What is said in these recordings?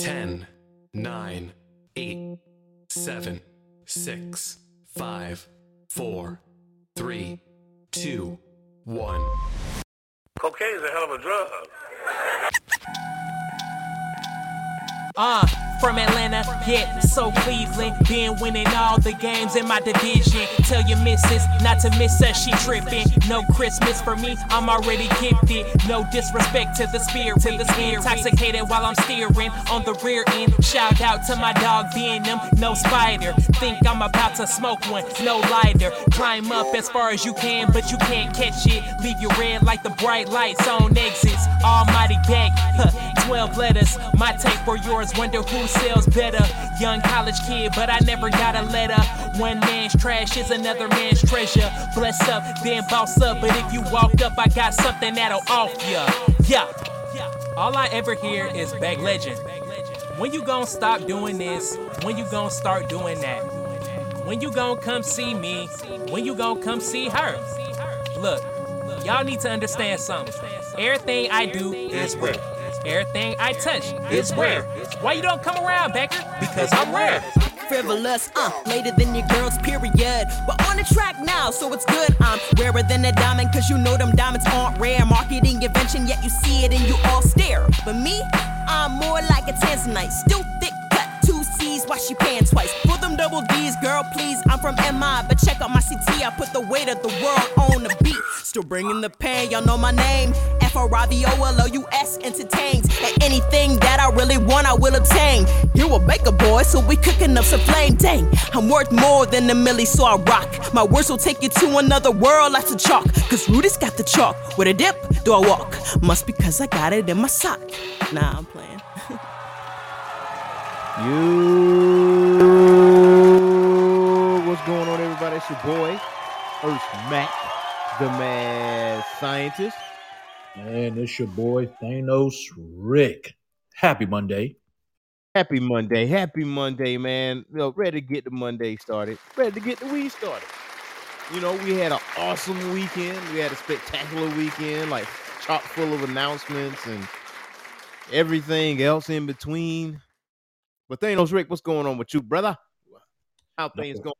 10, 9, 8, 7, 6, 5, 4, 3, 2, 1. Cocaine's a hell of a drug. Uh, from Atlanta, yeah, so Cleveland. Been winning all the games in my division. Tell your missus not to miss us, she tripping. No Christmas for me, I'm already gifted. No disrespect to the spirit. To the spirit. Intoxicated while I'm steering on the rear end. Shout out to my dog Venom, no spider. Think I'm about to smoke one, no lighter. Climb up as far as you can, but you can't catch it. Leave your red like the bright lights on exits. Almighty gang, huh, 12 letters. My tape for yours, wonder who sells better. Young college kid, but I never got a letter. One man's trash is another man's treasure. Bless up, then boss up. But if you walk up, I got something that'll off ya. Yeah. All I ever hear is bag legend. When you gonna stop doing this? When you gonna start doing that? When you gonna come see me? When you gonna come see her? Look, y'all need to understand something. Everything I do is rare. Everything I touch is rare. Why you don't come around, Becker? Because I'm rare. frivolous, uh, later than your girls, period. We're on the track now, so it's good. I'm rarer than a diamond, cause you know them diamonds aren't rare. Marketing invention, yet you see it and you all stare. But me, I'm more like a Tanzanite, still thick she pants twice. For them double D's, girl, please, I'm from MI, but check out my CT, I put the weight of the world on the beat. Still bringing the pain, y'all know my name. F R I V O L O U S entertains. And anything that I really want, I will obtain. You a baker boy, so we cooking up some flame. Dang, I'm worth more than a milli, so I rock. My words will take you to another world, lots of chalk. Cause Rudy's got the chalk. With a dip, do I walk? Must be because I got it in my sock. Nah, I'm playing. You, what's going on, everybody? It's your boy, Earth Mac, the mad scientist. And it's your boy Thanos Rick. Happy Monday. Happy Monday, happy Monday, man. You know, ready to get the Monday started, ready to get the week started. You know, we had an awesome weekend. We had a spectacular weekend, like chock full of announcements and everything else in between. But Thanos Rick, what's going on with you, brother? How things Nothing. going?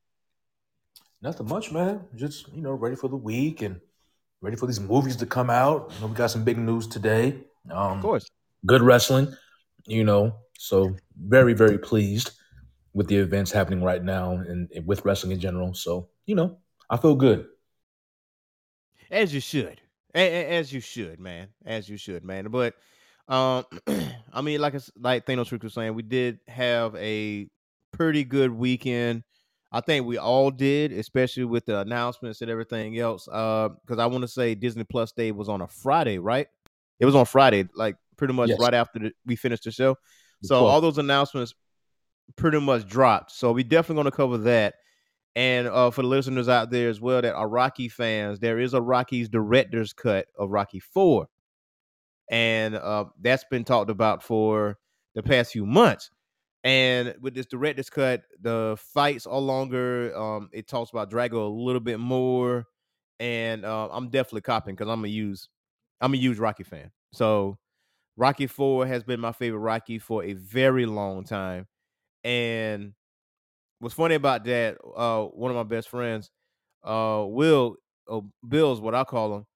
Nothing much, man. Just, you know, ready for the week and ready for these movies to come out. You know, we got some big news today. Um, Of course. Good wrestling, you know. So very, very pleased with the events happening right now and, and with wrestling in general. So, you know, I feel good. As you should. As you should, man. As you should, man. But um I mean, like like Thanos Rick was saying, we did have a pretty good weekend. I think we all did, especially with the announcements and everything else. Uh, because I want to say Disney Plus Day was on a Friday, right? It was on Friday, like pretty much Yes. right after the, we finished the show. The So 12th. all those announcements pretty much dropped. So we definitely going to cover that. And uh, for the listeners out there as well that are Rocky fans, there is a Rocky's director's cut of Rocky Four, and uh, that's been talked about for the past few months. And with this director's cut, the fights are longer. Um, it talks about Drago a little bit more, and uh, I'm definitely copping because I'm a use, I'm a huge Rocky fan. So Rocky Four has been my favorite Rocky for a very long time, and what's funny about that, uh, one of my best friends, uh, Will, uh, Bill's what I call him.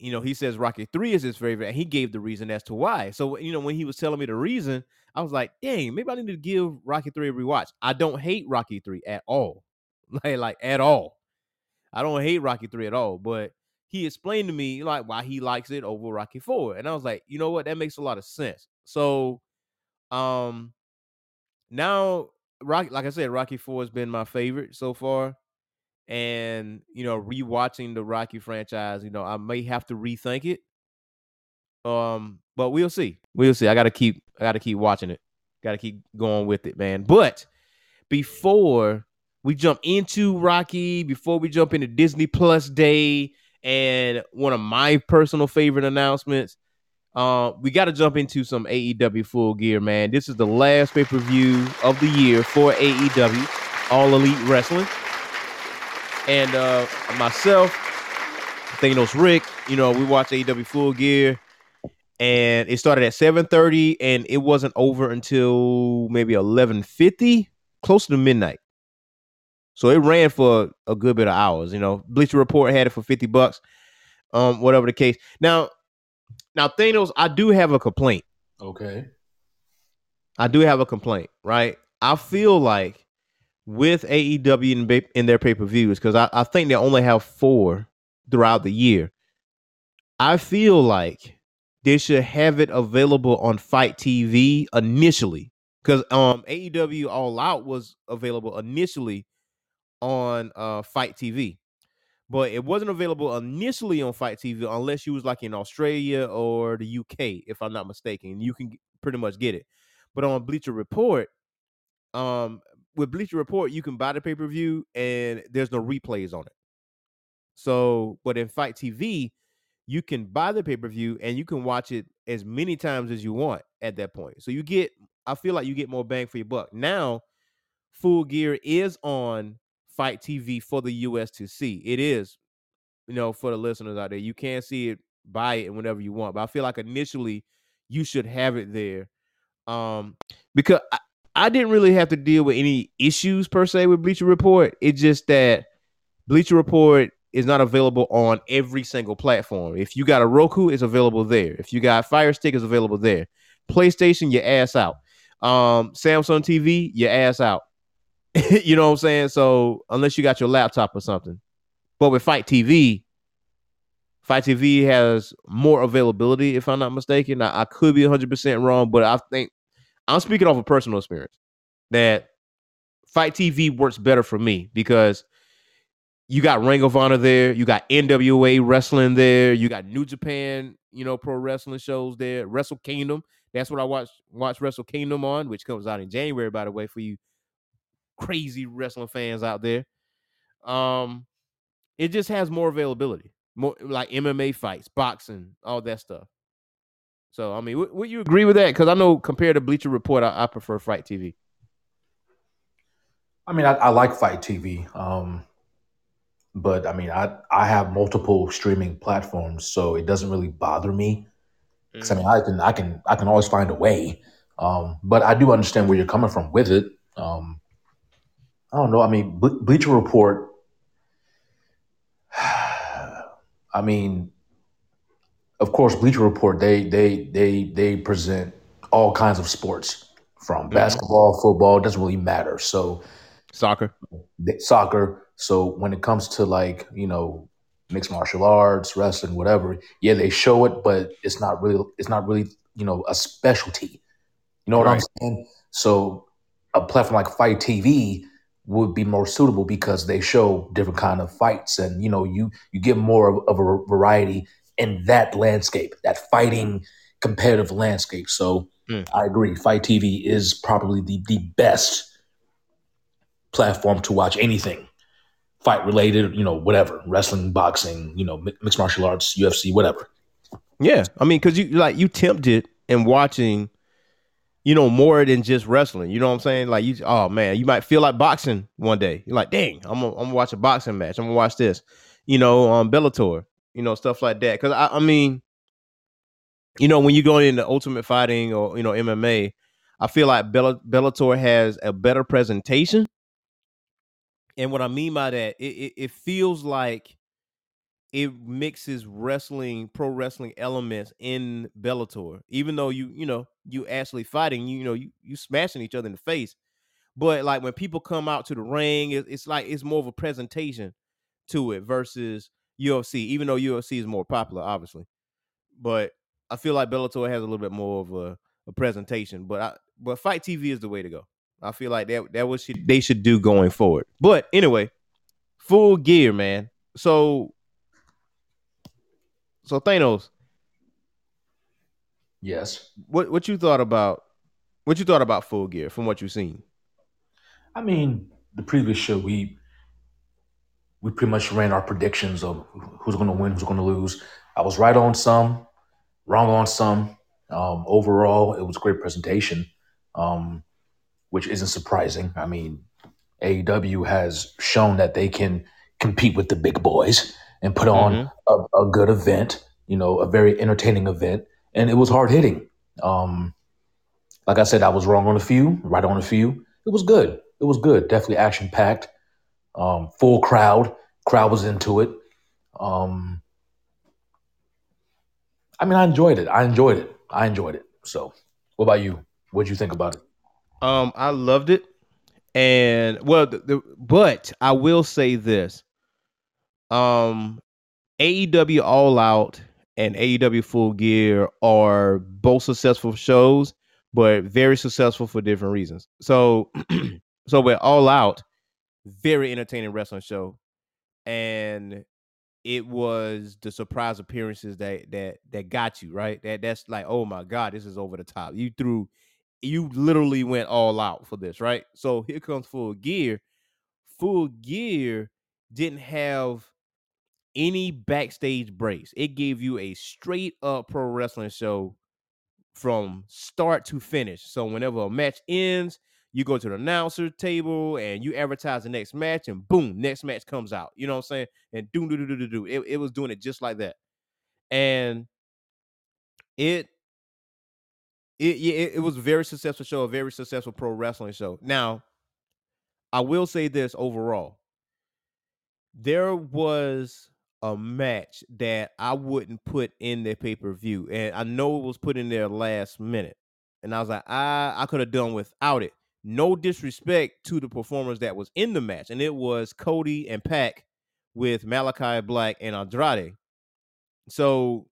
You know, he says Rocky Three is his favorite, and he gave the reason as to why. So, you know, when he was telling me the reason, I was like, dang, maybe I need to give Rocky Three a rewatch. I don't hate Rocky Three at all, like, like at all. I don't hate Rocky Three at all, but he explained to me like why he likes it over Rocky Four, and I was like, you know what, that makes a lot of sense. So, um, now Rocky, like I said, Rocky Four has been my favorite so far. And you know, rewatching the Rocky franchise, you know, I may have to rethink it. Um, but we'll see. We'll see. I gotta keep I gotta keep watching it. Gotta keep going with it, man. But before we jump into Rocky, before we jump into Disney Plus Day and one of my personal favorite announcements, uh, we got to jump into some AEW Full Gear, man. This is the last pay per view of the year for AEW, All Elite Wrestling. And uh, myself, Thanos Rick, you know, we watched AEW Full Gear. and it started at 7:30 and it wasn't over until maybe 11:50, close to midnight. So it ran for a good bit of hours. You know, Bleacher Report had it for 50 bucks. Um, whatever the case. Now, now Thanos, I do have a complaint. Okay. I do have a complaint, right? I feel like with AEW in, in their pay per views, because I, I think they only have four throughout the year. I feel like they should have it available on FITE TV initially, because um AEW All Out was available initially on uh FITE TV, but it wasn't available initially on FITE TV unless you was like in Australia or the UK, if I'm not mistaken. You can pretty much get it, but on Bleacher Report, um, with Bleacher Report, you can buy the pay per view and there's no replays on it. So, but in FITE TV, you can buy the pay per view and you can watch it as many times as you want at that point. So you get, I feel like you get more bang for your buck. Now, Full Gear is on FITE TV for the US to see. It is, you know, for the listeners out there. You can see it, buy it whenever you want. But I feel like initially you should have it there. Um, because I, I didn't really have to deal with any issues per se with Bleacher Report. It's just that Bleacher Report is not available on every single platform. If you got a Roku, it's available there. If you got Fire Stick, it's available there. PlayStation, your ass out. Um, Samsung TV, your ass out. you know what I'm saying? So unless you got your laptop or something. But with FITE TV, FITE TV has more availability, if I'm not mistaken. I, I could be 100% wrong, but I think I'm speaking off of personal experience that FITE TV works better for me because you got Ring of Honor there, you got NWA wrestling there, you got New Japan, you know, pro wrestling shows there, Wrestle Kingdom. That's what I watch watch Wrestle Kingdom on, which comes out in January, by the way, for you crazy wrestling fans out there. Um, it just has more availability, more like MMA fights, boxing, all that stuff. So, I mean, would, you agree with that? Because I know compared to Bleacher Report, I, I prefer FITE TV. I mean, I, I like FITE TV, um, but I mean, I I have multiple streaming platforms, so it doesn't really bother me. 'Cause, I mean, I can I can I can always find a way. Um, but I do understand where you're coming from with it. Um, I don't know. I mean, Ble- Bleacher Report. I mean, of course, Bleacher Report they they they they present all kinds of sports from mm-hmm. basketball, football. It doesn't really matter. So Soccer. the- soccer. So when it comes to like you know mixed martial arts, wrestling, whatever, yeah, they show it, but it's not really it's not really you know a specialty. You know what I'm saying? So a platform like FITE TV would be more suitable because they show different kind of fights, and you know you you get more of, of a variety in that landscape, that fighting competitive landscape. So Mm. I agree. FITE TV is probably the the best platform to watch anything fight related, you know, whatever, wrestling, boxing, you know, mixed martial arts, UFC, whatever. Yeah, I mean, because you like you tempted in watching, you know, more than just wrestling. You know what I'm saying? Like you, oh man, you might feel like boxing one day. You're like, dang, I'm gonna, I'm gonna watch a boxing match. I'm gonna watch this, you know, on Bellator, you know, stuff like that. Because I, I mean, you know, when you go into Ultimate Fighting or you know MMA, I feel like Bella, Bellator has a better presentation. And what I mean by that, it, it, it feels like it mixes wrestling, pro wrestling elements in Bellator. Even though you, you know, you actually fighting, you, you know, you you smashing each other in the face. But like when people come out to the ring, it, it's like it's more of a presentation to it versus UFC. Even though UFC is more popular, obviously, but I feel like Bellator has a little bit more of a, a presentation. But I, but FITE TV is the way to go. I feel like that that was shit they should do going forward. But anyway, full gear, man. So so Thanos, Yes. what what you thought about what you thought about full gear from what you've seen? I mean, the previous show we we pretty much ran our predictions of who's going to win, who's going to lose. I was right on some, wrong on some. Um, overall, it was a great presentation, um, which isn't surprising. I mean, AEW has shown that they can compete with the big boys and put on a, a good event, you know, a very entertaining event. and it was hard hitting. Um, like I said, I was wrong on a few, right on a few. It was good. It was good. Definitely action packed. Um, full crowd. Crowd was into it. Um, I mean, I enjoyed it. I enjoyed it. I enjoyed it. So, what about you? What did you think about it? Um, I loved it, and well, the, the, but I will say this: um, AEW All Out and AEW Full Gear are both successful shows, but very successful for different reasons. So, so with All Out, very entertaining wrestling show, and it was the surprise appearances that that that got you right. That that's like, oh my god, this is over the top. You threw, you literally went all out for this, right? So here comes Full Gear. Full Gear didn't have any backstage breaks. It gave you a straight up pro wrestling show from start to finish. So whenever a match ends, you go to the announcer table and you advertise the next match, and boom, next match comes out. You know what I'm saying? And do do do do do. It, it was doing it just like that, and it it it, it was a very successful show, a very successful pro wrestling show. Now, I will say this overall. There was a match that I wouldn't put in the pay per view, and I know it was put in there last minute, and I was like, I I could have done without it. No disrespect to the performers that was in the match, and it was Cody and Pac with Malachi Black and Andrade. So,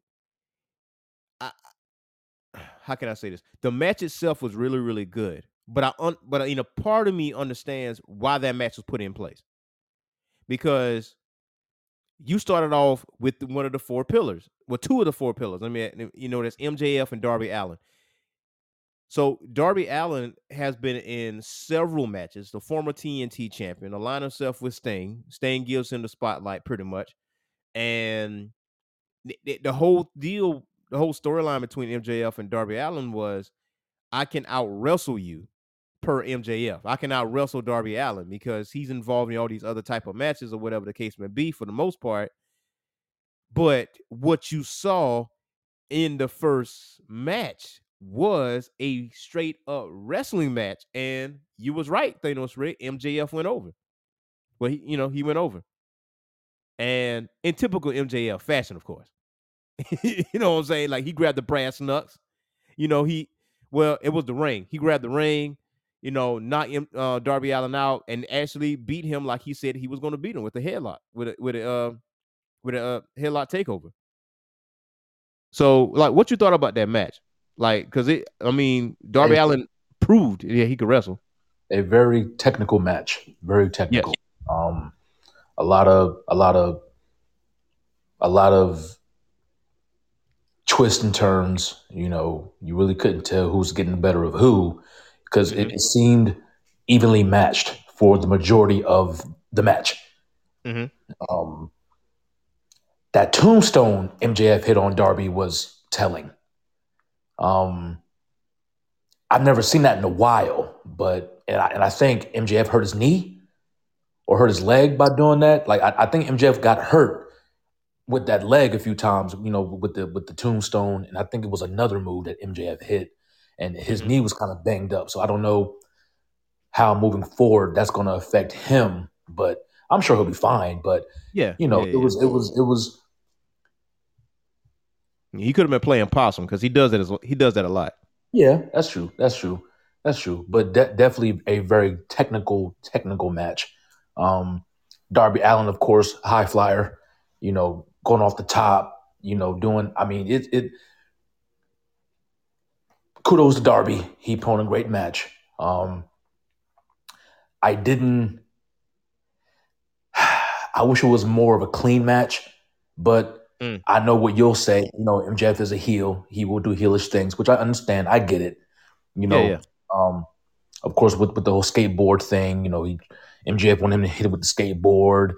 I, how can I say this? The match itself was really really good, but I un, but you know, part of me understands why that match was put in place because you started off with one of the four pillars. Well, two of the four pillars. I mean, you know, that's MJF and Darby Allin. So Darby Allin has been in several matches. The former TNT champion, aligned himself with Sting. Sting gives him the spotlight pretty much, and the, the whole deal, the whole storyline between MJF and Darby Allin was, I can out wrestle you per MJF. I can out wrestle Darby Allin because he's involved in all these other type of matches or whatever the case may be for the most part. But what you saw in the first match was a straight up wrestling match, and you was right, Thanos Rick. MJF went over. Well, he, you know, he went over, and in typical MJF fashion, of course. you know what I'm saying? Like he grabbed the brass knucks. You know, he well, it was the ring. He grabbed the ring you know, knock him, uh, Darby Allin out and actually beat him like he said he was going to beat him with a headlock, with a with a uh, with a uh, headlock takeover. So, like, what you thought about that match? Like, because it, I mean, Darby a, Allin proved yeah he could wrestle. A very technical match, very technical. Yes. Um, a lot of a lot of a lot of twists and turns. You know, you really couldn't tell who's getting the better of who because mm-hmm. it, it, seemed evenly matched for the majority of the match. Mm-hmm. Um, that tombstone MJF hit on Darby was telling. Um, I've never seen that in a while, but and I, and I think MJF hurt his knee or hurt his leg by doing that. Like I, I think MJF got hurt with that leg a few times, you know, with the with the tombstone, and I think it was another move that MJF hit and his mm-hmm. knee was kind of banged up. So I don't know how moving forward that's going to affect him, but I'm sure he'll be fine. But yeah, you know, yeah, it yeah. was it was it was. He could have been playing possum because he does that. As, he does that a lot. Yeah, that's true. That's true. That's true. But de- definitely a very technical technical match. Um, Darby Allin, of course, high flyer. You know, going off the top. You know, doing. I mean, it it kudos to Darby. He put on a great match. Um, I didn't. I wish it was more of a clean match, but mm. I know what you'll say. You know, MJF is a heel. He will do heelish things, which I understand. I get it. You know, yeah, yeah. Um, of course, with, with the whole skateboard thing, you know, he, MJF wanted him to hit it with the skateboard.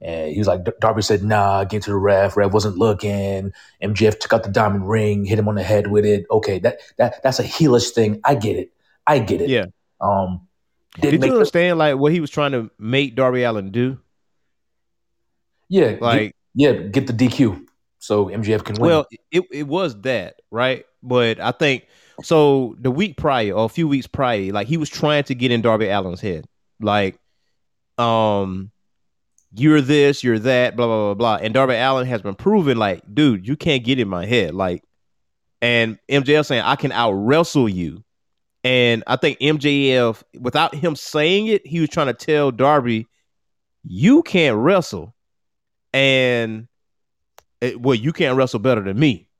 And he was like, Darby said, nah, get to the ref. Ref wasn't looking. MJF took out the diamond ring, hit him on the head with it. Okay, that that that's a heelish thing. I get it. I get it. Yeah. Um, did you understand like what he was trying to make Darby Allin do? Yeah, like yeah, get the DQ. so MJF can win. Well, it, it was that, right? But I think so the week prior or a few weeks prior, like he was trying to get in Darby Allin's head. Like, um, you're this, you're that, blah, blah, blah, blah. And Darby Allin has been proven, like, dude, you can't get in my head. Like, and MJF saying, I can out wrestle you. And I think MJF, without him saying it, he was trying to tell Darby, you can't wrestle. And it, well, you can't wrestle better than me.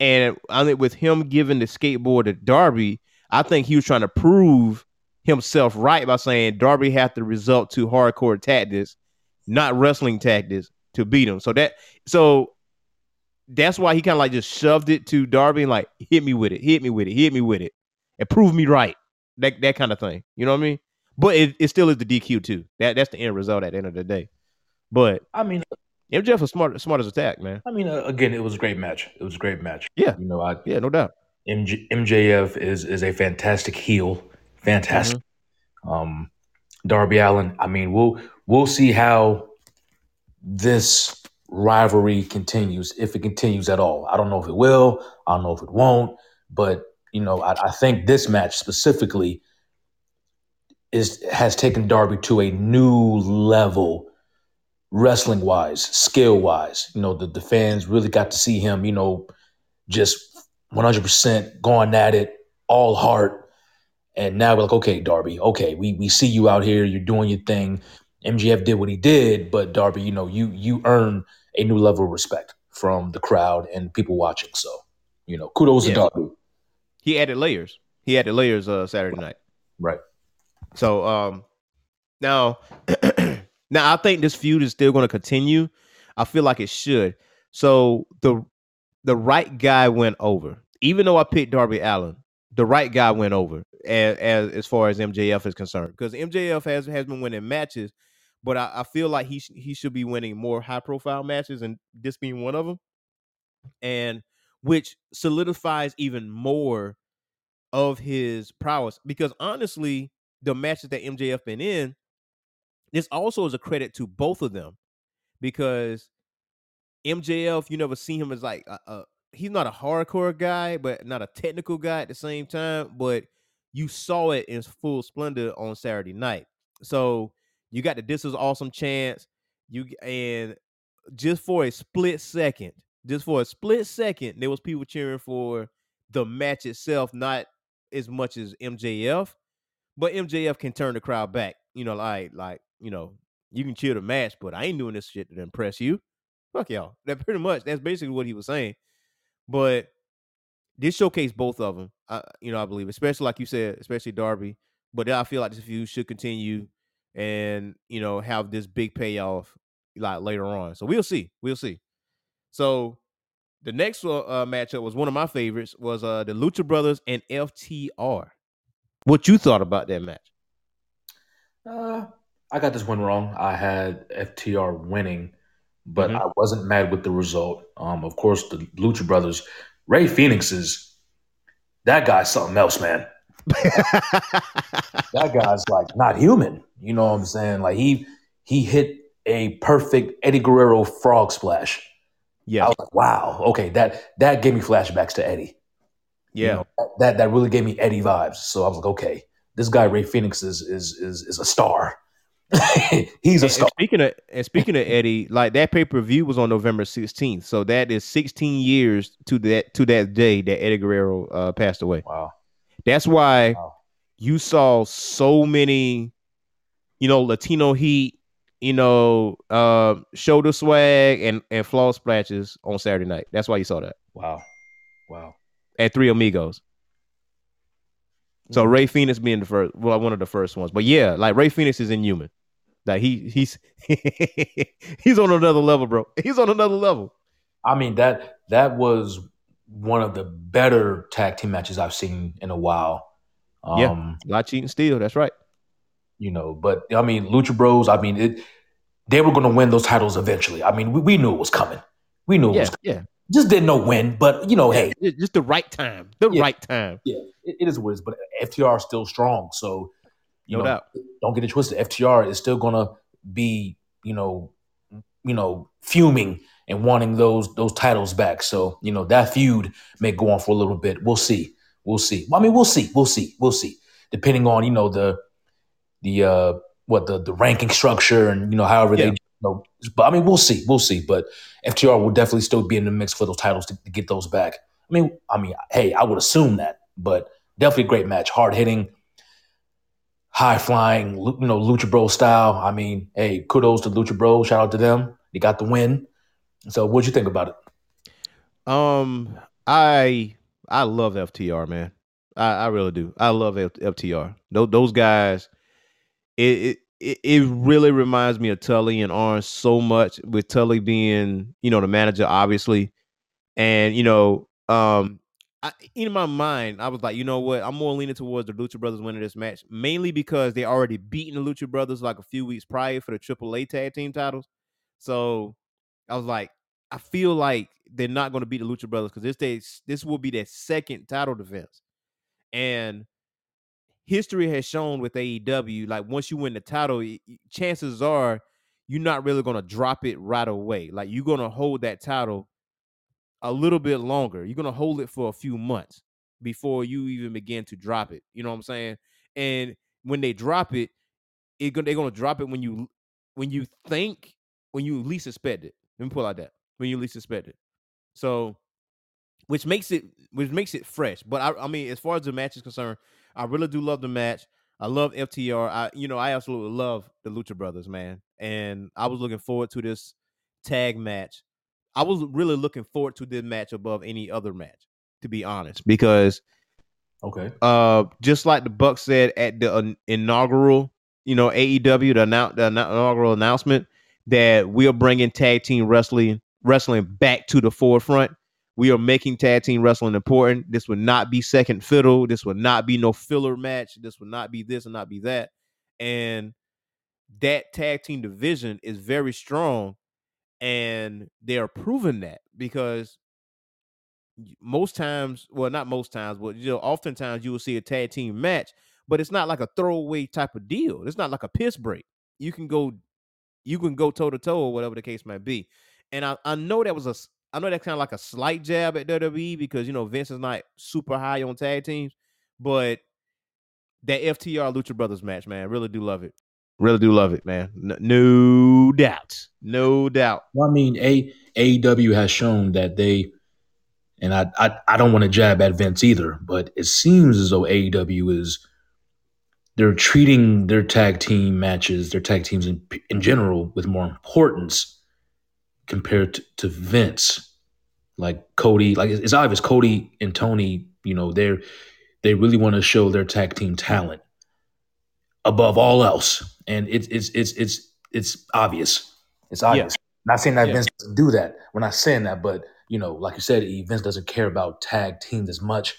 And I think with him giving the skateboard to Darby, I think he was trying to prove himself right by saying Darby had to result to hardcore tactics, not wrestling tactics, to beat him. So that so that's why he kind of like just shoved it to Darby and like hit me with it, hit me with it, hit me with it, and prove me right. That that kind of thing. You know what I mean? But it, it still is the DQ too. That that's the end result at the end of the day. But I mean, MJF was smart, smart as attack, man. I mean, uh, again, it was a great match. It was a great match. Yeah, you know, I yeah, no doubt. MJ, MJF is is a fantastic heel, fantastic. Mm-hmm. Um, Darby Allin. I mean, we'll we'll see how this rivalry continues, if it continues at all. I don't know if it will. I don't know if it won't. But you know, I, I think this match specifically is has taken Darby to a new level wrestling wise, skill wise. You know, the, the fans really got to see him, you know, just 100% going at it, all heart. And now we're like, okay, Darby, okay, we, we see you out here, you're doing your thing. MJF did what he did, but Darby, you know, you you earn a new level of respect from the crowd and people watching. So, you know, kudos yeah. to Darby. He added layers. He added layers uh Saturday night. Right. So um now Now I think this feud is still going to continue. I feel like it should. So the the right guy went over. Even though I picked Darby Allin, the right guy went over as as, as far as MJF is concerned. Because MJF has has been winning matches, but I, I feel like he sh- he should be winning more high profile matches, and this being one of them, and which solidifies even more of his prowess. Because honestly, the matches that MJF been in this also is a credit to both of them because MJF, you never see him as like a, a, he's not a hardcore guy, but not a technical guy at the same time. But you saw it in full splendor on Saturday night. So you got the this is awesome chance. You and just for a split second, just for a split second, there was people cheering for the match itself, not as much as MJF. But MJF can turn the crowd back. You know, like like you know, you can cheer the match, but I ain't doing this shit to impress you. Fuck y'all. That pretty much that's basically what he was saying. But this showcase both of them. I, you know, I believe, especially like you said, especially Darby. But I feel like this feud should continue and you know have this big payoff like later on. So we'll see. We'll see. So the next uh, uh matchup was one of my favorites was uh the Lucha Brothers and FTR. What you thought about that match? Uh, I got this one wrong. I had FTR winning, but Mm-hmm. I wasn't mad with the result. Um, of course, the Lucha Brothers, Rey Fénix is that guy's something else, man. That guy's like not human. You know what I'm saying? Like he he hit a perfect Eddie Guerrero frog splash. yeah, I was like, wow, okay, that that gave me flashbacks to Eddie. You yeah. know, that that really gave me Eddie vibes. So I was like, okay, this guy Rey Fénix is is is, is a star. He's a And, star. and speaking of and speaking of Eddie, like that pay per view was on November 16th, so that is 16 years to that to that day that Eddie Guerrero uh, passed away. Wow. That's why Wow. you saw so many, you know, Latino heat, you know, uh, shoulder swag and and flaw splashes on Saturday night. That's why you saw that Wow. Wow. at Three Amigos. So Mm-hmm. Rey Fénix being the first, well, one of the first ones, but yeah, like Rey Fénix is inhuman. Like he he's he's on another level, bro. He's on another level. I mean that that was one of the better tag team matches I've seen in a while. Um, Yeah. A lot cheating still. That's right. you know, but I mean, Lucha Bros. I mean, it. They were going to win those titles eventually. I mean, we, we knew it was coming. We knew it Yeah, was yeah. just didn't know when. But you know, hey, Just the right time. The Yeah. right time. yeah, it, it is what it is. But FTR is still strong, so you No know, doubt. don't get it twisted. FTR is still going to be, you know, you know, fuming and wanting those those titles back. So you know that feud may go on for a little bit. We'll see. We'll see. Well, I mean, we'll see. We'll see. We'll see. Depending on you know the the uh what the the ranking structure and you know however Yeah. they you know. But I mean, we'll see. We'll see. But FTR will definitely still be in the mix for those titles to, to get those back. I mean, I mean, hey, I would assume that, but definitely a great match, hard hitting, high flying, you know, Lucha Bro style. I mean, hey, kudos to Lucha Bro. Shout out to them. They got the win. So, what'd you think about it? Um, I I love FTR, man. I, I really do. I love F- FTR. Those those guys. It, it it it really reminds me of Tully and Arn so much. With Tully being, you know, the manager, obviously, and you know, um, I, in my mind, I was like, you know what? I'm more leaning towards the Lucha Brothers winning this match, mainly because they already beaten the Lucha Brothers like a few weeks prior for the AAA tag team titles. So I was like, I feel like they're not going to beat the Lucha Brothers because this day this will be their second title defense, and history has shown with AEW, like once you win the title, chances are you're not really going to drop it right away. Like you're going to hold that title a little bit longer. You're going to hold it for a few months before you even begin to drop it. You know what I'm saying? And when they drop it, it they're going to drop it when you when you think when you least expect it. Let me pull out that when you least expect it. So, which makes it which makes it fresh. But I, I mean, as far as the match is concerned, I really do love the match. I love FTR. I you know I absolutely love the Lucha Brothers, man, and I was looking forward to this tag match. I was really looking forward to this match above any other match, to be honest, because Okay. uh, just like the Buck said at the uh, inaugural, you know, AEW the, annou- the inaugural announcement that we are bringing tag team wrestling wrestling back to the forefront. We are making tag team wrestling important. This would not be second fiddle. This would not be no filler match. This would not be this and not be that. And that tag team division is very strong, and they are proving that because most times, well, not most times, but you know, oftentimes you will see a tag team match, but it's not like a throwaway type of deal. It's not like a piss break. You can go, you can go toe to toe or whatever the case might be. And I, I know that was a, I know that's kind of like a slight jab at WWE because you know Vince is not super high on tag teams, but that FTR Lucha Brothers match, man, I really do love it. Really do love it, man. No doubt, no doubt. Well, I mean, A AEW has shown that they, and I, I, I don't want to jab at Vince either, but it seems as though AEW is they're treating their tag team matches, their tag teams in in general, with more importance compared to, to Vince. Like Cody, like it's obvious Cody and Tony, you know, they're they really want to show their tag team talent above all else, and it's it's it's it's it's obvious. It's obvious. Not saying that Yeah. Vince doesn't do that. We're not saying that, but you know, like you said, Vince doesn't care about tag teams as much,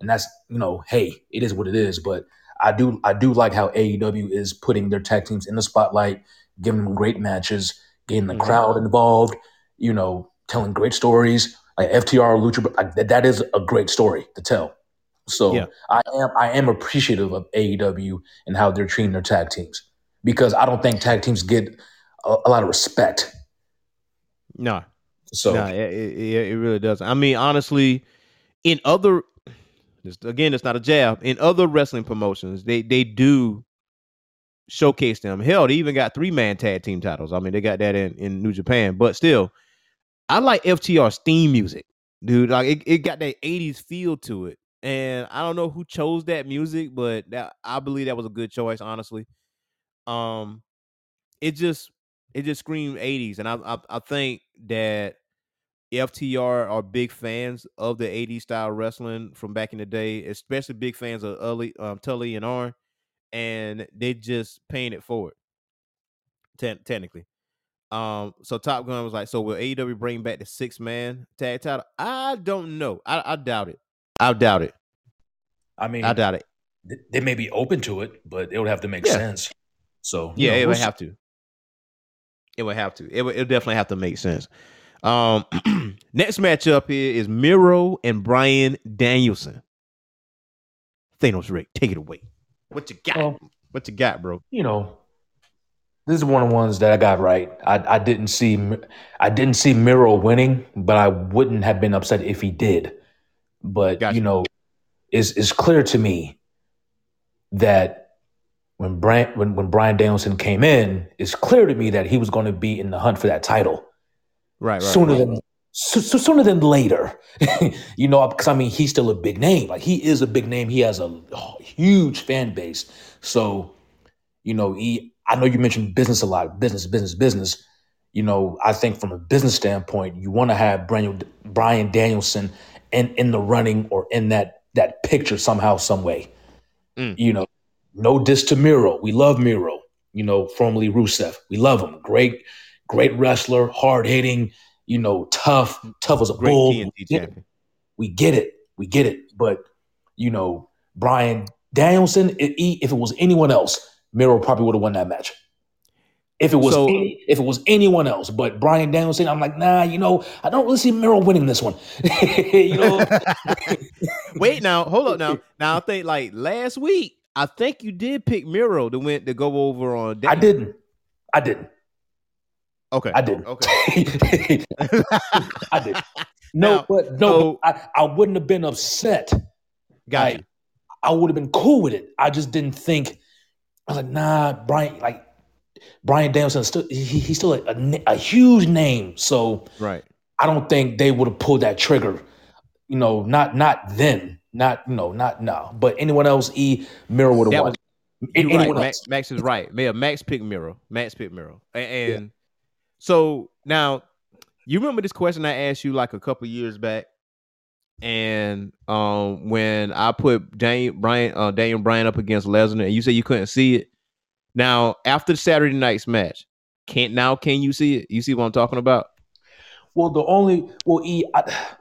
and that's you know, hey, it is what it is. But I do I do like how AEW is putting their tag teams in the spotlight, giving them great matches, getting the Mhm. crowd involved. You know, telling great stories like FTR Lucha. Like, that, that is a great story to tell. So Yeah. I am I am appreciative of AEW and how they're treating their tag teams because I don't think tag teams get a, a lot of respect. No, So No, it, it, it really doesn't. I mean, honestly, in other, again, it's not a jab. In other wrestling promotions, they they do showcase them. Hell, they even got three man tag team titles. I mean, they got that in in New Japan. But still, I like FTR's theme music, dude. Like it, it got that '80s feel to it. And I don't know who chose that music, but that I believe that was a good choice, honestly. Um, it just it just screamed '80s, and I I, I think that FTR are big fans of the 80s style wrestling from back in the day, especially big fans of Tully, um, Tully and Arn, and they just paying it forward. Te- technically, um, so Top Gun was like, "So will AEW bring back the six man tag title?" I don't know. I, I doubt it. I doubt it. I mean, I doubt it. they may be open to it, but it would have to make Yeah. sense. So you Yeah, know, it we'll would have to. It would have to. It would. It would definitely have to make sense. Um, next matchup here is Miro and Bryan Danielson. Thanos Rick, take it away. What you got? Well- what you got, bro? you know, this is one of the ones that I got right. I, I didn't see I didn't see Miro winning, but I wouldn't have been upset if he did. But Gotcha. you know, it's it's clear to me that when Brian when, when Bryan Danielson came in, it's clear to me that he was going to be in the hunt for that title Right, right. sooner right. than so, so sooner than later. you know, because I mean, he's still a big name. Like he is a big name. He has a huge fan base. So, you know, he. I know you mentioned business a lot, business, business, business. You know, I think from a business standpoint, you want to have Brian, Bryan Danielson in in the running or in that that picture somehow, some way. Mm. You know, no diss to Miro. We love Miro. You know, formerly Rusev. We love him. Great, great wrestler, hard hitting. You know, tough, tough as a Great bull. TNT We get it. champion. We get it. We get it. But you know, Bryan Danielson. i- i- If it was anyone else, Miro probably would have won that match. If it was So- any, if it was anyone else, but Bryan Danielson, I'm like, nah. You know, I don't really see Miro winning this one. you know, Wait now, hold up now. Now I think like last week, I think you did pick Miro to win to go over on. I didn't. I didn't. Okay, I didn't. Okay. I did. No, Now, but no, so- I, I wouldn't have been upset. Got Like, I would have been cool with it. I just didn't think. I was like, nah, Brian. Like Bryan Danielson, still he, he's still a, a, a huge name. So. Right. I don't think they would have pulled that trigger. You know, not not then, not no, not now. But anyone else, E Miro would have won. was- anyone right. else. Max, Max is right. Yeah, Max picked Miro. Max picked Miro. And, and so now you remember this question I asked you like a couple years back, and um when I put Daniel Bryan uh, Daniel Bryan up against Lesnar, and you said you couldn't see it. Now after the Saturday night's match, can't now can you see it? You see what I'm talking about? Well, the only well, E. I,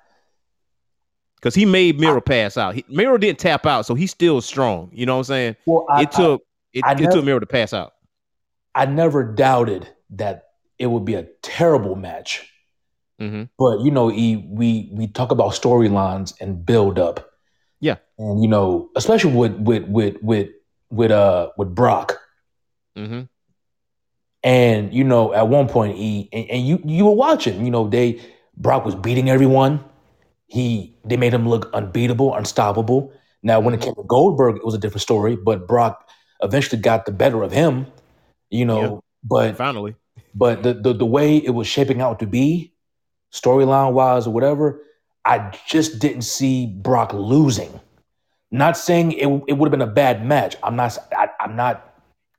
Because he made Miro pass out. He, Miro didn't tap out, so he's still strong. You know what I'm saying? well, I, it took it, I it never- took Miro to pass out. I never doubted that it would be a terrible match. hmm But you know, E, we we talk about storylines and build up. Yeah. And you know, especially with with with with with uh with Brock. hmm And you know, at one point, E and, and you you were watching, you know, they Brock was beating everyone. He they made him look unbeatable, unstoppable. Now, when it came to Goldberg, it was a different story, but Brock eventually got the better of him, you know. Yeah. But Finally. but the, the the way it was shaping out to be, storyline wise or whatever, I just didn't see Brock losing. Not saying it, it would have been a bad match. I'm not. I, I'm not.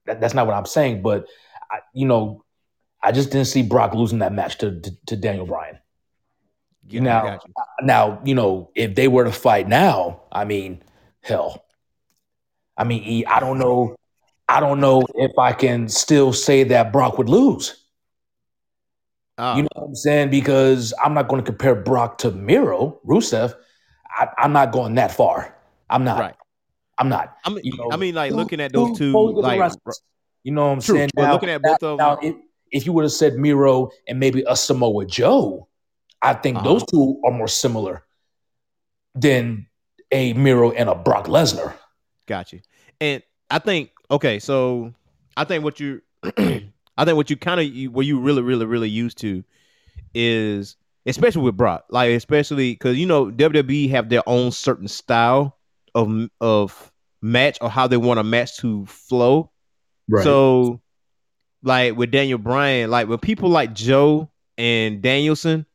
That, that's not what I'm saying. But I, you know, I just didn't see Brock losing that match to to, to Daniel Bryan. Yeah, now, you. now you know if they were to fight now, I mean, hell. I mean, I don't know. I don't know if I can still say that Brock would lose. Ah, You know what I'm saying? Because I'm not going to compare Brock to Miro, Rusev. I, I'm not going that far. I'm not. Right. I'm not. I mean, you know, I mean, like looking at those two, like you know what I'm True, saying? but looking at both of now, them- if, if you would have said Miro and maybe a Samoa Joe, I think Uh-huh. those two are more similar than a Miro and a Brock Lesnar. got you. And I think okay, so I think what you, I think what you kind of what you really, really, really used to is especially with Brock, like especially because you know WWE have their own certain style of of match or how they want a match to flow. Right. So, like with Daniel Bryan, like with people like Joe and Danielson,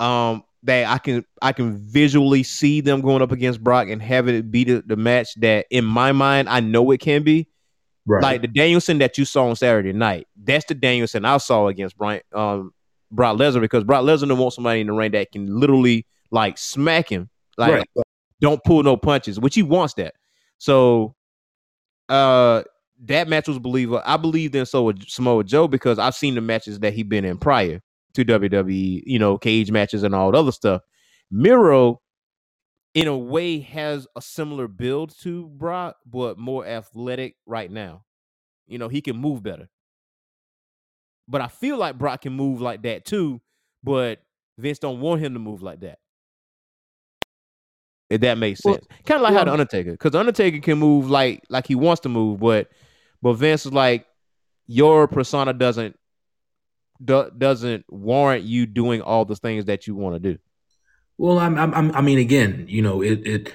um, that I can I can visually see them going up against Brock and having it be the, the match that in my mind I know it can be. right. Like the Danielson that you saw on Saturday night, that's the Danielson I saw against Brian um Brock Lesnar because Brock Lesnar wants somebody in the ring that can literally like smack him, like Right. don't pull no punches, which he wants that. So, uh, that match was believable. I believed in so with Samoa Joe because I've seen the matches that he been in prior to WWE, you know, cage matches and all the other stuff. Miro, in a way, has a similar build to Brock, but more athletic right now. You know, he can move better. But I feel like Brock can move like that too, but Vince don't want him to move like that. If that makes Well- sense. kind of like how the Undertaker, because Undertaker can move like like he wants to move, but but Vince is like, your persona doesn't do, doesn't warrant you doing all the things that you want to do. Well, I'm, I'm, I mean, again, you know, it, it.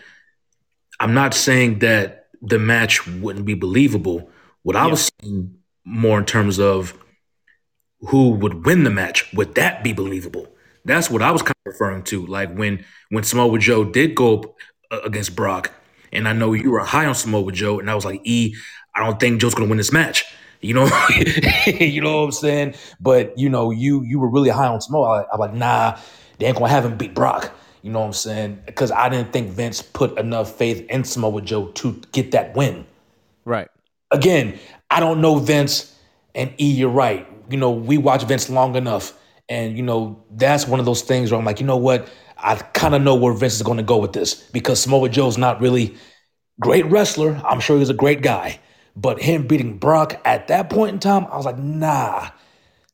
I'm not saying that the match wouldn't be believable. What I Yeah. was saying more in terms of who would win the match. Would that be believable? That's what I was kind of referring to. Like when when Samoa Joe did go up uh, against Brock, and I know you were high on Samoa Joe, and I was like, E, I don't think Joe's going to win this match. You know, you know what I'm saying? But you know, you you were really high on Samoa. I, I'm like, nah, they ain't gonna have him beat Brock. You know what I'm saying? Because I didn't think Vince put enough faith in Samoa Joe to get that win. Right. Again, I don't know Vince and E, you're right. You know, we watch Vince long enough. And, you know, that's one of those things where I'm like, you know what? I kind of know where Vince is going to go with this because Samoa Joe's not really great wrestler. I'm sure he's a great guy. But him beating Brock at that point in time, I was like, nah,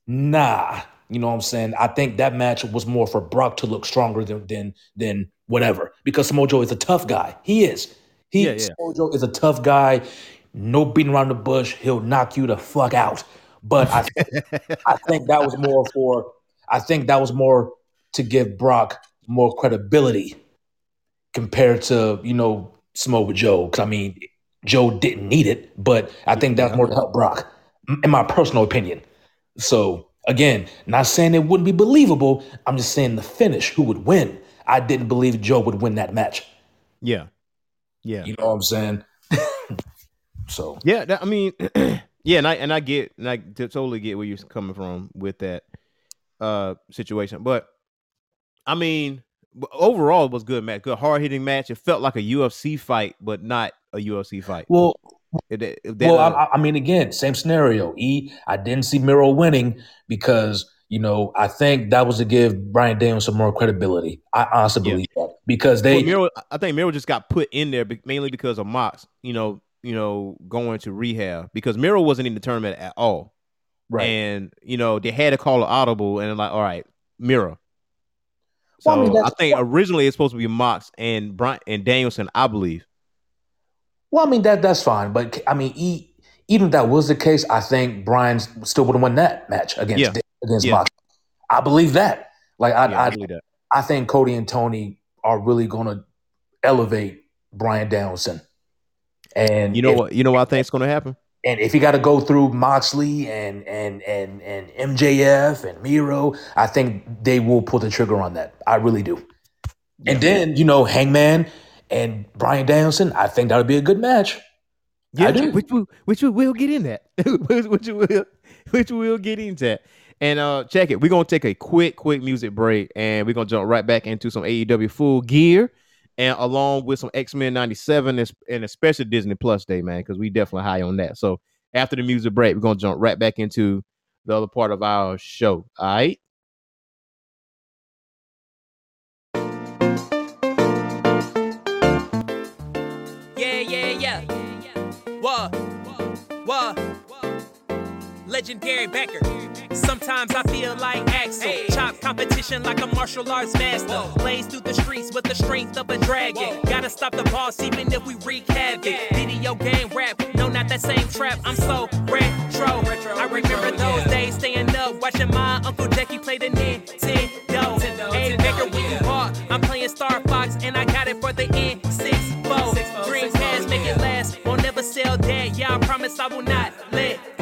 nah. You know what I'm saying? I think that match was more for Brock to look stronger than than than whatever. Because Samoa Joe is a tough guy. He is. He Yeah, yeah. Samoa Joe is a tough guy. No beating around the bush. He'll knock you the fuck out. But I I think that was more for I think that was more to give Brock more credibility compared to, you know, Samoa Joe. Cause I mean, Joe didn't need it, but I think that's more to help Brock, in my personal opinion. So again, not saying it wouldn't be believable. I'm just saying the finish, who would win. I didn't believe Joe would win that match. Yeah. Yeah. You know what I'm saying? so Yeah, that, I mean, yeah, and I and I get and I totally get where you're coming from with that uh situation, but I mean, overall it was good match, good hard hitting match. It felt like a UFC fight, but not a UFC fight. well, It- it- that, well, uh, I, I mean, again, same scenario. E, I didn't see Miro winning because you know I think that was to give Bryan Daniels some more credibility. I honestly Yeah. believe that because they well, Miro, I think Miro just got put in there mainly because of Mox, you know, you know, going to rehab because Miro wasn't in the tournament at all. right. and you know they had to call an audible and like all right Miro so Well, I I, mean, that's- think originally it's supposed to be mox and Bryan and danielson i believe Well, I mean that that's fine, but I mean, e, even if that was the case, I think Bryan still would have won that match against Yeah. against Yeah. Mox. I believe that. Like I, yeah, I I, believe that. I think Cody and Tony are really going to elevate Bryan Danielson. And you know if- what you know what i think is going to happen And if you got to go through Moxley and and and and MJF and Miro, I think they will pull the trigger on that. I really do. And then you know Hangman and Bryan Danielson, I think that would be a good match. yeah I do. which we, which we will get in that. Which, which we will which we will get into that. And uh check it. We're gonna take a quick quick music break and we're gonna jump right back into some aew full gear and along with some x-men 97 and- and especially disney plus day man because we definitely high on that. So after the music break we're gonna jump right back into the other part of our show. All right Legendary Baker. Sometimes I feel like Axel. Chop competition like a martial arts master. Blaze through the streets with the strength of a dragon. Gotta stop the boss even if we wreak havoc. Video game rap, no, not that same trap. I'm so retro. I remember those days staying up, watching my Uncle Jackie play the Nintendo. Hey, Baker, when you bought, I'm playing Star Fox and I got it for the N64. Dreamcast, make it last. Won't never sell that. Yeah, I promise I will not let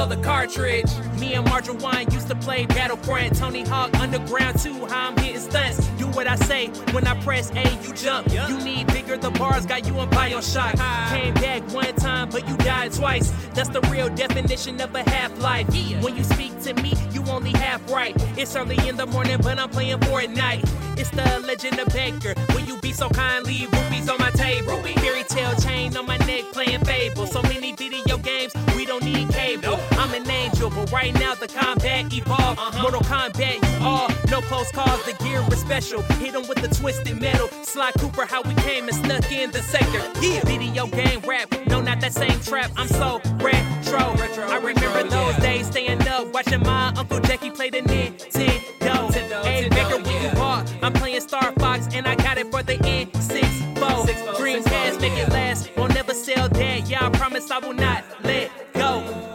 Blow the cartridge. Me and Marjorie Wine used to play Battlefront. Tony Hawk Underground 2. How I'm hitting stunts. Do what I say. When I press A, you jump. You need bigger. The bars got you on Bioshock. Came back one time, but you died twice. That's the real definition of a half life. When you speak to me, you only half right. It's early in the morning, but I'm playing Fortnite. It's the legend of Baker. Will you be so kind? Leave Rubies on my table. Fairy tale chain on my neck, playing Fable. So many video games, we don't need cable. I'm an angel, but right now the combat evolved. Mortal Kombat, you all no close calls. The gear was special. Hit 'em with the twisted metal. Sly Cooper, how we came and snuck in the sector. Yeah, video game rap. No, not that same trap. I'm so retro. retro I remember those days staying up, watching my Uncle Jackie play the Nintendo. Hey, Baker, when you bought, I'm playing Star Fox and I got it for the N64. Dreamcast, make it last. Won't never sell that. Yeah, I promise I will not let.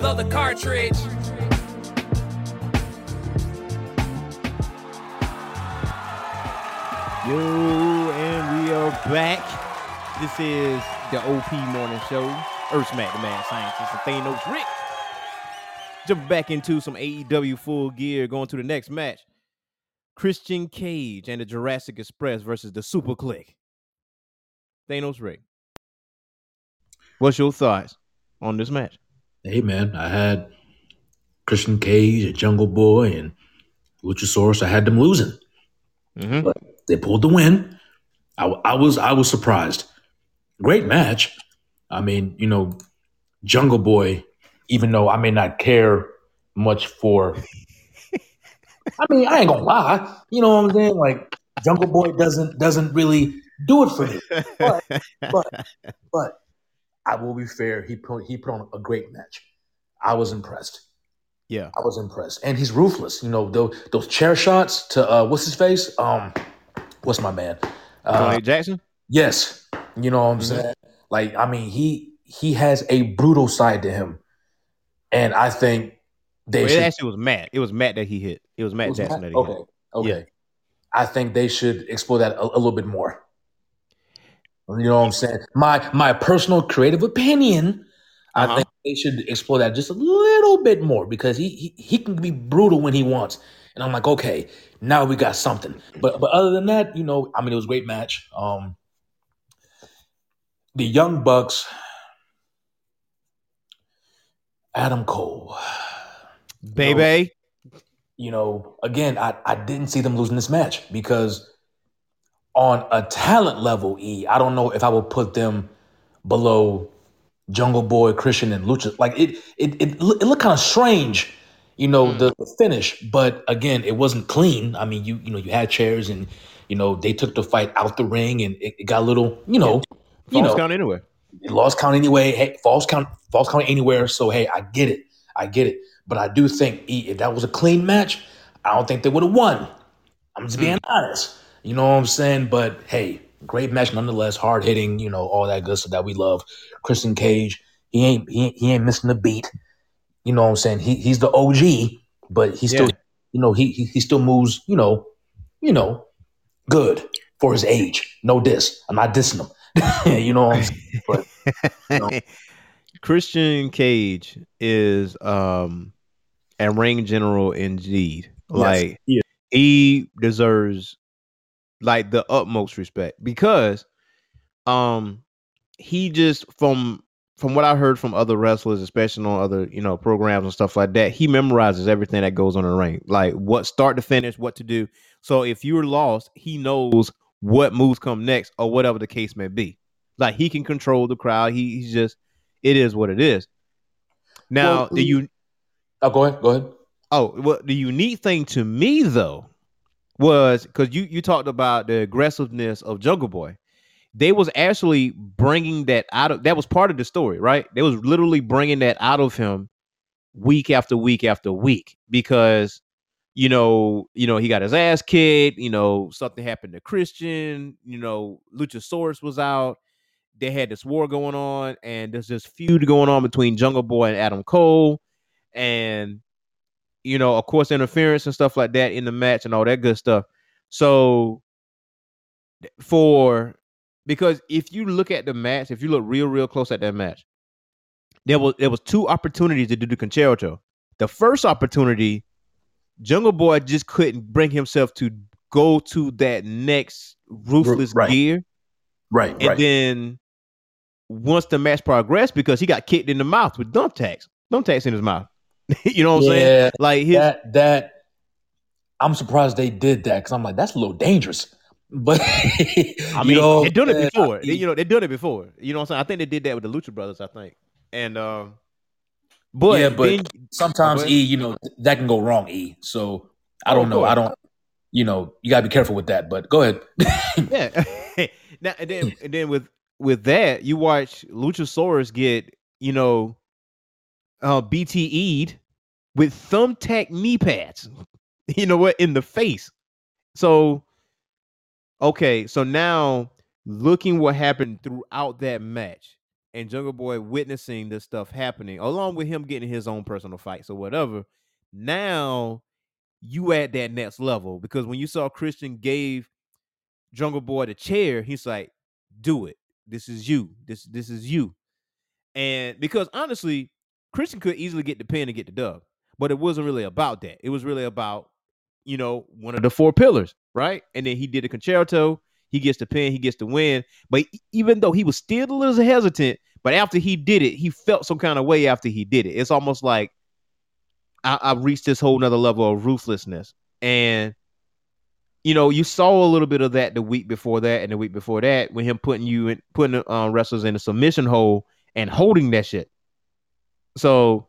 Blow the cartridge. Yo, and we are back. This is the OP Morning Show. Earth Smack, the man scientist, and Thanos Rick. Jumping back into some AEW full gear, going to the next match. Christian Cage and the Jurassic Express versus the Super Kliq. Thanos Rick. What's your thoughts on this match? Hey man, I had Christian Cage, and Jungle Boy, and Luchasaurus. I had them losing. Mhm. But they pulled the win. I, I was I was surprised. Great match. I mean, you know, Jungle Boy. Even though I may not care much for, I mean, I ain't gonna lie. You know what I'm saying? Like Jungle Boy doesn't doesn't really do it for me. But but but I will be fair. He put he put on a great match. I was impressed. yeah. I was impressed, and he's ruthless. You know those those chair shots to uh, what's his face? Um, what's my man? Uh, Jackson? yes, you know what I'm Mhm. saying. Like I mean, he he has a brutal side to him, and I think they Well, it should. actually was Matt. It was Matt that he hit. It was Matt was Jackson Matt? that he okay, hit. okay. Yeah. I think they should explore that a, a little bit more. You know what I'm saying? My my personal creative opinion. Uh-huh. I think they should explore that just a little bit more because he, he he can be brutal when he wants. And I'm like, okay, now we got something. But but other than that, you know, I mean, it was a great match. Um, the Young Bucks, Adam Cole. Baby. you know, again, I, I didn't see them losing this match because on a talent level, E, I don't know if I would put them below Jungle Boy, Christian, and Lucha. Like it it it, it looked kind of strange, you know, mm. the, the finish. But again, it wasn't clean. I mean, you you know, you had chairs and you know, they took the fight out the ring and it, it got a little, you know, you False know, count it lost count anyway. Hey, false count, false count anywhere. So hey, I get it, I get it. But I do think E, if that was a clean match, I don't think they would have won. I'm just being mm. honest. You know what I'm saying? But hey, great match nonetheless. Hard hitting, you know, all that good stuff that we love. Christian Cage, he ain't he, ain't- he ain't missing a beat. You know what I'm saying? He he's the OG, but he still, Yeah. you know, he, he he still moves, you know, you know, good for his age. No diss. I'm not dissing him. you know what I'm saying? But No. Christian Cage is um a ring general indeed. Like he is. he deserves like the utmost respect because um he just from from what I heard from other wrestlers, especially on other you know programs and stuff like that, he memorizes everything that goes on in the ring, like what start to finish, what to do. So if you're lost, he knows what moves come next or whatever the case may be. Like he can control the crowd. He, he's just it is what it is. Now Well, the you Oh, go ahead. Go ahead. Oh, well, the unique thing to me though was because you you talked about the aggressiveness of Jungle Boy. They was actually bringing that out of that was part of the story, right? They was literally bringing that out of him week after week after week because you know, you know, he got his ass kicked. You know, something happened to Christian. You know, Luchasaurus was out. They had this war going on, and there's this feud going on between Jungle Boy and Adam Cole, and you know, of course, interference and stuff like that in the match and all that good stuff. So, for because if you look at the match, if you look real, real close at that match, there was there was two opportunities to do the Con-Chair-To. The first opportunity, Jungle Boy just couldn't bring himself to go to that next ruthless right. gear, Right. and right. then once the match progressed, because he got kicked in the mouth with thumbtacks, thumbtacks in his mouth. you know what I'm saying? yeah. Like his That that I'm surprised they did that because I'm like that's a little dangerous. But I mean, they've done it before. They, you know, they've done it before. You know what I'm saying? I think they did that with the Lucha Brothers, I think. And um but, Yeah, but then, sometimes Go E, you know, that can go wrong. E, so I Oh, don't know. course. I don't. You know, you gotta be careful with that. But go ahead. yeah. now and then and then with with that, you watch Luchasaurus get, you know, uh BTE'd with thumbtack knee pads. You know what? In the face. So okay, so now looking what happened throughout that match and Jungle Boy witnessing this stuff happening, along with him getting his own personal fights or whatever. Now you at that next level because when you saw Christian gave Jungle Boy the chair, he's like, "Do it. This is you. This this is you." And because honestly, Christian could easily get the pin and get the dub, but it wasn't really about that. It was really about, you know, one of the four pillars, right? And then he did a Con-Chair-To. He gets the pin. He gets the win. But even though he was still a little hesitant, but after he did it, he felt some kind of way after he did it. It's almost like I, I reached this whole nother level of ruthlessness. And you know, you saw a little bit of that the week before that and the week before that with him putting you in putting um, wrestlers in a submission hole and holding that shit. So,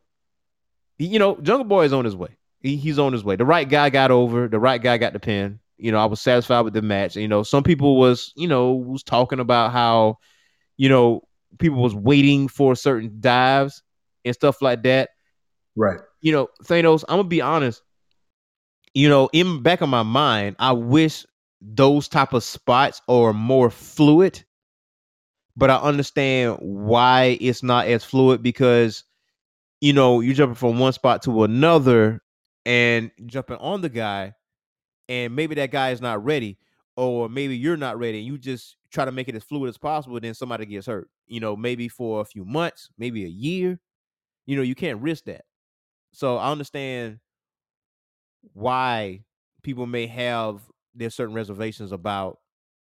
you know, Jungle Boy is on his way. He, he's on his way. The right guy got over. The right guy got the pin. You know, I was satisfied with the match. You know, some people was, you know, was talking about how, you know, people was waiting for certain dives and stuff like that. Right. You know, Thanos, I'm gonna be honest. You know, in back of my mind, I wish those type of spots are more fluid but I understand why it's not as fluid because you know you're jumping from one spot to another and jumping on the guy, and maybe that guy is not ready, or maybe you're not ready, and you just try to make it as fluid as possible. Then somebody gets hurt. You know, maybe for a few months, maybe a year. You know, you can't risk that. So I understand why people may have their certain reservations about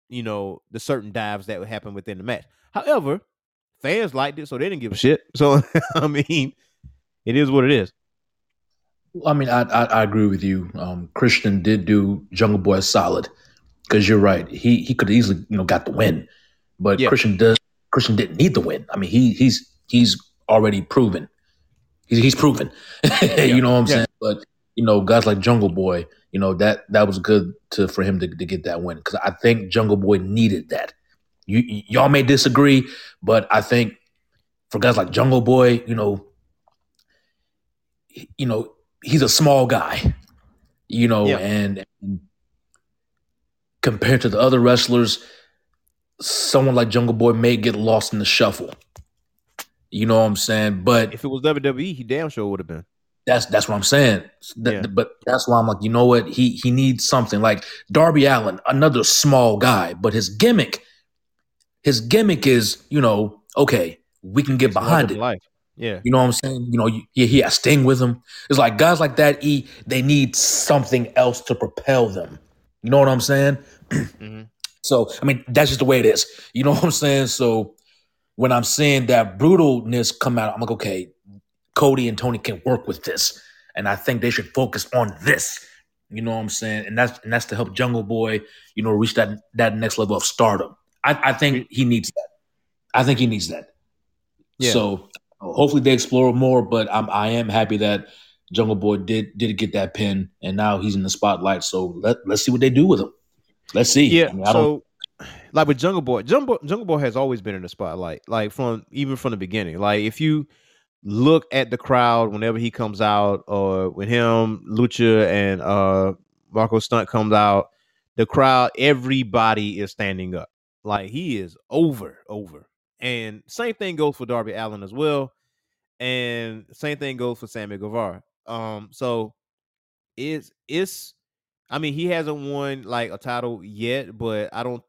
you know the certain dives that would happen within the match. However, fans liked it, so they didn't give a shit. So I mean, it is what it is. I mean, I I, I agree with you. Um, Christian did do Jungle Boy solid because you're right. He he could easily you know got the win, but Yeah. Christian does Christian didn't need the win. I mean, he he's he's already proven. He's he's proven. you know what I'm Yeah. saying? But you know, guys like Jungle Boy, you know that that was good to for him to, to get that win because I think Jungle Boy needed that. You y'all may disagree, but I think for guys like Jungle Boy, you know, you know, he's a small guy, you know, Yeah. and, and compared to the other wrestlers, someone like Jungle Boy may get lost in the shuffle. You know what I'm saying? But If it was WWE, he damn sure would have been. that's that's what I'm saying. That- Yeah. But that's why I'm like, you know what? He he needs something like Darby Allin, another small guy, but his gimmick, his gimmick is, you know, okay, we can get behind it. Life. Yeah. You know what I'm saying? You know, you, yeah, he has Sting with him. It's like guys like that. E they need something else to propel them. You know what I'm saying? Mhm. So I mean, that's just the way it is. You know what I'm saying? So when I'm seeing that brutalness come out, I'm like, okay, Cody and Tony can work with this, and I think they should focus on this. You know what I'm saying? And that's and that's to help Jungle Boy, you know, reach that that next level of stardom. I, I think he needs that. I think he needs that. Yeah. So hopefully they explore more. But I'm I am happy that Jungle Boy did did get that pin, and now he's in the spotlight. So let let's see what they do with him. Let's see. Yeah. I mean, I don't- so, like with Jungle Boy, Jungle Jungle Boy has always been in the spotlight, like from even from the beginning. Like if you look at the crowd whenever he comes out, or when him, Lucha, and uh Marko Stunt comes out, the crowd, everybody is standing up. Like he is over, over. And same thing goes for Darby Allin as well. And same thing goes for Sammy Guevara. Um, so it's it's I mean, he hasn't won like a title yet, but I don't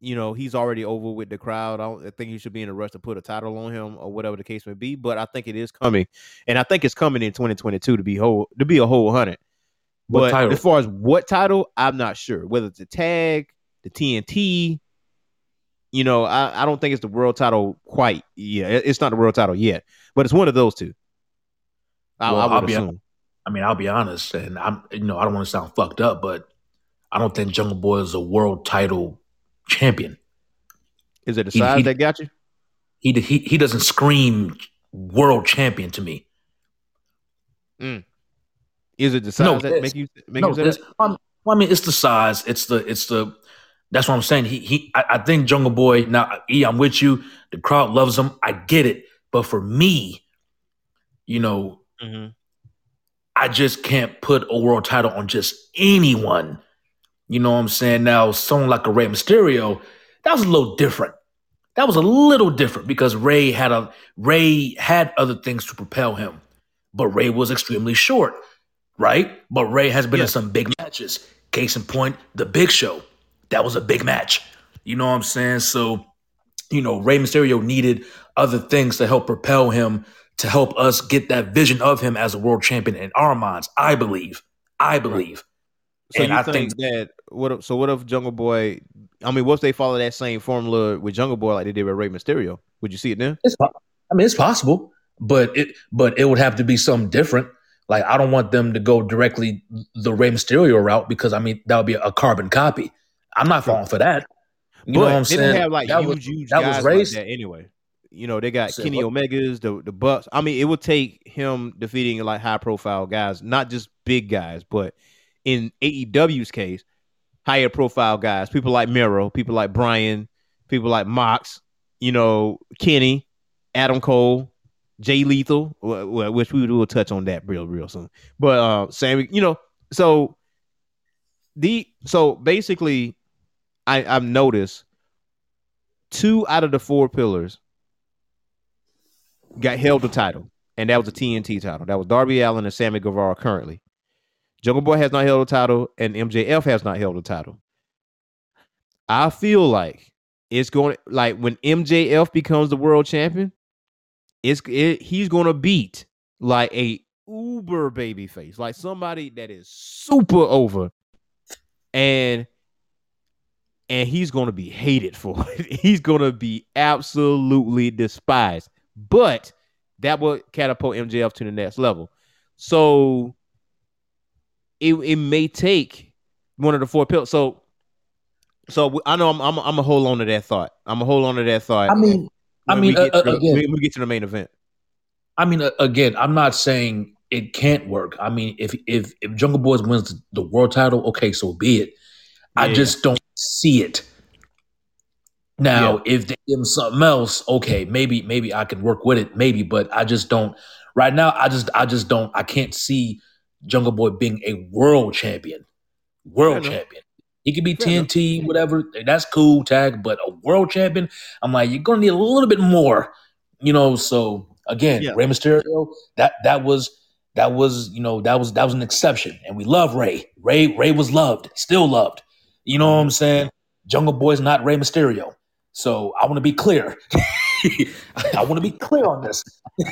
you know, he's already over with the crowd. I don't think he should be in a rush to put a title on him or whatever the case may be, but I think it is coming. And I think it's coming in 2022 to be whole to be a whole hundred. But as far as what title, I'm not sure. Whether it's a tag, the TNT, you know, I, I don't think it's the world title quite. Yeah, it's not the world title yet, but it's one of those two. I, Well, I would I'll be- assume. I mean, I'll be honest, and I'm you know I don't want to sound fucked up, but I don't think Jungle Boy is a world title champion. Is it the size he- that got you? He he he doesn't scream world champion to me. Mm. Is it the size No, that make you make No, you say that? um, well, I mean it's the size. It's the it's the. That's what I'm saying. He he. I, I think Jungle Boy. Now, E, I'm with you. The crowd loves him. I get it. But for me, you know, Mhm. I just can't put a world title on just anyone. You know what I'm saying? Now, someone like a Rey Mysterio, that was a little different. that was a little different because Rey had a Rey had other things to propel him, but Rey was extremely short, right? But Rey has been in some big matches. Case in point, the Big Show. That was a big match. You know what I'm saying? So, you know, Rey Mysterio needed other things to help propel him to help us get that vision of him as a world champion in our minds. I believe. I believe. So And you I think, think- that what? If, so what if Jungle Boy? I mean, what if they follow that same formula with Jungle Boy like they did with Rey Mysterio? Would you see it then? I mean, it's possible, but it but it would have to be something different. Like I don't want them to go directly the Rey Mysterio route because I mean that would be a carbon copy. I'm not falling for that. You know but what I'm they saying? don't have like that huge, was, huge that guys was like that anyway. You know, they got Say Kenny what? Omegas, the the Bucks. I mean, it would take him defeating like high profile guys, not just big guys, but in AEW's case, higher profile guys, people like Miro, people like Bryan, people like Mox, you know, Kenny, Adam Cole, Jay Lethal, wh- wh- which we will touch on that real, real soon. But uh Sammy, you know, so the so basically I, I've noticed two out of the four pillars got held the title, and that was a TNT title. That was Darby Allin and Sammy Guevara currently. Jungle Boy has not held the title, and MJF has not held the title. I feel like it's going like when MJF becomes the world champion, it's it, he's going to beat like a uber baby face, like somebody that is super over, and and he's going to be hated for it. He's going to be absolutely despised. But that will catapult MJF to the next level. So it it may take one of the four pillars. So so I know I'm I'm I'm a hold on to that thought. I'm a hold on to that thought. I mean, I mean, we get uh, to the- again- when we get to the main event. I mean, uh, again, I'm not saying it can't work. I mean, if if if Jungle Boys wins the world title, okay, so be it. I just don't see it. Now, if they give him something else, okay, maybe maybe I can work with it, maybe, but I just don't. Right now, I just I just don't. I can't see Jungle Boy being a world champion. World champion. He could be Fair enough. TNT, whatever. That's cool, tag. But a world champion, I'm like, you're gonna need a little bit more, you know. So again, Yeah. Rey Mysterio, that that was that was you know that was that was an exception, and we love Rey. Rey Rey was loved, still loved. You know what I'm saying? Jungle Boy's not Rey Mysterio. So I want to be clear. I want to be clear on this.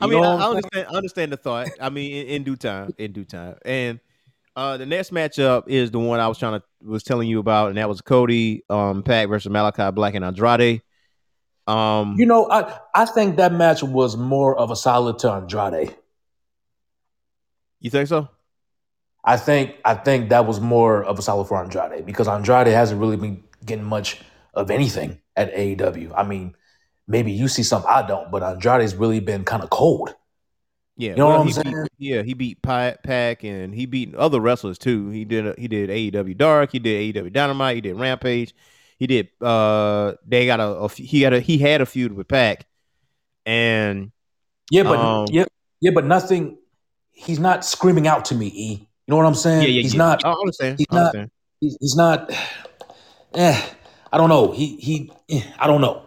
I mean, I, I understand. I understand the thought. I mean, in, in due time, in due time, and uh, the next matchup is the one I was trying to was telling you about, and that was Cody um PAC versus Malakai Black and Andrade. Um, You know, I I think that match was more of a solid to Andrade. you think so? I think I think that was more of a solid for Andrade because Andrade hasn't really been getting much of anything at AEW. I mean, maybe you see something I don't, but Andrade's really been kind of cold. Yeah, You know well, what I'm he saying? Beat, yeah, he beat PAC and he beat other wrestlers too. He did he did AEW Dark, he did AEW Dynamite, he did Rampage, he did. uh They got a, a he had a he had a feud with PAC, and Yeah, but Um, yeah, yeah, but nothing. He's not screaming out to me. E, you know what I'm saying? yeah, yeah, he's yeah. not. I understand. he's I not- understand. He's, he's not. Eh, I don't know. He he. eh, I don't know.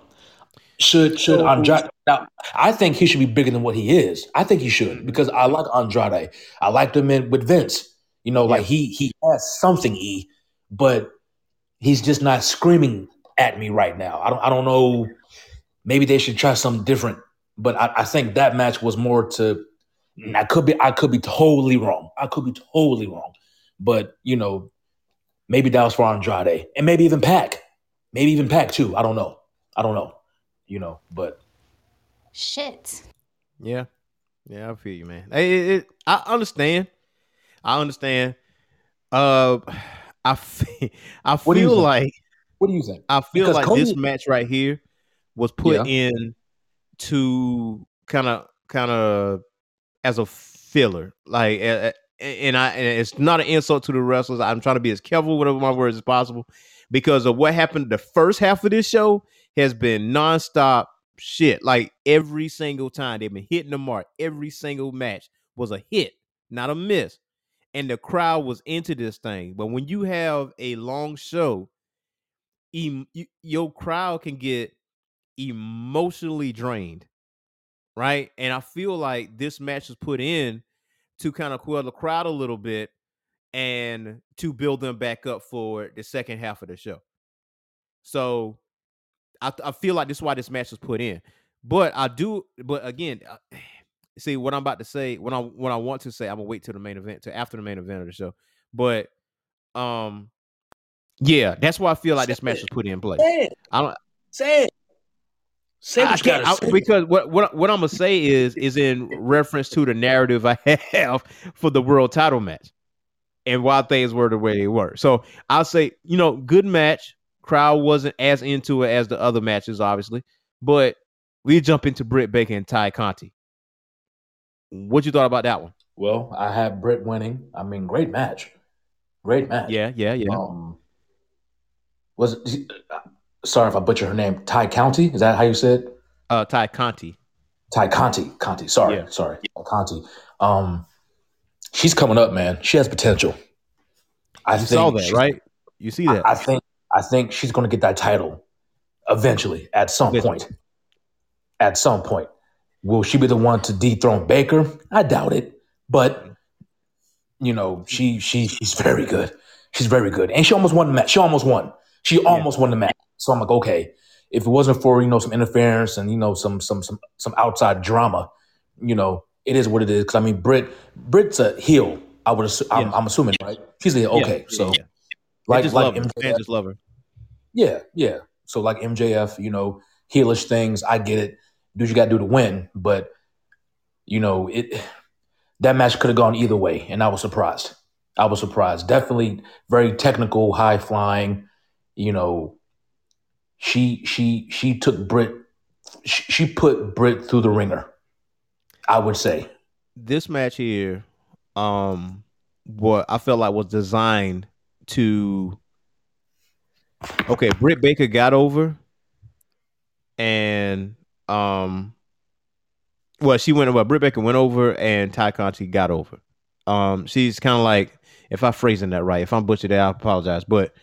Should should So- Andrade? Now, I think he should be bigger than what he is. I think he should because I like Andrade. I liked him in with Vince. You know, like he he has something. E, but he's just not screaming at me right now. I don't I don't know. Maybe they should try something different. But I, I think that match was more to. I could be I could be totally wrong. I could be totally wrong. But you know, maybe that was for Andrade, and maybe even PAC. maybe even PAC too. I don't know. I don't know. You know, but Shit. Yeah, yeah, I feel you, man. It- it- it- I understand. I understand. Uh, I feel, I What do you feel think? like what do you think? I feel Because like Cody- this match right here was put Yeah. in to kind of kind of as a filler. Like, and I and it's not an insult to the wrestlers. I'm trying to be as careful with my words as possible because of what happened. The first half of this show has been nonstop shit. Like every single time they've been hitting the mark. Every single match was a hit, not a miss. And the crowd was into this thing. But when you have a long show em- your crowd can get emotionally drained, right? And I feel like this match was put in to kind of quell the crowd a little bit and to build them back up for the second half of the show. So I, I feel like this is why this match was put in. But I do, but again, uh, see what I'm about to say, what I what I want to say, I'm gonna wait till the main event, to after the main event of the show. But um, yeah, that's why I feel like this match was put in place. Say it. I don't. Say it. Say I what gotta I- because what what what I'm gonna say is is in reference to the narrative I have for the world title match and why things were the way they were. So I'll say, you know, good match. Crowd wasn't as into it as the other matches, obviously, but we jump into Britt Baker and Ty Conti. What you thought about that one? Well, I had Britt winning. I mean, great match. Great match. Yeah, yeah, yeah. Um, was it, uh, sorry if I butcher her name. Ty County is that how you said? Uh, Ty Conti. Ty Conti. Conti. Sorry, Yeah. sorry. Conti. Um, she's coming up, man. She has potential. I You saw that, right? You see that? I, I think I think she's going to get that title eventually at some Eventually. point. At some point, will she be the one to dethrone Baker? I doubt it, but you know she she she's very good. She's very good, and she almost won the match. She almost won. She almost won the match. So I'm like, okay, if it wasn't for you know some interference and you know some some some some outside drama, you know it is what it is. Because I mean, Britt Britt's a heel. I would assu- I'm, I'm assuming, right? She's a heel. Okay, yeah, so yeah. Like just like love her. MJF, just love her. yeah, yeah. So like MJF, you know, heelish things. I get it. Do what you got to do to win, but you know it. That match could have gone either way, and I was surprised. I was surprised. Definitely very technical, high flying. You know, she she she took Britt. She, she put Britt through the ringer. I would say. this match here, um, what I felt like was designed to. Okay, Britt Baker got over, and um, well, she went. over. Britt Baker went over, and Ty Conti got over. Um, she's kind of like, if I'm phrasing that right, if I'm butchered I apologize, but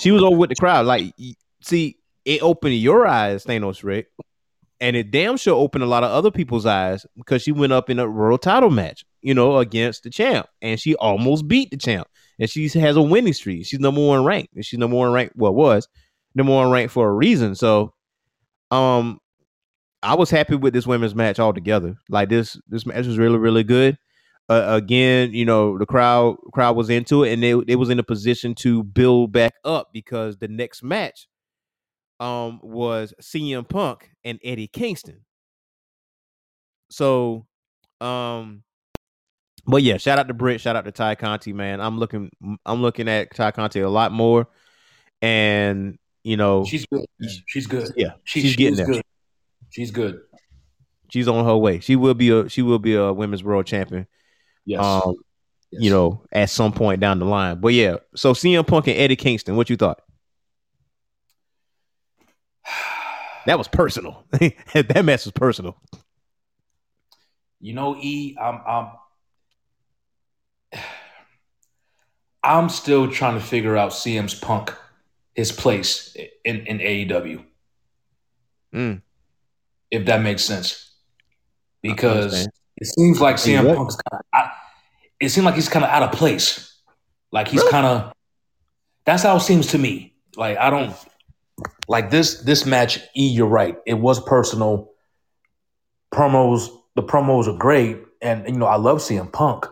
she was over with the crowd. Like, see, it opened your eyes, Thanos Rick, and it damn sure opened a lot of other people's eyes because she went up in a world title match, you know, against the champ, and she almost beat the champ, and she has a winning streak. She's number one ranked, and she's number one ranked. Well, was number one ranked for a reason. So, um, I was happy with this women's match altogether. Like this, this match was really, really good. Uh, again, you know, the crowd crowd was into it, and they they was in a position to build back up because the next match um was CM Punk and Eddie Kingston. So um but yeah, shout out to Britt, shout out to Ty Conti, man. I'm looking I'm looking at Ty Conti a lot more. And you know, She's good. She's good. yeah, She- she's getting she's there. good. She's good. She's on her way. She will be a she will be a women's world champion. Yes. Um, Yes. you know, at some point down the line. But yeah, so CM Punk and Eddie Kingston, what you thought? That was personal. that mess was personal. You know, E, I'm I'm I'm still trying to figure out CM's Punk, his place in, in AEW, Mm. if that makes sense. Because it seems like CM what? Punk's kind of, it seems like he's kind of out of place. Like he's kind of, that's how it seems to me. Like I don't, like this this match. E, you're right. It was personal. Promos, the promos are great, and you know I love seeing Punk.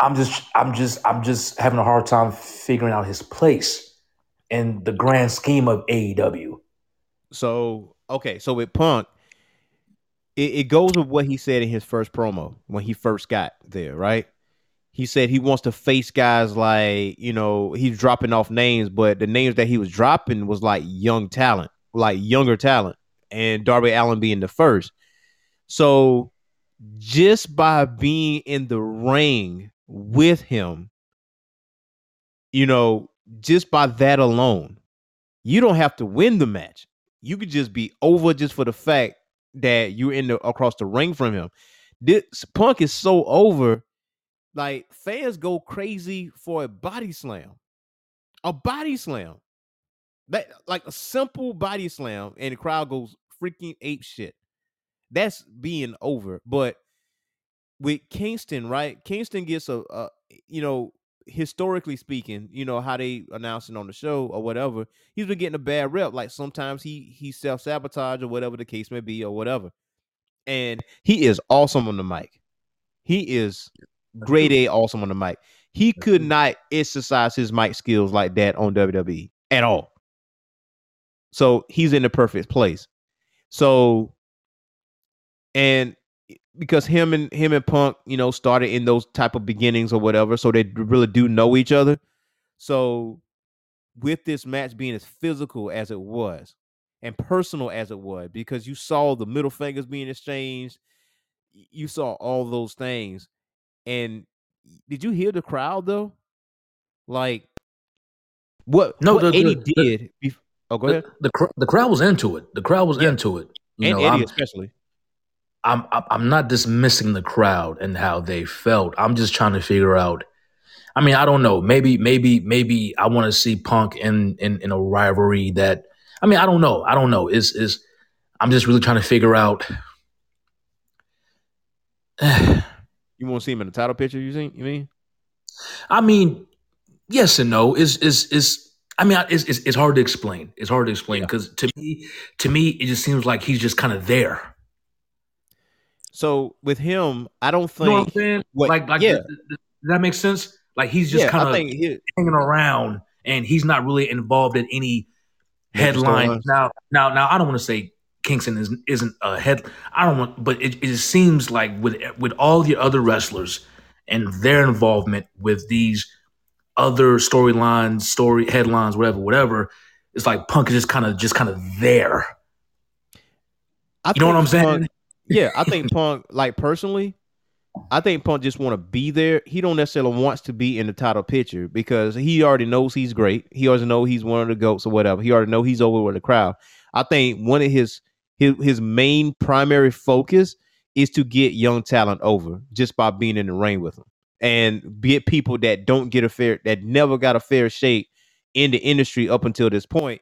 I'm just, I'm just, I'm just having a hard time figuring out his place in the grand scheme of AEW. So okay, so with Punk, it, it goes with what he said in his first promo when he first got there, right? He said he wants to face guys like, you know, he's dropping off names, but the names that he was dropping was like young talent, like younger talent, and Darby Allin being the first. So just by being in the ring with him, you know, just by that alone, you don't have to win the match. You could just be over just for the fact that you're in the across the ring from him. This Punk is so over, like fans go crazy for a body slam, a body slam. That like a simple body slam and the crowd goes freaking ape shit. That's being over. But with Kingston, right? Kingston gets a, a you know, historically speaking, you know, how they announcing on the show or whatever, he's been getting a bad rep. Like sometimes he he self-sabotage or whatever the case may be, or whatever. And he is awesome on the mic. He is grade A awesome on the mic. He could not exercise his mic skills like that on WWE at all. So he's in the perfect place. So and because him and him and Punk, you know, started in those type of beginnings or whatever, so they really do know each other. So with this match being as physical as it was and personal as it was, because you saw the middle fingers being exchanged, you saw all those things. And did you hear the crowd though? Like what No, what the- the- Eddie the- did bef- oh go ahead. The, the cr- the crowd was into it. The crowd was Yeah. into it. You And know, Eddie I'm, especially. I'm I'm I'm not dismissing the crowd and how they felt. I'm just trying to figure out. I mean, I don't know. Maybe maybe maybe I want to see Punk in in in a rivalry that. I mean, I don't know. I don't know. Is is I'm just really trying to figure out. You want to see him in the title picture, you think? You mean? I mean, yes and no. Is is is I mean, it's, it's it's hard to explain. It's hard to explain because to me, to me, it just seems like he's just kind of there. So with him, I don't think. You know what I'm saying? what- like, like, yeah. th- does that make sense? Like he's just yeah, kind of hanging around, and he's not really involved in any headlines. Now, now, now, I don't want to say Kingston is, isn't a head. I don't want, but it, it seems like with with all the other wrestlers and their involvement with these other storylines, story headlines, whatever, whatever. It's like Punk is just kind of just kind of there. I You know what I'm saying? Punk- yeah, I think Punk, like personally, I think Punk just want to be there. He don't necessarily wants to be in the title picture because he already knows he's great. He already know he's one of the goats or whatever. He already know he's over with the crowd. I think one of his his his main primary focus is to get young talent over just by being in the ring with them and get people that don't get a fair that never got a fair shake in the industry up until this point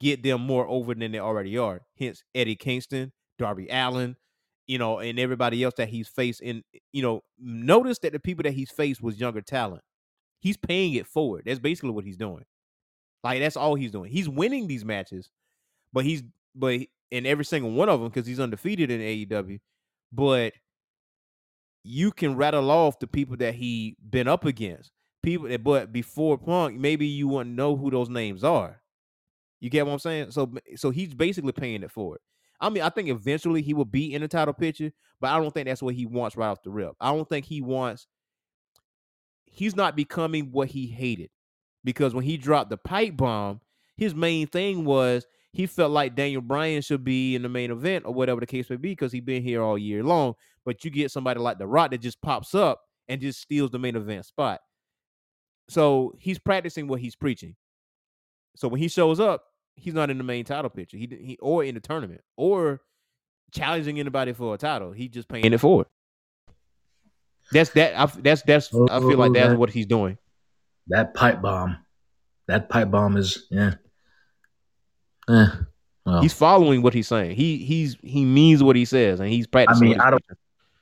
get them more over than they already are. Hence Eddie Kingston, Darby Allin, you know, and everybody else that he's faced. And you know, notice that the people that he's faced was younger talent. He's paying it forward. That's basically what he's doing. Like that's all he's doing. He's winning these matches, but he's but in every single one of them because he's undefeated in AEW. But you can rattle off the people that he been up against. People that, but before Punk, maybe you wouldn't know who those names are. You get what I'm saying? So, so he's basically paying it forward. I mean, I think eventually he will be in the title picture, but I don't think that's what he wants right off the rip. I don't think he wants. He's not becoming what he hated, because when he dropped the pipe bomb, his main thing was he felt like Daniel Bryan should be in the main event or whatever the case may be, because he's been here all year long. But you get somebody like The Rock that just pops up and just steals the main event spot. So he's practicing what he's preaching. So when he shows up, he's not in the main title picture. He he or in the tournament or challenging anybody for a title. He just paying it forward. That's that. I, that's that's. I feel like that's Oh, what he's doing. That pipe bomb, that pipe bomb is yeah. Eh, well, He's following what he's saying. He he's he means what he says, and he's practicing. I mean, I don't- preaching.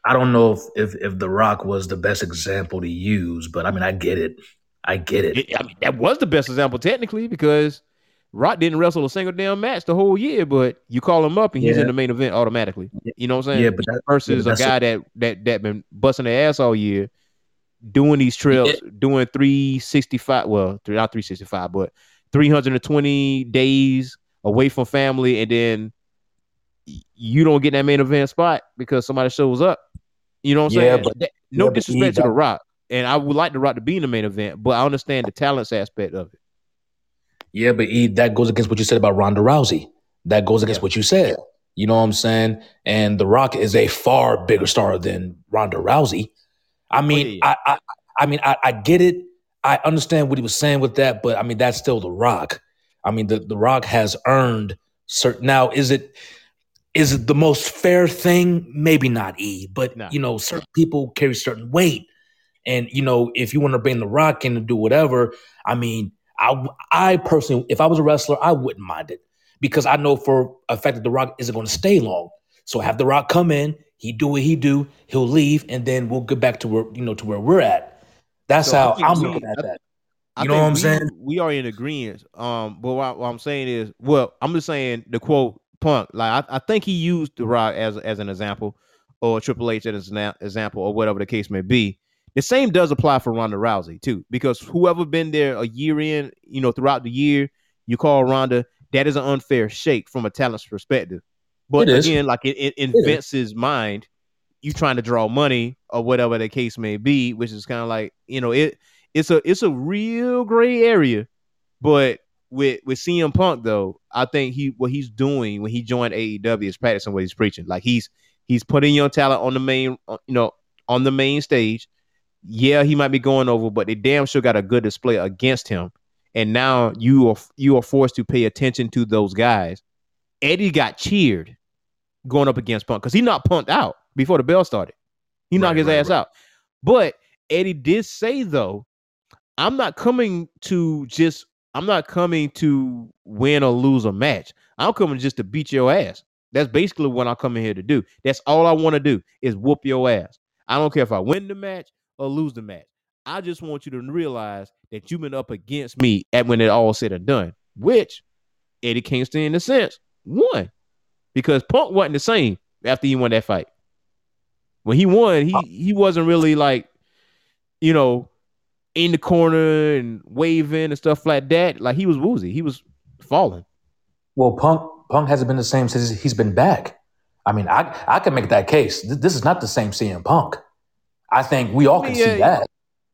I don't know if, if if The Rock was the best example to use, but I mean, I get it. I get it. It- I mean, that was the best example technically because Rock didn't wrestle a single damn match the whole year, but you call him up and he's Yeah. in the main event automatically. You know what I'm saying? Yeah, but that, versus Yeah, a that's guy that that that been busting their ass all year, doing these trips, doing three sixty five. Well, three not three sixty five, but three hundred and twenty days away from family, and then you don't get that main event spot because somebody shows up. You know what I'm Yeah, saying? but- That- no yeah, disrespect to the Rock, and I would like the Rock to be in the main event, but I understand the talents aspect of it. yeah, but E, that goes against what you said about Ronda Rousey. That goes against Yeah. what you said. You know what I'm saying? And The Rock is a far bigger star than Ronda Rousey. I oh, mean, Oh, I, I, I mean, I, I get it. I understand what he was saying with that, but I mean, that's still The Rock. I mean, the The Rock has earned certain. Now, is it is it the most fair thing? Maybe not, E, but No. you know, certain people carry certain weight, and you know, if you want to bring The Rock in to do whatever, I mean, I I personally, if I was a wrestler, I wouldn't mind it because I know for a fact that The Rock isn't going to stay long. So have The Rock come in, he do what he do, he'll leave, and then we'll get back to where you know to where we're at. That's So how I'm looking at I- I You know what I'm we, saying? We are in agreement. Um, but what, what I'm saying is, well, I'm just saying the quote Punk. Like I, I think he used the Rock as as an example, or Triple H as an example, or whatever the case may be. The same does apply for Ronda Rousey too, because whoever been there a year in, you know, throughout the year, you call Ronda, that is an unfair shake from a talent's perspective. But It is. again, like in, in, in It is. Vince's mind, you trying to draw money or whatever the case may be, which is kind of like you know it it's a it's a real gray area. But with with CM Punk though, I think he what he's doing when he joined AEW is practicing what he's preaching. Like he's he's putting young talent on the main uh, you know on the main stage. Yeah, he might be going over, but they damn sure got a good display against him. And now you are you are forced to pay attention to those guys. Eddie got cheered going up against Punk because he knocked Punk out before the bell started. He knocked Right, his right, ass right. out. But Eddie did say though, I'm not coming to just I'm not coming to win or lose a match. I'm coming just to beat your ass. That's basically what I'm coming here to do. That's all I want to do is whoop your ass. I don't care if I win the match or lose the match. I just want you to realize that you've been up against me at when it all said and done, which Eddie Kingston, in a sense, won because Punk wasn't the same after he won that fight. When he won, he he wasn't really like, you know, in the corner and waving and stuff like that. Like he was woozy. He was falling. Well, Punk Punk hasn't been the same since he's been back. I mean, I I can make that case. Th- This is not the same CM Punk. I think we all I can mean, see yeah, that.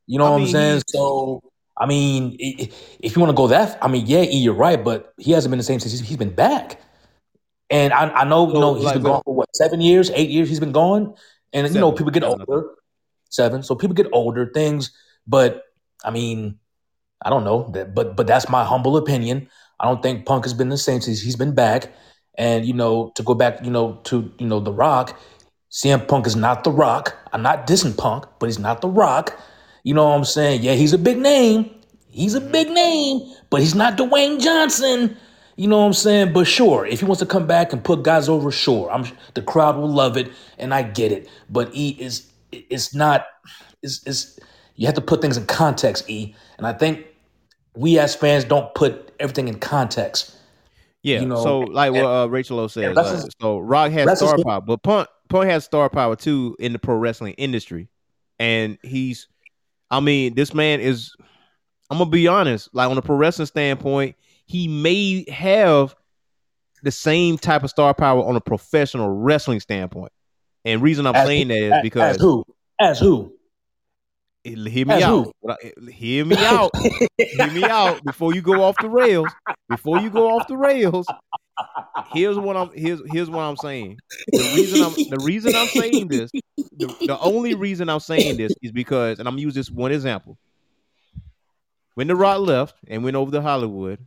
You know I what I'm saying? So, I mean, if you want to go that, I mean, yeah, you're right, but he hasn't been the same since he's, he's been back. And I, I know, you So, know, he's like, been gone for what seven years, eight years. He's been gone, and you know, people get older. Seven, so people get older. Things, but I mean, I don't know, but but that's my humble opinion. I don't think Punk has been the same since he's been back. And you know, to go back, you know, to you know, The Rock, CM Punk is not The Rock. I'm not dissing Punk, but he's not The Rock. You know what I'm saying? Yeah, he's a big name. He's a big name, but he's not Dwayne Johnson. You know what I'm saying? But sure, if he wants to come back and put guys over, sure, I'm the crowd will love it, and I get it. But he is it's not it's, it's you have to put things in context, E. And I think we as fans don't put everything in context. Yeah. You know, so like what uh, Rachel O says, that's uh, just- so Rock has just star power, but Punk Punk has star power too in the pro wrestling industry, and he's, I mean, this man is. I'm gonna be honest, like on a pro wrestling standpoint, he may have the same type of star power on a professional wrestling standpoint. And reason I'm As- saying that is because as who? As who? Hear me out. who? Hear me out. hear me out before you go off the rails. Before you go off the rails, here's what I'm here's here's what I'm saying. The reason I'm the reason I'm saying this, the, the only reason I'm saying this is because, and I'm gonna use this one example. When The Rock left and went over to Hollywood,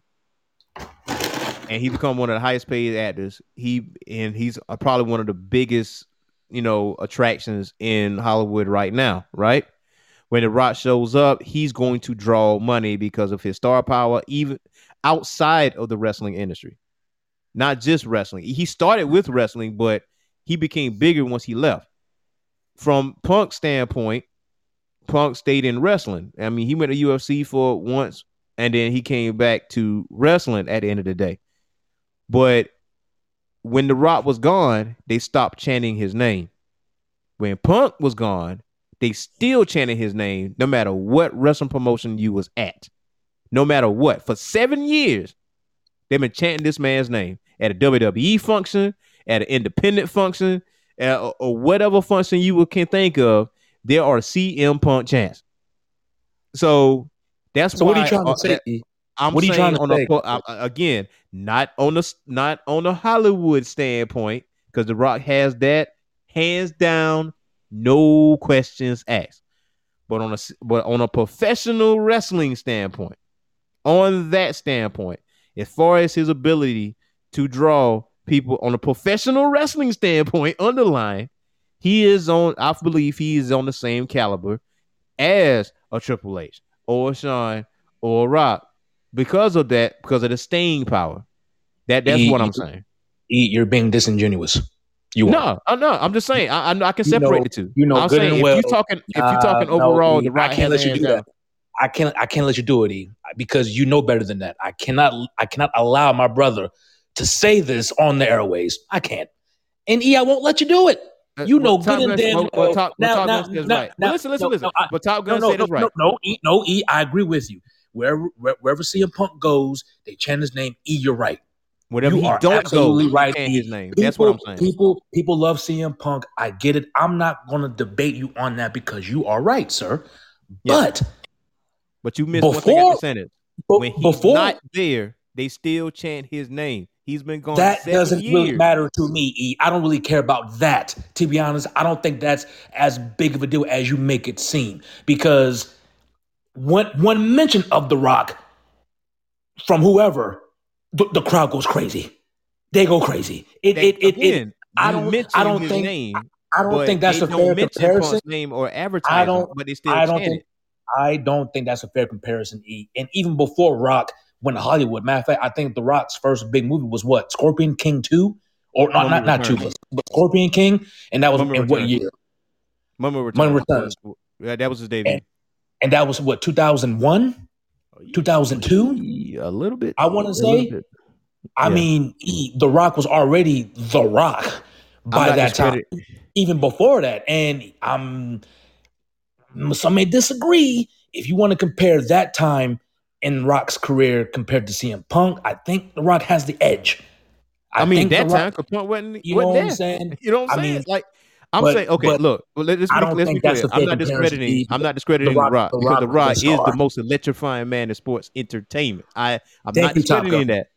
and he become one of the highest paid actors, he and he's probably one of the biggest, you know, attractions in Hollywood right now, right? When The Rock shows up, he's going to draw money because of his star power, even outside of the wrestling industry not just wrestling. He started with wrestling, but he became bigger once he left. From Punk's standpoint, Punk stayed in wrestling. I mean, he went to UFC for once, and then he came back to wrestling at the end of the day. But when The Rock was gone, they stopped chanting his name. When Punk was gone, they still chanted his name no matter what wrestling promotion you was at. No matter what. For seven years, they've been chanting this man's name at a WWE function, at an independent function, uh, or, or whatever function you can think of. There are CM Punk chants. So that's So why what are you trying uh, to say? that-? I'm What are you saying trying to on say? a uh, uh, again, not on the not on the Hollywood standpoint, because The Rock has that hands down, no questions asked. But on a but on a professional wrestling standpoint, on that standpoint, as far as his ability to draw people on a professional wrestling standpoint, underline, he is on. I believe he is on the same caliber as a Triple H or a Shawn or a Rock because of that, because of the staying power. That that's what I'm saying. You're being disingenuous. You. No, uh, no, I'm just saying. I, I, know- I can You know- separate the two. you know I'm good saying and if well, you talking, if you're Uh, talking no, overall, E, the Rock I can't let you do down. that. I can't. I can't let you do it, E, because you know better than that. I cannot. I cannot allow my brother to say this on the airways. I can't. And E, I won't let you do it. Uh, You know well, Top good and Gun- damn well, well, well. Top, well, Now- now- now- right. now- listen, listen, no, listen. no, I- but Top No, Gun no, said no, right. no, no, E, no, E. I agree with you. Wherever, wherever CM Punk goes, they chant his name. E, you're right. Whatever you he are don't go, absolutely you right, chant his name. That's what I'm saying. People, people love CM Punk. I get it. I'm not going to debate you on that because you are right, sir. Yeah. But But you missed one thing at Before- the sentence. be- When he's before not there, they still chant his name. He's been gone that seven doesn't years. really matter to me. E. I don't really care about that. To be honest, I don't think that's as big of a deal as you make it seem. Because one one mention of The Rock from whoever, the, the crowd goes crazy. They go crazy. It They- it it, it I don't- I don't think- name, I don't think that's a fair comparison. Punk's name or advertising, don't- but they still I don't think it. I don't think that's a fair comparison. E. And even before Rock went to Hollywood, matter of fact, I think The Rock's first big movie was what Scorpion King two, or not Mummy not not two, but, but Scorpion King, and that was Mummy in what year? Mummy Returns. Mummy Returns. Yeah, that was his debut. And- And that was what 2001, 2002. A little bit. I wanna say- little bit. I mean, E, The Rock was already The Rock by that time. even before that. And I'm some may disagree. If you want to compare that time in Rock's career compared to CM Punk, I think The Rock has the edge. I, mean, think that The time, Punk wasn't, you know what. I'm saying? You know what I'm I saying? mean, like, I'm but- saying, okay, but look, well, let's, I don't let's be think that's clear. a I'm not discrediting. I'm not discrediting The the Rock- Rock, because the Rock Rock is the most electrifying man in sports entertainment. I, I'm Thank not you, discrediting Gun. that.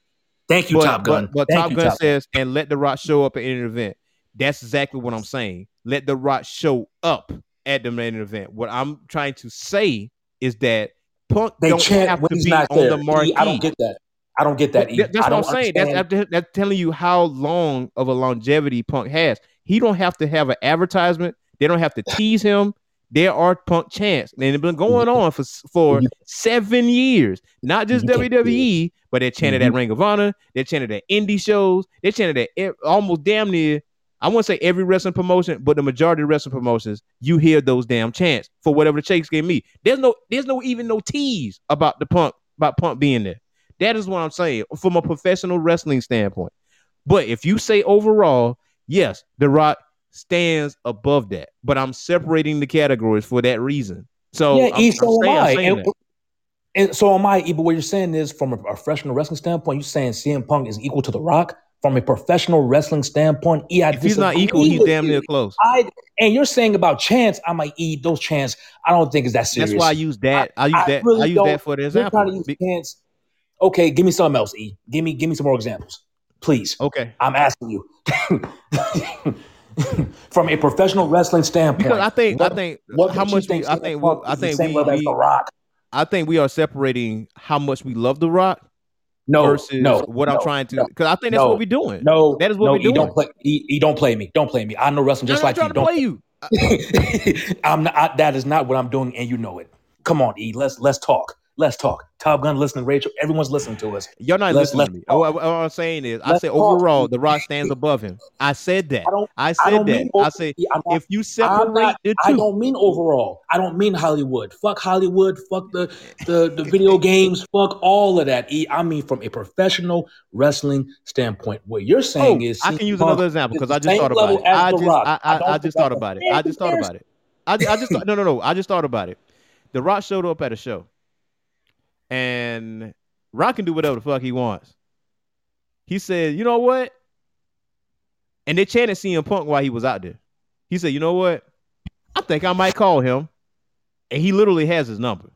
Thank you, but, Top Gun. But, but Top you, Gun Top Gun. says, and let the Rock show up at any event. That's exactly what I'm saying. Let the Rock show up at the main event. What I'm trying to say is that Punk They don't chant have when to he's be not on there. the marquee. I don't get that. I don't get that. E. That- that's I what I'm saying. That's that's telling you how long of a longevity Punk has. He don't have to have an advertisement. They don't have to tease him. There are Punk chants, and they've been going on for for seven years. Not just do WWE, but they chanted at Mhm. Ring of Honor. They chanted at indie shows. They chanted at almost damn near. I won't say every wrestling promotion, but the majority of wrestling promotions, you hear those damn chants for whatever the Chase gave me. There's no, there's no even no tease about the Punk about Punk being there. That is what I'm saying from a professional wrestling standpoint. But if you say overall, yes, The Rock stands above that. But I'm separating the categories for that reason. So yeah, I'm, E, I'm so am saying- saying And, and so am I. E, but what you're saying is, from a professional wrestling standpoint, you're saying CM Punk is equal to The Rock. From a professional wrestling standpoint, E, I if he's not equal, he's damn near close. I and you're saying about chance, I might eat those chants. I don't think it's that serious. That's why I use that. I, use I that. really I use that for the example. to use Be- chance. Okay, give me something else, E. Give me give me some more examples, please. okay. I'm asking you. From a professional wrestling standpoint, Because I think what- I think what how you much we, I think we, I think we, we The Rock. I think we are separating how much we love the Rock No, versus no, what I'm trying to no. because I think that's no, what we're doing. No, That is what no, we're doing. don't play. Don't play me. Don't play me. I know wrestling just I'm like you. Don't play you. I'm not. I, that is not what I'm doing, and you know it. Come on, E. Let's let's talk. Let's talk. Top Gun listening, Rachel. Everyone's listening to us. You're not Let's- listening let's to me. Oh, what, what I'm saying is, I said talk. overall, The Rock stands above him. I said that. I. I I said don't that. I I'm not, if you separate not, the I don't mean overall. I don't mean Hollywood. Fuck Hollywood. Fuck the, the, the video games. Fuck all of that. I mean from a professional wrestling standpoint. What you're oh, saying is, I can use Punk another example because I just thought about it. I just, I, I I, I just thought about it. I just thought about it. I, I just thought, no, no, no. I just thought about it. The Rock showed up at a show, and Rock can do whatever the fuck he wants. He said, "You know what?" And they chanted CM Punk while he was out there. He said, "You know what? I think I might call him." And he literally has his number,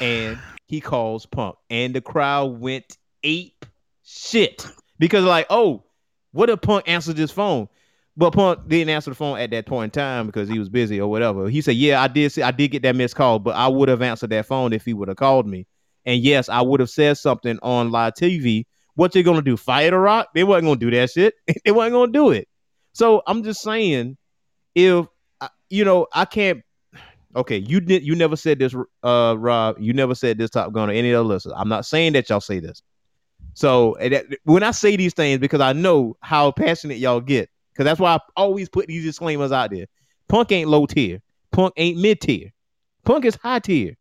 and he calls Punk, and the crowd went ape shit because like, oh, what if Punk answered this phone? But Punk didn't answer the phone at that point in time because he was busy or whatever. He said, "Yeah, I did. See, I did get that missed call, but I would have answered that phone if he would have called me. And yes, I would have said something on live TV. What you gonna do? Fire the Rock? They wasn't gonna do that shit. they wasn't gonna do it. So I'm just saying, if you know, I can't. Okay, you did. You never said this, uh, Rob. You never said this Top Gun or any other listeners. I'm not saying that y'all say this. So that, when I say these things, because I know how passionate y'all get, because that's why I always put these disclaimers out there. Punk ain't low tier. Punk ain't mid tier. Punk is high tier.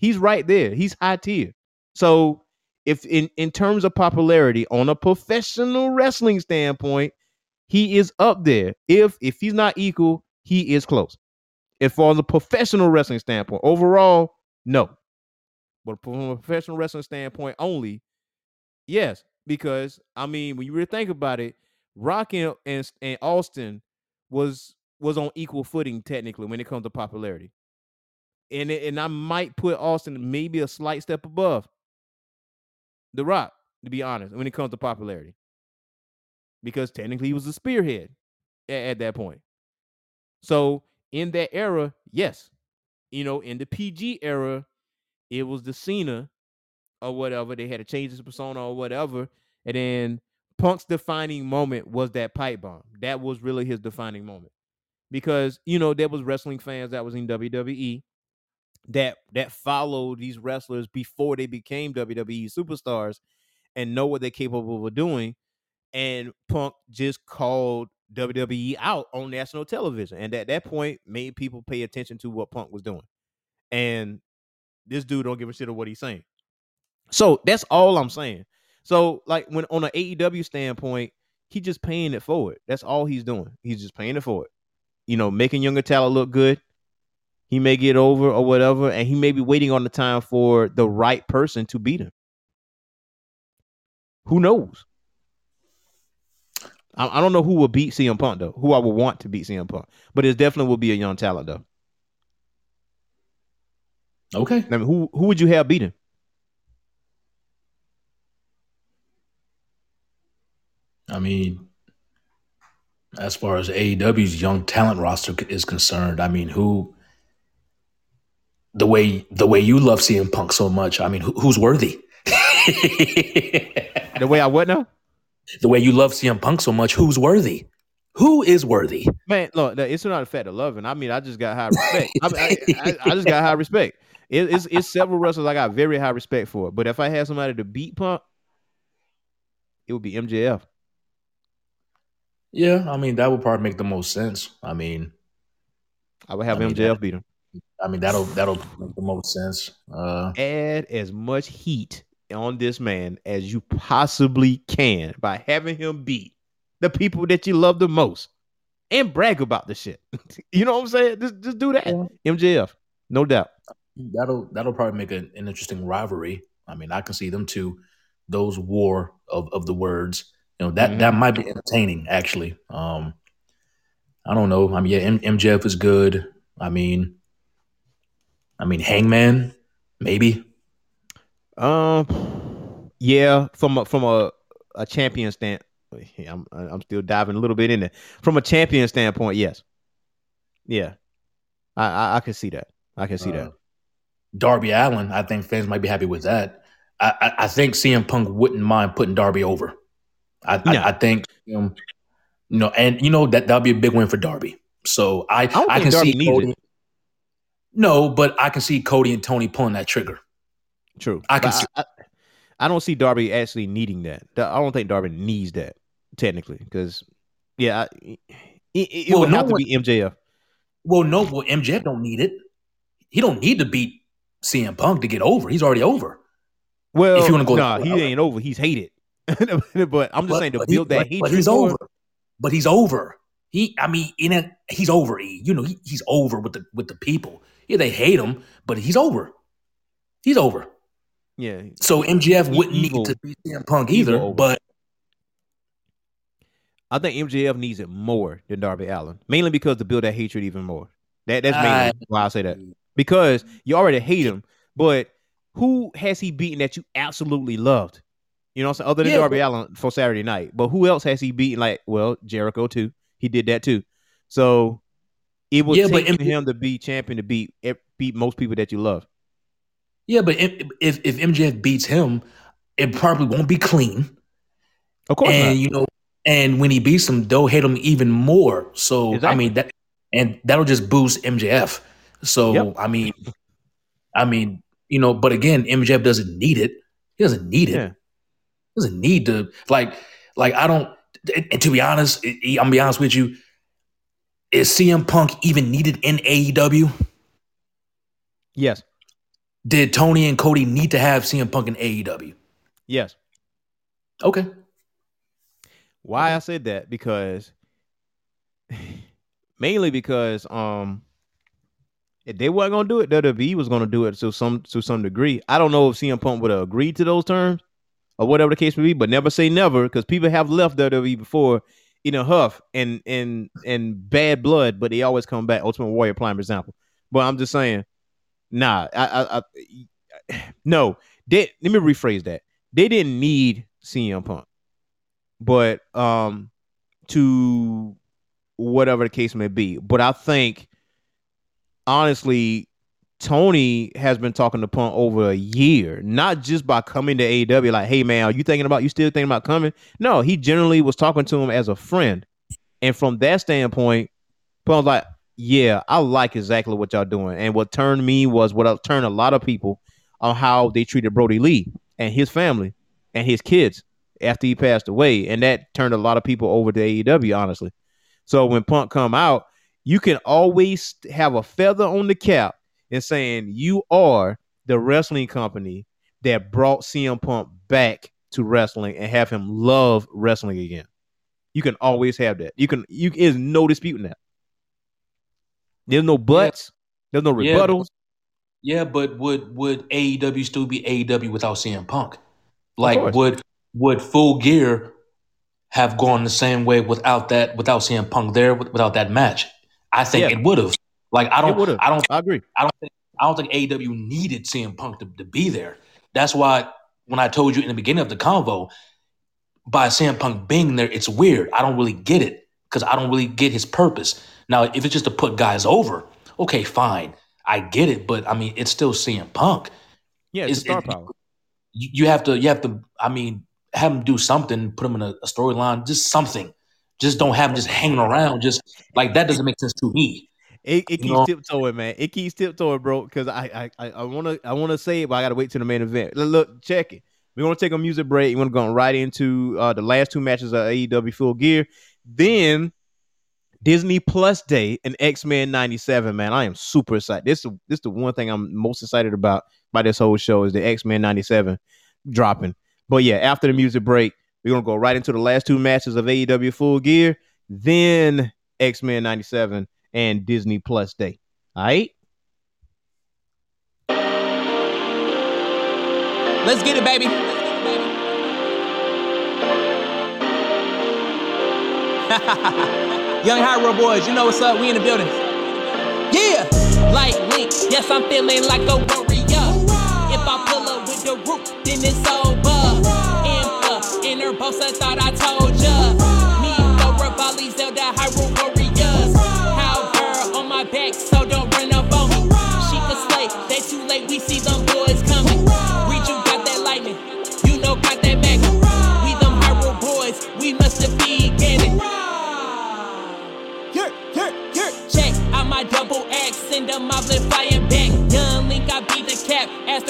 He's right there. He's high tier. So if in in terms of popularity on a professional wrestling standpoint, he is up there. If if he's not equal, he is close. If from a professional wrestling standpoint, overall, no. But from a professional wrestling standpoint only, yes. Because I mean, when you really think about it, Rock and, and Austin was was on equal footing technically when it comes to popularity. And it, and I might put Austin maybe a slight step above The Rock, to be honest, when it comes to popularity. Because technically he was a spearhead at, at that point. So in that era, yes. You know, in the PG era, it was the Cena or whatever. They had to change his persona or whatever. And then Punk's defining moment was that pipe bomb. That was really his defining moment. Because, you know, there was wrestling fans that was in WWE that that followed these wrestlers before they became WWE superstars and know what they're capable of doing. And Punk just called WWE out on national television. And at that point, made people pay attention to what Punk was doing. And this dude don't give a shit of what he's saying. So that's all I'm saying. So, like when on an AEW standpoint, he just paying it forward. That's all he's doing. He's just paying it forward. You know, making younger talent look good. He may get over or whatever, and he may be waiting on the time for the right person to beat him. Who knows? I, I don't know who will beat CM Punk though. Who I would want to beat CM Punk, but it definitely will be a young talent though. Okay. I mean, who who would you have beat him? I mean, as far as AEW's young talent roster is concerned, I mean, who the way the way you love CM Punk so much, I mean, who, who's worthy? The way I would know. the way you love CM Punk so much, who's worthy? Who is worthy? Man, look, it's not a fact of loving. I mean, I just got high respect. I, I, I, I just got high respect. It, it's it's several wrestlers I got very high respect for. But if I had somebody to beat Punk, it would be MJF. Yeah, I mean, that would probably make the most sense. I mean, I would have I mean, MJF that- beat him. I mean that'll that'll make the most sense. Uh, Add as much heat on this man as you possibly can by having him beat the people that you love the most and brag about the shit. you know what I'm saying? Just just do that. MJF, no doubt. that'll that'll probably make an, an interesting rivalry. I mean, I can see them two, those war of, of the words. You know that that might be entertaining actually. Um, I don't know. I mean, yeah, M- MJF is good. I mean, I mean, Hangman maybe. Um, yeah, from a from a, a champion stand, yeah, I'm I'm still diving a little bit in there. From a champion standpoint, yes, yeah, I I, I can see that. I can see that. Uh, Darby Allin, I think fans might be happy with that. I, I, I think CM Punk wouldn't mind putting Darby over. I, No. I, I think, um, you know, and you know that that'll be a big win for Darby. So I, I, think can Darby see Cody. No, but I can see Cody and Tony pulling that trigger. True. I can see- I, I don't see Darby actually needing that. I don't think Darby needs that technically because yeah, I, it, it, Well, would no have to one- be MJF. Well, no, well MJF don't need it. He don't need to beat CM Punk to get over. He's already over. Well, If you wanna go nah, he ain't over. He's hated. but I'm just saying to but he- build that but- But he's over. But he's over. He, I mean, in a, he's over. E. You know, he, he's over with the with the people. Yeah, they hate him, but he's over. He's over. Yeah, So MJF wouldn't evil. need to beat CM Punk either. But I think MJF needs it more than Darby Allin, mainly because to build that hatred even more. That that's mainly I- why I say that because you already hate him, but who has he beaten that you absolutely loved? You know, what other than Yeah, Darby Allin for Saturday Night, but who else has he beaten? Like, well, Jericho too. He did that too. So it would Yeah, but take MJ him to be champion to beat beat most people that you love. yeah, but if if, MJF beats him, it probably won't be clean. Of course and not. you know, and when he beats him, they'll hate him even more. So I mean that, and that'll just boost MJF. So Yep. I mean, I mean, you know, but again, MJF doesn't need it. He doesn't need it. Yeah. He doesn't need to like, like I don't. And to be honest, I'm gonna be honest with you. Is CM Punk even needed in AEW? Yes. Did Tony and Cody need to have CM Punk in AEW? Yes. Okay. Why I said that because mainly because um if they weren't gonna do it, WWE was gonna do it to some to some degree. I don't know if CM Punk would have agreed to those terms or whatever the case may be, but never say never because people have left WWE before in a huff and and and bad blood, but they always come back. Ultimate Warrior prime example. But I'm just saying, nah, I, I, I no, they let me rephrase that. They didn't need CM Punk but um to whatever the case may be but i think honestly tony has been talking to punk over a year not just by coming to AEW like hey man are you thinking about you still thinking about coming? No he generally was talking to him as a friend. And from that standpoint punk was like yeah i like exactly what y'all doing. And what turned me was what turned a lot of people on how they treated Brodie Lee and his family and his kids after he passed away, and that turned a lot of people over to AEW. Honestly, so when Punk come out, you can always have a feather on the cap and saying you are the wrestling company that brought CM Punk back to wrestling and have him love wrestling again. You can always have that. You can. You there's no disputing that. There's no buts. There's no rebuttals. Yeah, but would would AEW still be AEW without CM Punk? Like would would Full Gear have gone the same way without that without CM Punk there without that match? I think Yeah. it would have. Like I don't. I don't I agree. I don't think I don't think AEW needed CM Punk to, to be there. That's why when I told you in the beginning of the convo, by CM Punk being there, it's weird. I don't really get it because I don't really get his purpose. Now, if it's just to put guys over, okay, fine, I get it. But I mean, it's still CM Punk. Yeah, it's Is- star it- power. You, you have to, you have to. I mean, have him do something, put him in a, a storyline, just something. Just don't have him just hanging around. Just like that doesn't make sense to me. It, it keeps tiptoeing, man. It keeps tiptoeing, bro. Because I I I want to I want to say it, but I got to wait till the main event. Look, check it. We're gonna take a music break. We're gonna go right into uh, the last two matches of AEW Full Gear. Then Disney Plus Day and X Men '97. Man, I am super excited. This is this is the one thing I'm most excited about by this whole show is the X Men '97 dropping. But yeah, after the music break, we're gonna go right into the last two matches of AEW Full Gear. Then X Men '97 and Disney Plus Day. All right. Let's get it, baby. Young Hyrule boys, you know what's up? We in the building. Yeah, like Link. Yes, I'm feeling like a warrior. If I pull up with the root, then it's over. Impa, thought I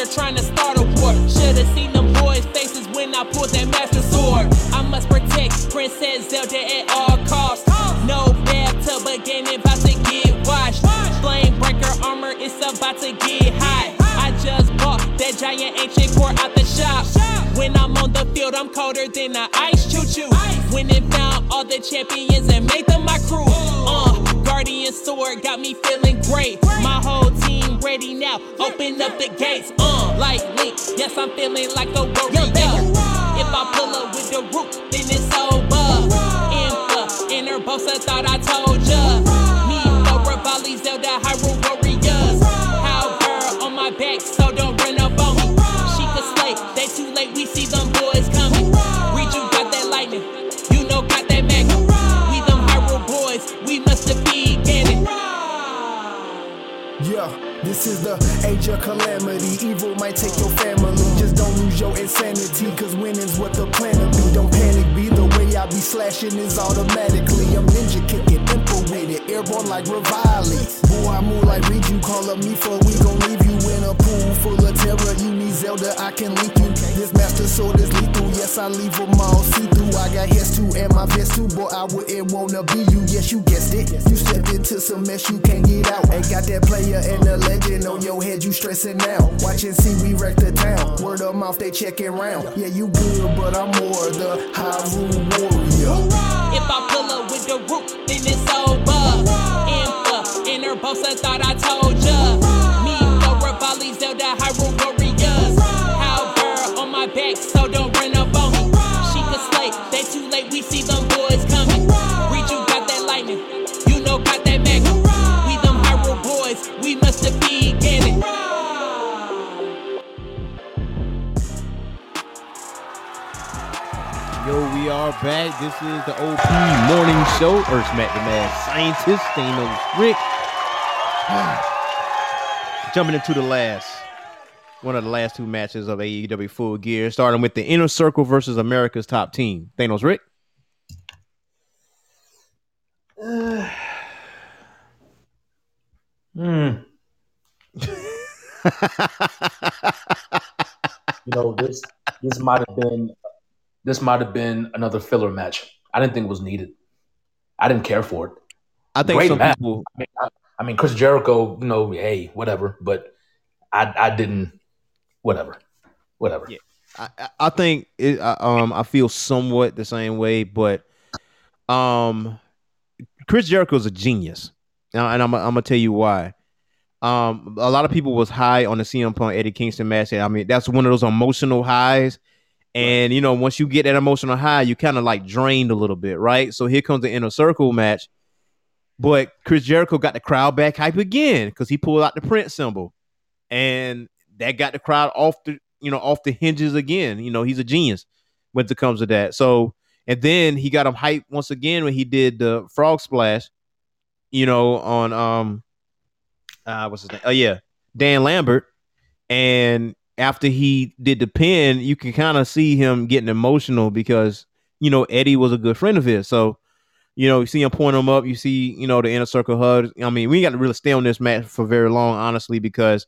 as trying to start a war. Should've seen them boys' faces when I pulled that master sword. I must protect Princess Zelda at all costs. No bathtub again, about to get washed. Flame breaker armor is about to get hot. I just bought that giant ancient core out the shop. When I'm on the field, I'm colder than the ice choo choo. When it found all the champions and made them my crew. Uh, Sword got me feeling great. My whole team ready now. Open up the gates. Uh, like Link, yes, I'm feeling like a warrior. If I pull up with the root, then it's over. Impa, inner Bosa thought I told ya. Of calamity. Evil might take your family. Just don't lose your insanity, cause winning's what the plan to be. Don't panic, be the way I be slashing is automatically. I'm ninja kicking, impa elevated, airborne like Revali. Boy, I move like read you, call up me for we gon' leave you in a pool full of. You need Zelda, I can link you. This master sword is lethal, yes, I leave them all see through. I got hits too, and my vest too, boy, I wouldn't wanna be you. Yes, you guessed it. You stepped into some mess you can't get out. Ain't got that player and the legend on your head, you stressing now. Watch and see, we wreck the town. Word of mouth, they checking round. Yeah, you good, but I'm more the high Hyrule warrior. If I pull up with the root, then it's over. Impa, in her boss, I thought I told ya. Me, no Revali, Zelda, Hyrule are back. This is the OP Morning Show. Earth Matt the Mad Scientist, Thanos Rick. Jumping into the last, one of the last two matches of AEW Full Gear, starting with the Inner Circle versus America's Top Team. Thanos Rick. Hmm. You know, this this might have been this might have been another filler match. I didn't think it was needed. I didn't care for it. I think Great some match. people. I mean, I, I mean, Chris Jericho, you know, hey, whatever. But I, I didn't, whatever, whatever. Yeah. I, I- I think it, I- um I feel somewhat the same way, but um Chris Jericho is a genius, Now, and I'm I'm gonna tell you why. Um, a lot of people was high on the CM Punk Eddie Kingston match. I mean, that's one of those emotional highs, and you know, once you get that emotional high, you kind of like drained a little bit, right? So here comes the inner circle match, but Chris Jericho got the crowd back hype again because he pulled out the print symbol, and that got the crowd off the you know off the hinges again. You know, he's a genius when it comes to that. So and then he got him hyped once again when he did the frog splash, you know, on um uh what's his name? Oh yeah, Dan Lambert. And after he did the pin, you can kind of see him getting emotional because you know Eddie was a good friend of his. So you know, you see him point him up. You see, you know, the inner circle hug. I mean, we got to really stay on this match for very long, honestly, because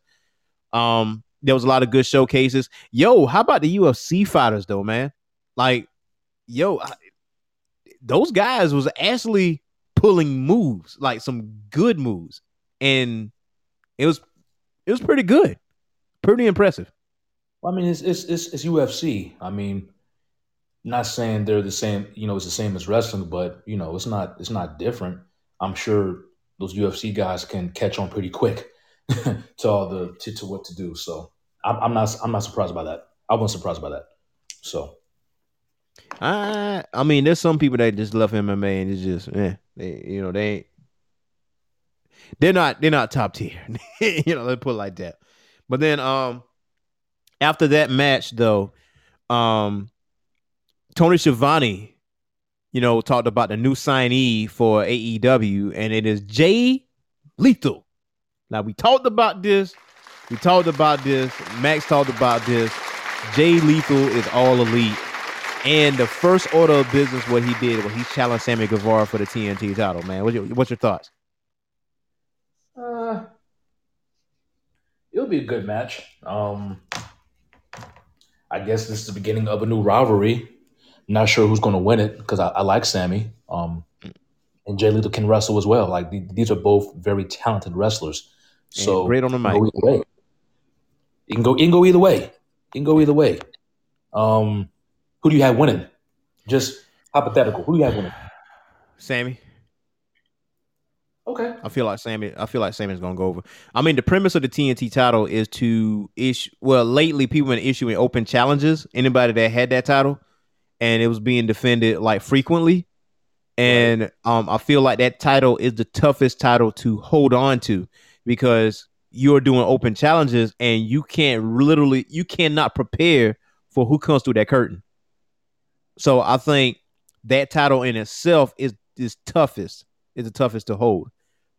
um there was a lot of good showcases. Yo, how about the UFC fighters though, man? Like, yo, I, those guys was actually pulling moves, like some good moves, and it was it was pretty good, pretty impressive. Well, I mean, it's, it's it's it's UFC. I mean, not saying they're the same. You know, it's the same as wrestling, but you know, it's not it's not different. I'm sure those UFC guys can catch on pretty quick to all the to, to what to do. So I'm, I'm not I'm not surprised by that. I wasn't surprised by that. So I I mean, there's some people that just love MMA and it's just, eh, they, you know, they they're not they're not top tier. you know, let's put it like that. But then um after that match though, um Tony Schiavone, you know, talked about the new signee for AEW, and it is Jay Lethal. Now we talked about this. We talked about this. Max talked about this. Jay Lethal is all elite. And the first order of business, what he did was he challenged Sammy Guevara for the TNT title. Man, what's your, what's your thoughts? uh, it'll be a good match. Um, I guess this is the beginning of a new rivalry. Not sure who's going to win it because I, I like Sammy. Um, and Jay Lethal can wrestle as well. Like th- these are both very talented wrestlers. So And great on the mic. go either way. It can go. It can go either way. It can go either way. Um, who do you have winning? Just hypothetical. Who do you have winning? Sammy. Okay. I feel like Sammy. I feel like Sammy's gonna go over. I mean, the premise of the TNT title is to issue. Well, lately people been issuing open challenges. Anybody that had that title, and it was being defended like frequently. And um, I feel like that title is the toughest title to hold on to because you're doing open challenges and you can't literally you cannot prepare for who comes through that curtain. So I think that title in itself is is toughest is the toughest to hold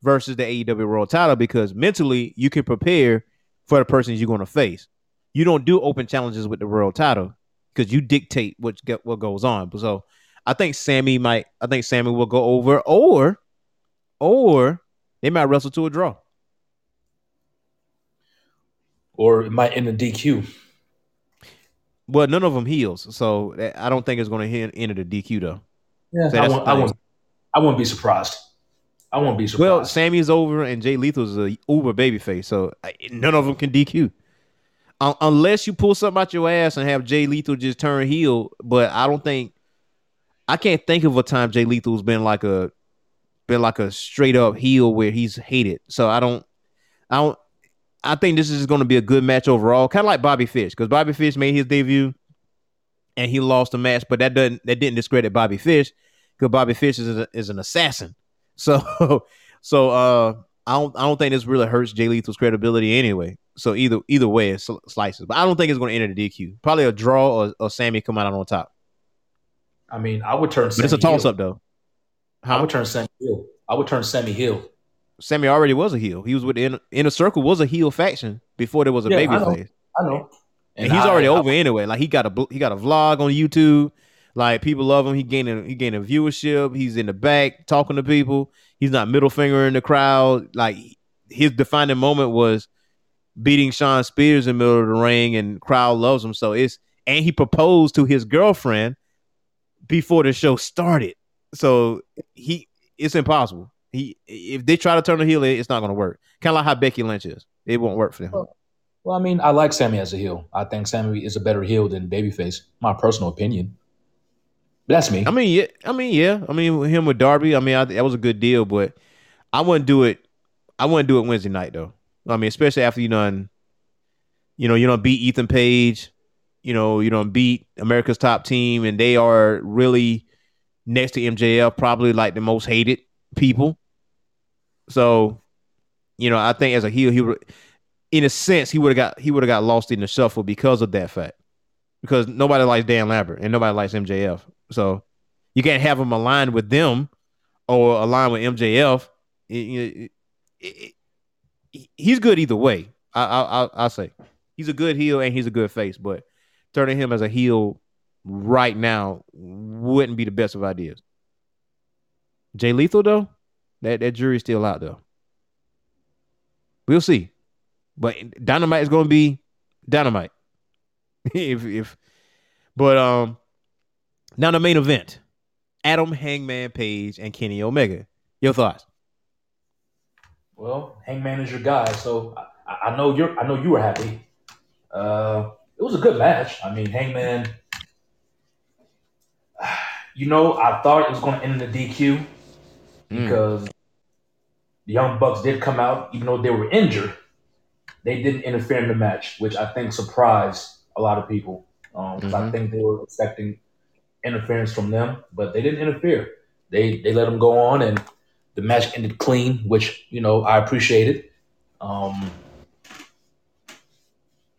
versus the AEW World title because mentally you can prepare for the person you're going to face. You don't do open challenges with the world title because you dictate what what goes on. So I think Sammy might. I think Sammy will go over, or or they might wrestle to a draw. Or it might end in DQ. Well, none of them heals, so I don't think it's going to end in the DQ though. Yeah, So I, won't, I, won't, I won't be surprised. I won't be surprised. Well, Sammy's over and Jay Lethal's a uber babyface, so none of them can DQ. Un- unless you pull something out your ass and have Jay Lethal just turn heel, but I don't think I can't think of a time Jay Lethal's been like a been like a straight up heel where he's hated. So I don't I don't I think this is going to be a good match overall, kind of like Bobby Fish because Bobby Fish made his debut and he lost the match, but that doesn't that didn't discredit Bobby Fish because Bobby Fish is a, is an assassin. So so uh I don't I don't think this really hurts Jay Lethal's credibility anyway. So either either way it sl- slices, but I don't think it's going to enter the DQ. Probably a draw or, or Sammy come out on top. I mean, I would turn. But it's a toss up though. I would turn Sammy Hill. I would turn Sammy Hill. Sammy already was a heel. He was with the inner, inner circle was a heel faction before there was a Yeah, I baby know. face. I know. And, he's I- already I- over anyway. Like he got a he got a vlog on YouTube. Like people love him. He gaining he gaining viewership. He's in the back talking to people. He's not middle finger in the crowd. Like his defining moment was beating Shawn Spears in the middle of the ring, and crowd loves him. So it's and he proposed to his girlfriend before the show started. So he it's impossible. He if they try to turn the heel, it's not going to work. Kind of like how Becky Lynch is. It won't work for them. Well, I mean, I like Sammy as a heel. I think Sammy is a better heel than babyface. My personal opinion. That's me. I mean, yeah. I mean, yeah. I mean, him with Darby. I mean, I, that was a good deal, but I wouldn't do it. I wouldn't do it Wednesday night though. I mean, especially after you done, you know, you don't beat Ethan Page. You know, you don't beat America's top team, and they are really next to MJF, probably like the most hated people. So, you know, I think as a heel, he would, in a sense, he would have got he would have got lost in the shuffle because of that fact. Because nobody likes Dan Lambert and nobody likes MJF. So you can't have him aligned with them or aligned with MJF. It- it- it- he's good either way. I, I, I, I'll say he's a good heel and he's a good face, but turning him as a heel right now wouldn't be the best of ideas. Jay Lethal though, that that jury's still out though. We'll see, but Dynamite is going to be Dynamite. if if, but um, now the main event: Adam Hangman Page and Kenny Omega. Your thoughts? Well, Hangman is your guy, so I, I know you're. I know you were happy. Uh, it was a good match. I mean, Hangman. You know, I thought it was going to end in the DQ because the Young Bucks did come out, even though they were injured. They didn't interfere in the match, which I think surprised a lot of people because I Mhm. think they were expecting interference from them, but they didn't interfere. They they let them go on, and the match ended clean, which you know I appreciated. Um,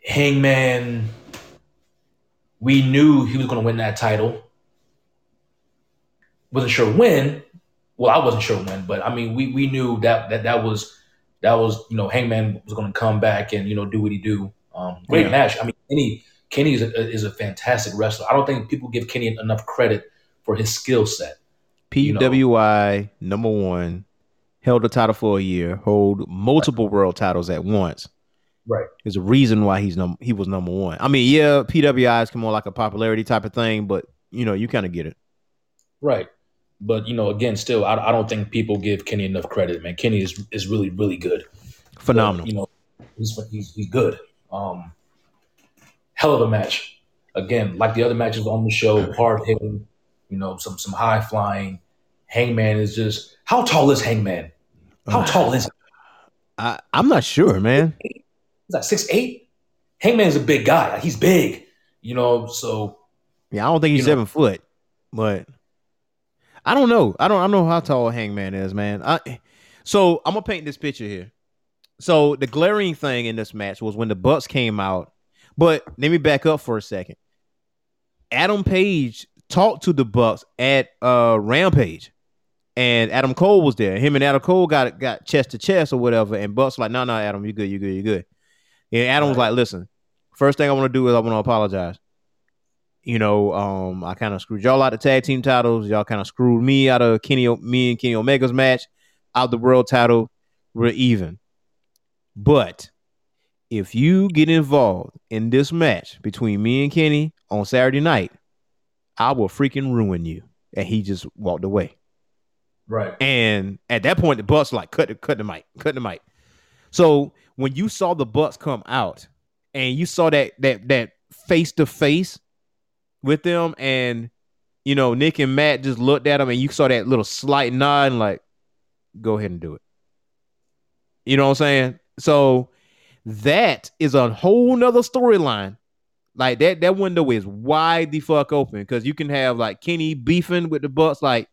Hangman, we knew he was going to win that title. Wasn't sure when. Well, I wasn't sure when, but I mean, we we knew that that that was that was you know Hangman was going to come back and you know do what he do. Um, great Yeah. match. I mean, Kenny Kenny is a, is a fantastic wrestler. I don't think people give Kenny enough credit for his skill set. You know. PWI number one held the title for a year, hold multiple world titles at once. Right. There's a reason why he's num he was number one. I mean, yeah, PWI is more like a popularity type of thing, but you know, you kind of get it. Right. But you know, again, still, I, I don't think people give Kenny enough credit. Man, Kenny is is really really good. Phenomenal. But, you know, he's he's he's good. Um, hell of a match. Again, like the other matches on the show, hard hitting. You know, some some high flying. Hangman is just how tall is Hangman? How uh, tall is he? I, I'm not sure, man. He's like six eight. Hangman's a big guy. He's big. You know, so Yeah, I don't think he's know- seven foot, but I don't know. I don't. I don't know how tall Hangman is, man. I so I'm gonna paint this picture here. So the glaring thing in this match was when the Bucks came out. But let me back up for a second. Adam Page talked to the Bucks at uh Rampage, and Adam Cole was there. Him and Adam Cole got got chest to chest or whatever, and Bucks like, no, no, Adam, you good, you good, you good. And Adam was like, listen, first thing I want to do is I want to apologize you know, um, I kind of screwed y'all out of tag team titles. Y'all kind of screwed me out of Kenny, me and Kenny Omega's match. out the world title, we're even. But if you get involved in this match between me and Kenny on Saturday night, I will freaking ruin you. And he just walked away. Right. And at that point, the Bucks like cut the cut the mic, cut the mic. So when you saw the Bucks come out and you saw that that that face to face with them, and you know Nick and Matt just looked at him, and you saw that little slight nod, and like, go ahead and do it. You know what I'm saying? So that is a whole nother storyline. Like that that window is wide the fuck open because you can have like Kenny beefing with the Bucks, like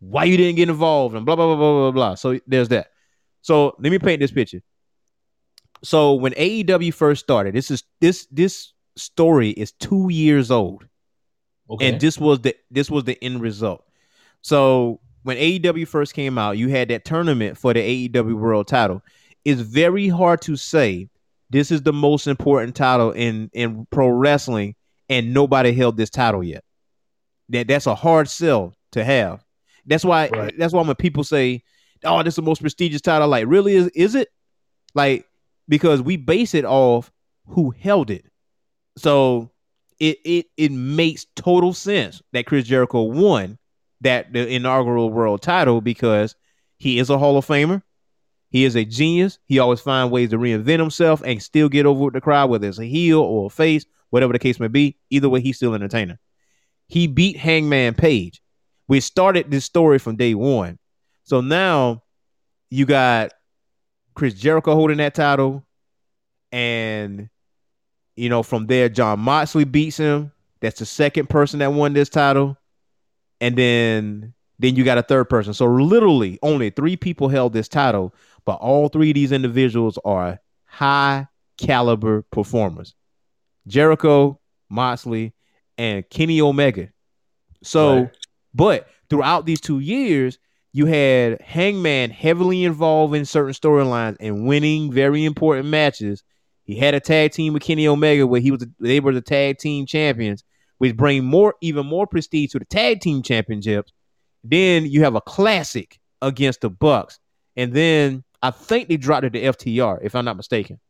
why you didn't get involved and blah blah blah blah blah blah. So there's that. So let me paint this picture. So when AEW first started, this is this this story is two years old, Okay. and this was the this was the end result. So when AEW first came out, you had that tournament for the AEW World Title. It's very hard to say this is the most important title in in pro wrestling, and nobody held this title yet. That that's a hard sell to have. That's why Right. that's why when people say, "Oh, this is the most prestigious title," like really is is it? Like because we base it off who held it. So it it it makes total sense that Chris Jericho won that the inaugural world title because he is a Hall of Famer. He is a genius. He always finds ways to reinvent himself and still get over with the crowd, whether it's a heel or a face, whatever the case may be. Either way, he's still an entertainer. He beat Hangman Page. We started this story from day one. So now you got Chris Jericho holding that title. And, you know, from there, Jon Moxley beats him. That's the second person that won this title. And then then you got a third person. So literally only three people held this title, but all three of these individuals are high caliber performers. Jericho, Moxley, and Kenny Omega. So, Right. but throughout these two years, you had Hangman heavily involved in certain storylines and winning very important matches. He had a tag team with Kenny Omega where he was they were the tag team champions, which bring more even more prestige to the tag team championships. Then you have a classic against the Bucks, and then I think they dropped it to FTR if I'm not mistaken.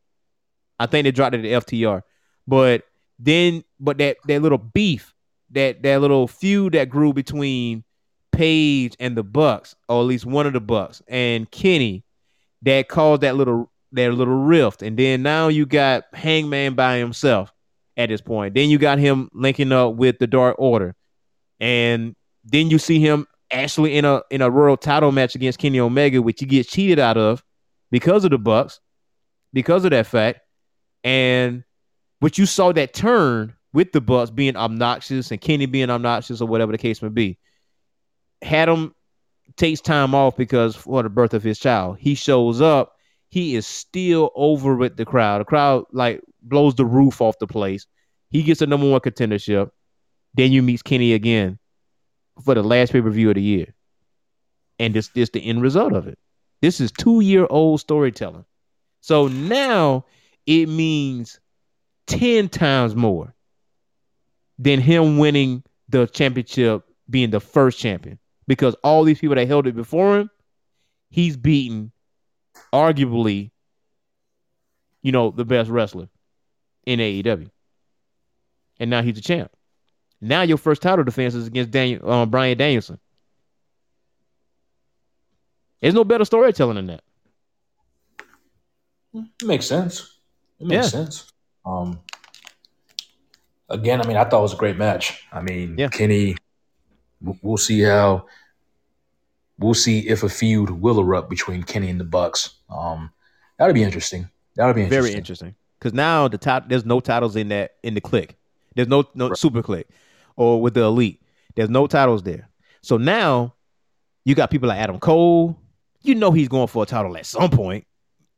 I think they dropped it to FTR, but then but that that little beef, that that little feud that grew between Page and the Bucks, or at least one of the Bucks, and Kenny, that caused that little that little rift, and then now you got Hangman by himself at this point. Then you got him linking up with the Dark Order, and then you see him actually in a in a royal title match against Kenny Omega, which he gets cheated out of because of the Bucks, because of that fact, and but you saw that turn with the Bucks being obnoxious and Kenny being obnoxious or whatever the case may be. Had him takes time off because for the birth of his child, he shows up. He is still over with the crowd. The crowd like blows the roof off the place. He gets a number one contendership. Then you meet Kenny again for the last pay per view of the year, and this this the end result of it. This is two year old storytelling. So now it means 10 times more than him winning the championship being the first champion because all these people that held it before him, he's beaten arguably, you know, the best wrestler in AEW. And now he's a champ. Now your first title defense is against Daniel um, Bryan Danielson. There's no better storytelling than that. It makes sense. It makes Yeah. sense. Um, again, I mean, I thought it was a great match. I mean, Yeah. Kenny. We'll see how. We'll see if a feud will erupt between Kenny and the Bucks. Um, that'd be interesting. That'd be interesting. Very interesting. Because now the top there's no titles in that in the Kliq. There's no no Super Kliq or with the elite. There's no titles there. So now you got people like Adam Cole. You know he's going for a title at some point.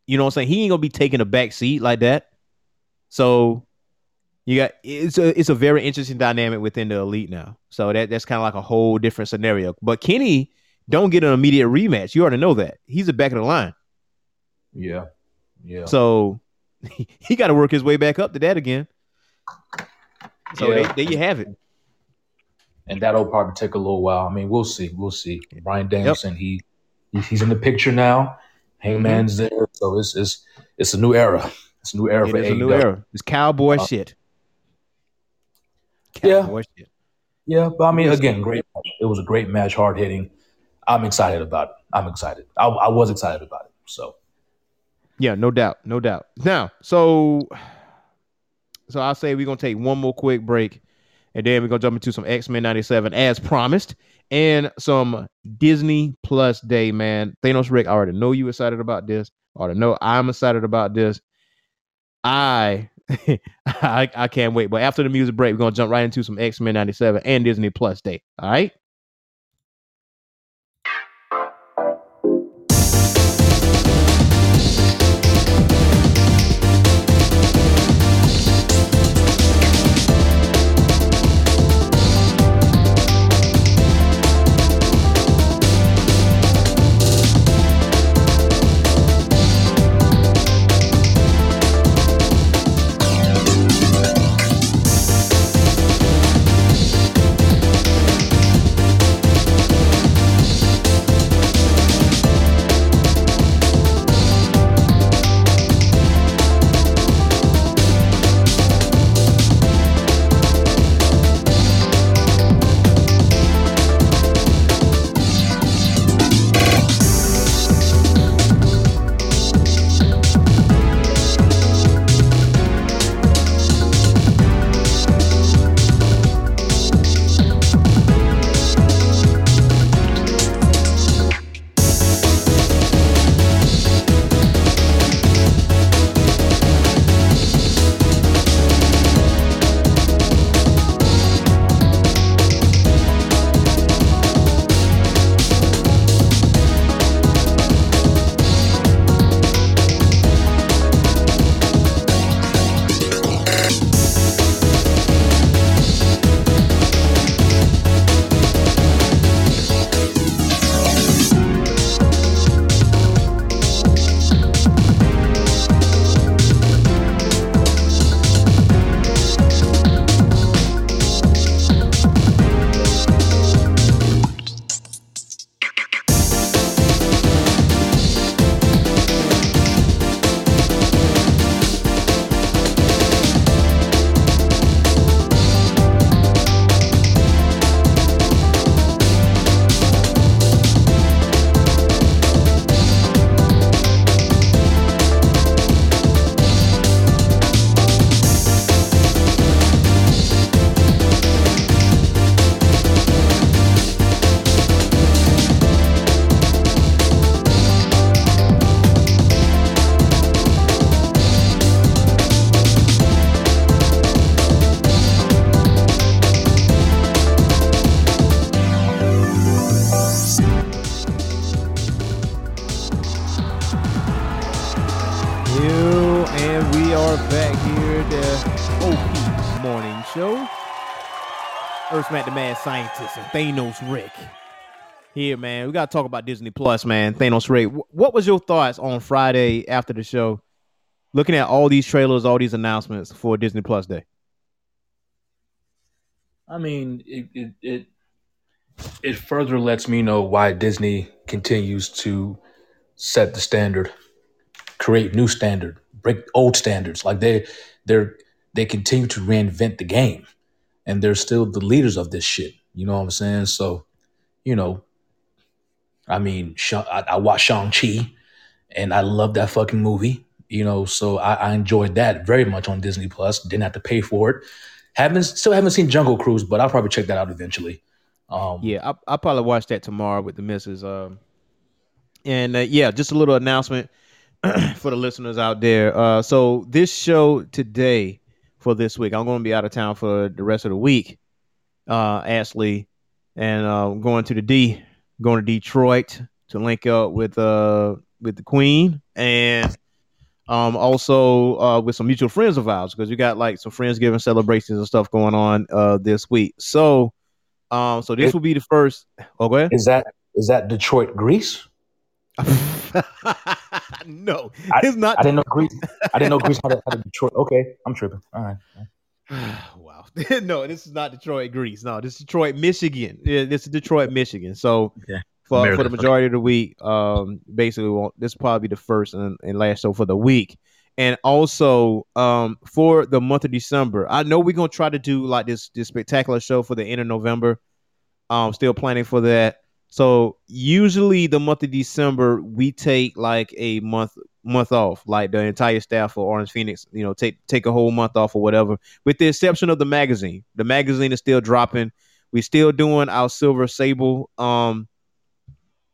You know what I'm saying? He ain't gonna be taking a back seat like that. So you got it's a it's a very interesting dynamic within the elite now. So that that's kind of like a whole different scenario. But Kenny don't get an immediate rematch. You already know that. He's the back of the line. Yeah. Yeah. So he got to work his way back up to that again. So Yeah. they, there you have it. And that'll probably take a little while. I mean, we'll see. We'll see. Bryan Danielson, he He's, in the picture now. Hangman's Mm-hmm. there, so it's it's it's a new era. It's a new era It is a new era. It's cowboy Uh, shit. Yeah. Cowboy shit. Yeah, but I mean, again, great. Match. It was a great match, hard hitting. I'm excited about it. I'm excited. I, I was excited about it. So Yeah, no doubt, no doubt. Now, so so I'll say we're gonna take one more quick break, and then we're gonna jump into some X Men '97 as promised, and some Disney Plus Day. Man, Thanos Rick, I already know you excited about this. I already know I'm excited about this. I I, I can't wait. But after the music break, we're gonna jump right into some X Men '97 and Disney Plus Day. All right. Thanos Rick. Here, man, we gotta talk about Disney Plus, man. Thanos Rick. What was your thoughts on Friday after the show? Looking at all these trailers, all these announcements for Disney Plus Day. I mean, it it it, it further lets me know why Disney continues to set the standard, create new standard, break old standards. Like they they're they continue to reinvent the game, and they're still the leaders of this shit. You know what I'm saying? So, you know, I mean, I, I watched Shang Chi, and I love that fucking movie. You know, so I, I enjoyed that very much on Disney Plus. Didn't have to pay for it. Haven't still haven't seen Jungle Cruise, but I'll probably check that out eventually. Um, Yeah, I I'll probably watch that tomorrow with the missus. Um, and uh, yeah, just a little announcement for the listeners out there. Uh, so this show today for this week, I'm going to be out of town for the rest of the week. Uh, Ashley, and uh, going to the D, going to Detroit to link up with uh with the Queen and um also uh with some mutual friends of ours because we got like some friendsgiving celebrations and stuff going on uh this week. So um so this It- will be the first. Oh, go ahead. Is that is that Detroit, Greece? no, I- it's not. I didn't know Greece. I didn't know Greece had a, had a Detroit. Okay, I'm tripping. All right. no, this is not Detroit, Greece. No, this is Detroit, Michigan. Yeah, this is Detroit, Michigan. So, Okay. for, America, for the majority of the week. Um, basically, this will probably be the first and, and last show for the week. And also, um, for the month of December, I know we're gonna try to do like this this spectacular show for the end of November. Um, still planning for that. So usually the month of December we take like a month month off, like the entire staff for Orange Phoenix. You know, take take a whole month off or whatever, with the exception of the magazine. The magazine is still dropping. We're still doing our Silver Sable, um,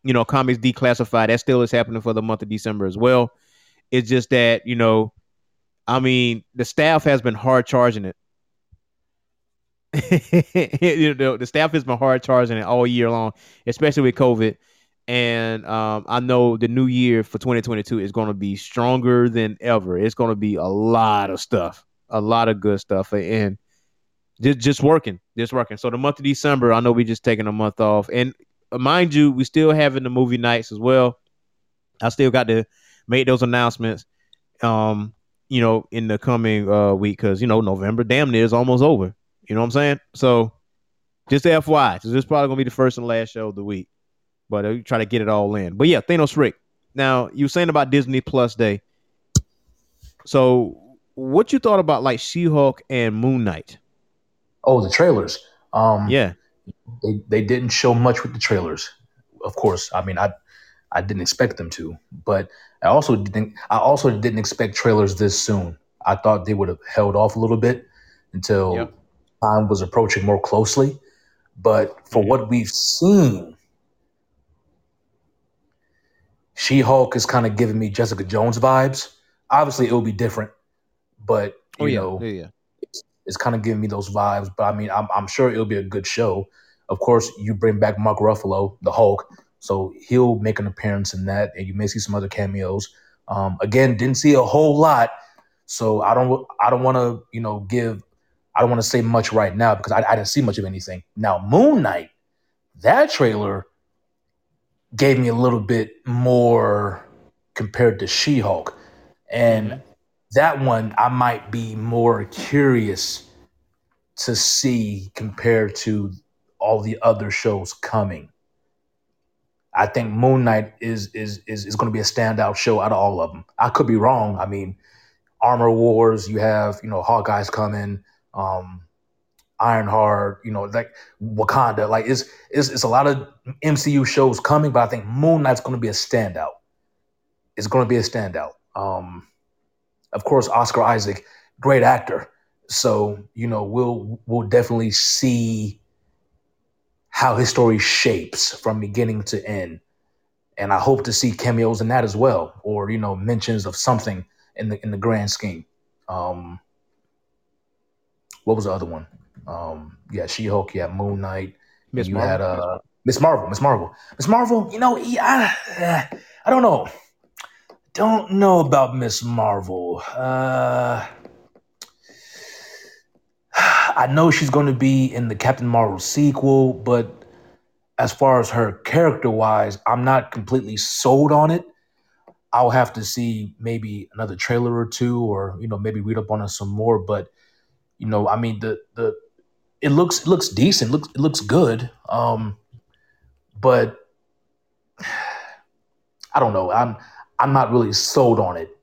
you know, comics declassified. That still is happening for the month of December as well. It's just that you know, I mean, the staff has been hard charging it. you know, the staff has been hard charging it all year long, especially with COVID. And um, I know the new year for 2022 is going to be stronger than ever. It's going to be a lot of stuff, a lot of good stuff, and just just working, just working. So the month of December, I know we just taking a month off, and uh, mind you, we still having the movie nights as well. I still got to make those announcements, um, you know, in the coming uh week because you know November damn near is almost over. You know what I'm saying? So just FYI, so this is probably gonna be the first and last show of the week, but uh, try to get it all in. But yeah, Thanos Rick. Now you were saying about Disney Plus Day. So what you thought about like She-Hulk and Moon Knight? Oh, the trailers. Um, Yeah, they they didn't show much with the trailers. Of course, I mean I I didn't expect them to, but I also didn't I also didn't expect trailers this soon. I thought they would have held off a little bit until Yep. time was approaching more closely. But for what we've seen, She-Hulk is kind of giving me Jessica Jones vibes. Obviously, it will be different, but you oh yeah, know, yeah, yeah. is kind of giving me those vibes. But I mean, I'm, I'm sure it'll be a good show. Of course, you bring back Mark Ruffalo, the Hulk, so he'll make an appearance in that, and you may see some other cameos. Um, again, didn't see a whole lot, so I don't I don't want to you know give I don't want to say much right now because I, I didn't see much of anything. Now, Moon Knight, that trailer gave me a little bit more compared to She Hulk, and that one I might be more curious to see compared to all the other shows coming. I think Moon Knight is is is, is going to be a standout show out of all of them. I could be wrong. I mean, Armor Wars, you have you know Hawkeye's coming, um, Ironheart, you know like Wakanda. Like it's, it's it's a lot of MCU shows coming, but I think Moon Knight's going to be a standout. It's going to be a standout. Um, of course, Oscar Isaac, great actor. So you know we'll we'll definitely see how his story shapes from beginning to end, and I hope to see cameos in that as well, or you know mentions of something in the in the grand scheme. Um, what was the other one? Um, yeah, She Hulk. Yeah, Moon Knight. Miss you Marvel. had uh Miss Marvel. Miss Marvel. Miss Marvel. You know, yeah, I, I don't know. Don't know about Miss Marvel. Uh, I know she's going to be in the Captain Marvel sequel, but as far as her character wise, I'm not completely sold on it. I'll have to see maybe another trailer or two, or you know, maybe read up on it some more. But you know, I mean, the the it looks it looks decent, looks it looks good. Um, but I don't know. I'm I'm not really sold on it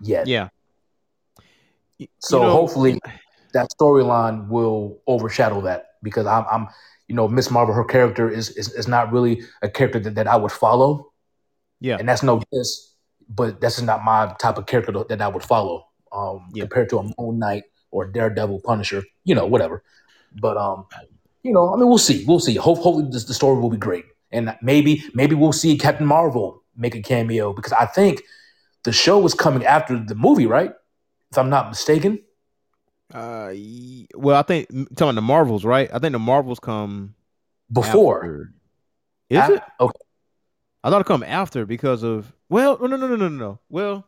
yet. yeah. Y- So you know, hopefully that storyline will overshadow that because I'm, I'm you know, Miss Marvel, her character is, is is not really a character that, that I would follow, yeah, and that's no diss, but that's not my type of character that I would follow. Um, Yeah. compared to a Moon Knight or Daredevil, Punisher, you know, whatever. But um, you know, I mean, we'll see, we'll see. Hope, hopefully, this, the story will be great, and maybe maybe we'll see Captain Marvel make a cameo because I think the show was coming after the movie, right? If I'm not mistaken. Uh, well, I think talking the Marvels, right? I think the Marvels come Before. after. Is Af- it? Okay. I thought it come after because of well, no, no, no, no, no, no. Well,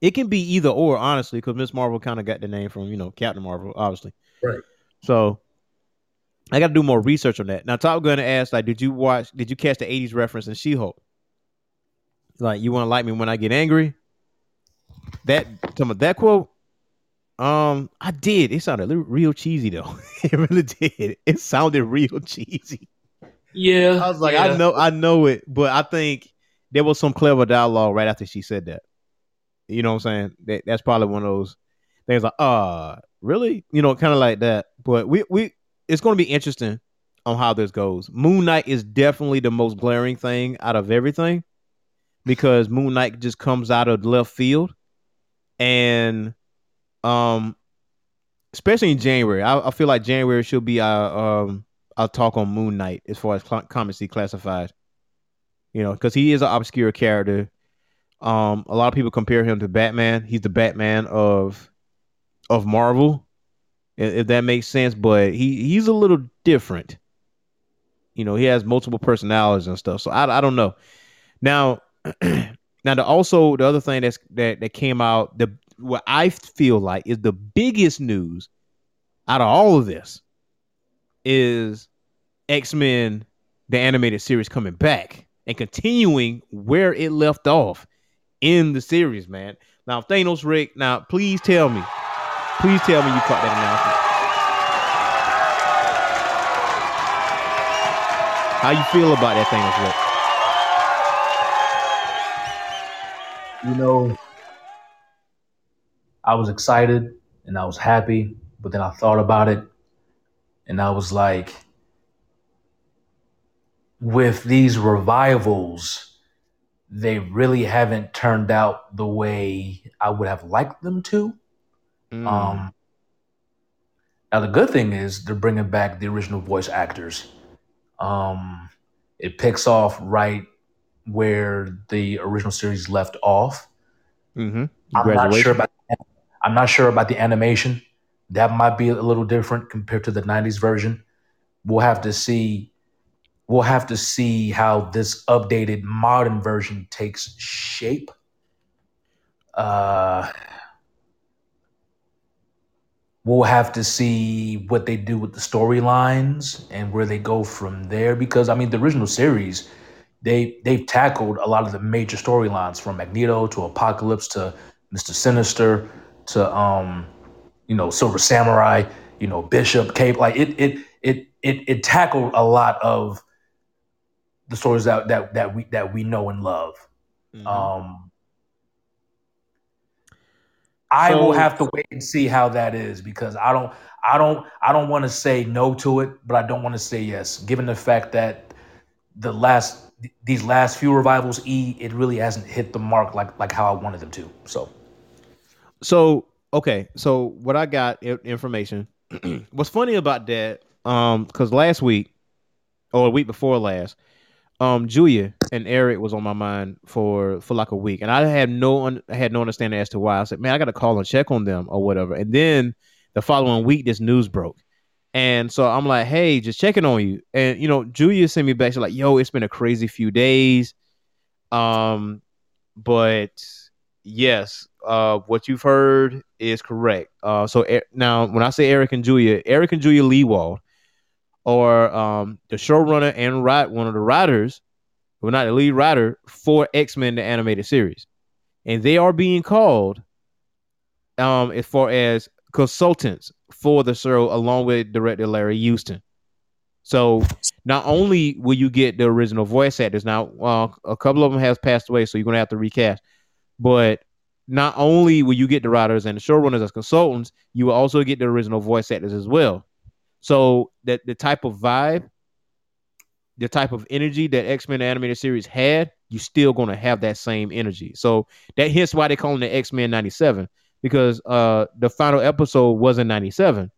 it can be either or, honestly, because Miss Marvel kind of got the name from you know Captain Marvel, obviously. Right. So I got to do more research on that. Now, Top Gun asked, like, did you watch? Did you catch the '80s reference in She-Hulk? Like, you want to like me when I get angry? That some of that quote. Um, I did. It sounded real cheesy though. it really did. It sounded real cheesy. Yeah, I was like, yeah. I know, I know it, but I think there was some clever dialogue right after she said that. You know what I'm saying? That, that's probably one of those things like, uh, really? You know, kind of like that. But we we it's going to be interesting on how this goes. Moon Knight is definitely the most glaring thing out of everything because Moon Knight just comes out of left field, and um, especially in January, I, I feel like January should be our um our talk on Moon Knight as far as cl- comics classified. You know, because he is an obscure character. Um, a lot of people compare him to Batman. He's the Batman of of Marvel, if that makes sense. But he he's a little different. You know, he has multiple personalities and stuff. So I, I don't know. Now, now the also the other thing that's that that came out the what I feel like is the biggest news out of all of this is X Men the animated series coming back and continuing where it left off in the series, man. Now, Thanos Rick, now please tell me, please tell me you caught that announcement. How you feel about that Thanos Rick? you know, I was excited and I was happy, but then I thought about it and I was like, with these revivals, they really haven't turned out the way I would have liked them to. Mm. Um, now the good thing is they're bringing back the original voice actors. Um, it picks off right where the original series left off. mm-hmm. I'm not sure about. I'm not sure about the animation. That might be a little different compared to the '90s version. We'll have to see. We'll have to see how this updated modern version takes shape. Uh, we'll have to see what they do with the storylines and where they go from there. Because I mean, the original series, they they've tackled a lot of the major storylines from Magneto to Apocalypse to Mister Sinister to um, you know, Silver Samurai, you know, Bishop, Cable. Like it it it it it tackled a lot of the stories that that that we that we know and love. Mm-hmm. Um, I will have to wait and see how that is because I don't I don't I don't want to say no to it, but I don't want to say yes, given the fact that the last these last few revivals, E, it really hasn't hit the mark like like how I wanted them to. So So okay, so what I got information. What's funny about that? Um, because last week or a week before last, um, Julia and Eric was on my mind for for like a week, and I had no un- I had no understanding as to why. I said, man, I got to call and check on them or whatever. And then the following week, this news broke. And so I'm like, hey, just checking on you. And you know, Julia sent me back. She's like, yo, it's been a crazy few days. Um, but yes, uh, what you've heard is correct. Uh, so E- now when I say Eric and Julia, Eric and Julia Lewald are um the showrunner and write one of the writers, well not the lead writer for X Men the animated series, and they are being called um as far as consultants for the show along with director Larry Houston. So not only will you get the original voice actors now, uh, a couple of them has passed away, so you're gonna have to recast. But not only will you get the writers and the showrunners as consultants, you will also get the original voice actors as well. So that the type of vibe, the type of energy that X Men animated series had, you're still gonna have that same energy. So that hence why they call it the X Men '97 because uh the final episode was in '97,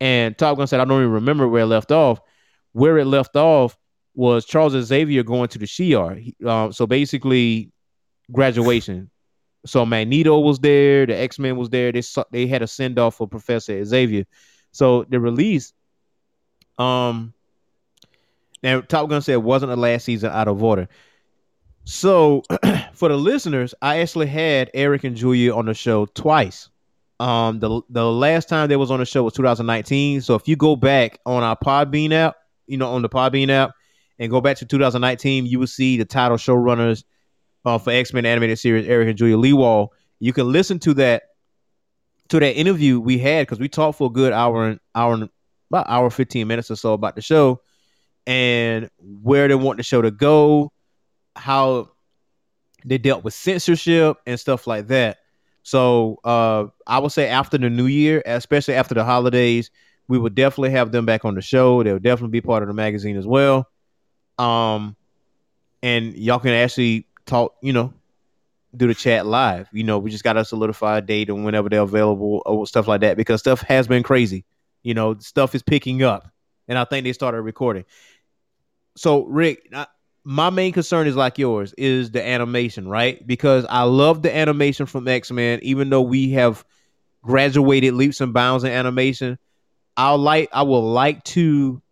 and Top Gun said I don't even remember where it left off. Where it left off was Charles Xavier going to the Shi'ar. Uh, so basically, graduation. So Magneto was there, the X Men was there. They they had a send off for Professor Xavier. So the release, um, now Top Gun said it wasn't the last season out of order. So for the listeners, I actually had Eric and Julia on the show twice. Um, the the last time they was on the show was 2019. So if you go back on our Podbean app, you know, on the Podbean app, and go back to 2019, you will see the title showrunners uh, for X Men animated series, Eric and Julia Lewald. You can listen to that to that interview we had because we talked for a good hour and hour and about hour 15 minutes or so about the show. and where they want the show to go, how they dealt with censorship and stuff like that. So uh, I would say after the new year, especially after the holidays, we will definitely have them back on the show. They'll definitely be part of the magazine as well. Um, and y'all can actually talk, you know, do the chat live. You know, we just got to solidify a date and whenever they're available uh, or stuff like that because stuff has been crazy. You know, stuff is picking up, and I think they started recording. So, Rick, I, my main concern is like yours is the animation, right? Because I love the animation from X Men, even though we have graduated leaps and bounds in animation. I like, I would like to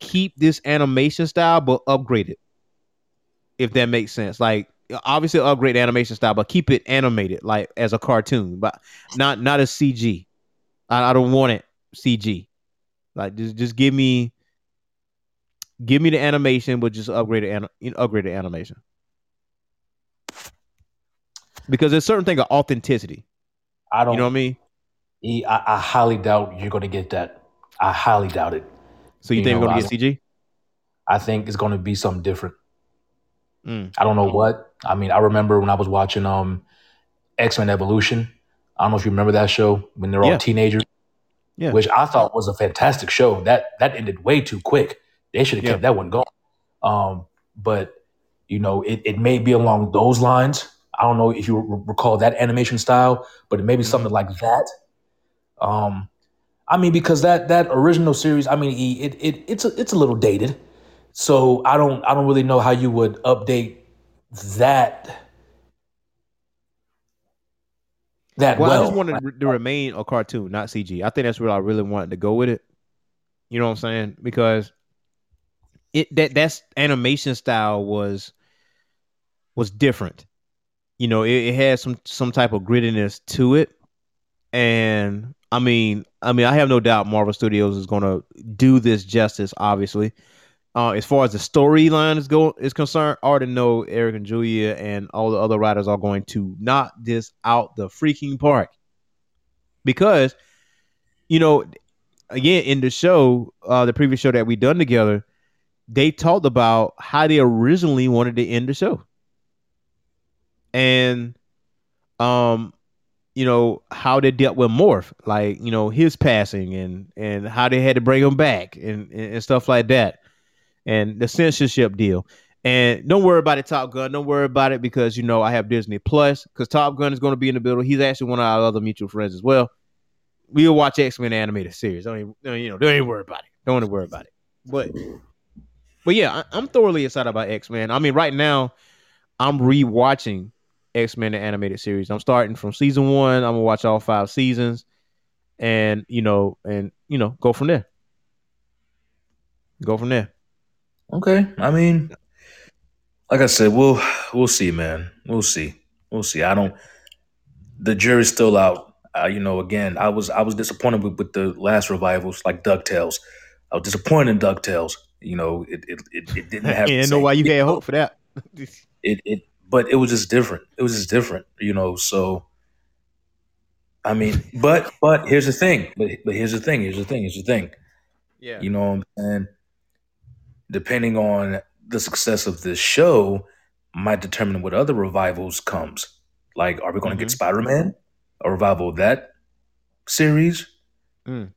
keep this animation style, but upgrade it, if that makes sense. Like, obviously, upgrade the animation style, but keep it animated, like as a cartoon, but not not a CG. I, I don't want it CG. Like, just just give me give me the animation, but just upgrade the upgrade the animation. Because there's certain thing of authenticity. I don't. You know what I mean? I, I highly doubt you're going to get that. I highly doubt it. So you, you think know, we're going to get CG? I think it's going to be something different. Mm. I don't know what. I mean, I remember when I was watching um X Men Evolution. I don't know if you remember that show when they're yeah. all teenagers. Yeah. Which I thought was a fantastic show. That that ended way too quick. They should have yeah. kept that one going. Um, but you know, it, it may be along those lines. I don't know if you recall that animation style, but it may be mm-hmm. something like that. Um, I mean, because that that original series, I mean, it, it it's a, it's a little dated, so I don't I don't really know how you would update that. That well, well. I just wanted to remain a cartoon, not CG. I think that's where I really wanted to go with it. You know what I'm saying? Because it that that's animation style was was different. You know, it, it had some some type of grittiness to it, and I mean, I mean, I have no doubt Marvel Studios is going to do this justice. Obviously, uh, as far as the storyline is go is concerned, I already know Eric and Julia and all the other writers are going to knock this out the freaking park because, you know, again in the show, uh, the previous show that we done together, they talked about how they originally wanted to end the show. And um you know how they dealt with Morph, like you know his passing and and how they had to bring him back and and stuff like that, and the censorship deal. And don't worry about it, Top Gun. Don't worry about it because you know I have Disney Plus because Top Gun is going to be in the building. He's actually one of our other mutual friends as well. We'll watch X Men animated series. Don't you know, don't even worry about it. Don't want to worry about it. But but yeah, I, am thoroughly excited about X Men. I mean, right now, I'm rewatching X Men the animated series. I'm starting from season one. I'm gonna watch all five seasons, and you know, and you know, go from there. Go from there. Okay, I mean, like I said, we'll we'll see, man. We'll see. We'll see. I don't. The jury's still out. Uh, you know, again, I was I was disappointed with, with the last revivals, like Ducktales. I was disappointed in Ducktales. You know, it it, it, it didn't have. I know why you had hope for that. it it, but it was just different. It was just different. You know, so. I mean, but but here's the thing. But but here's the thing. Here's the thing. Here's the thing. Yeah. You know what I'm saying? Depending on the success of this show, might determine what other revivals comes. Like, are we going to mm-hmm. get Spider Man? A revival of that series? Mm.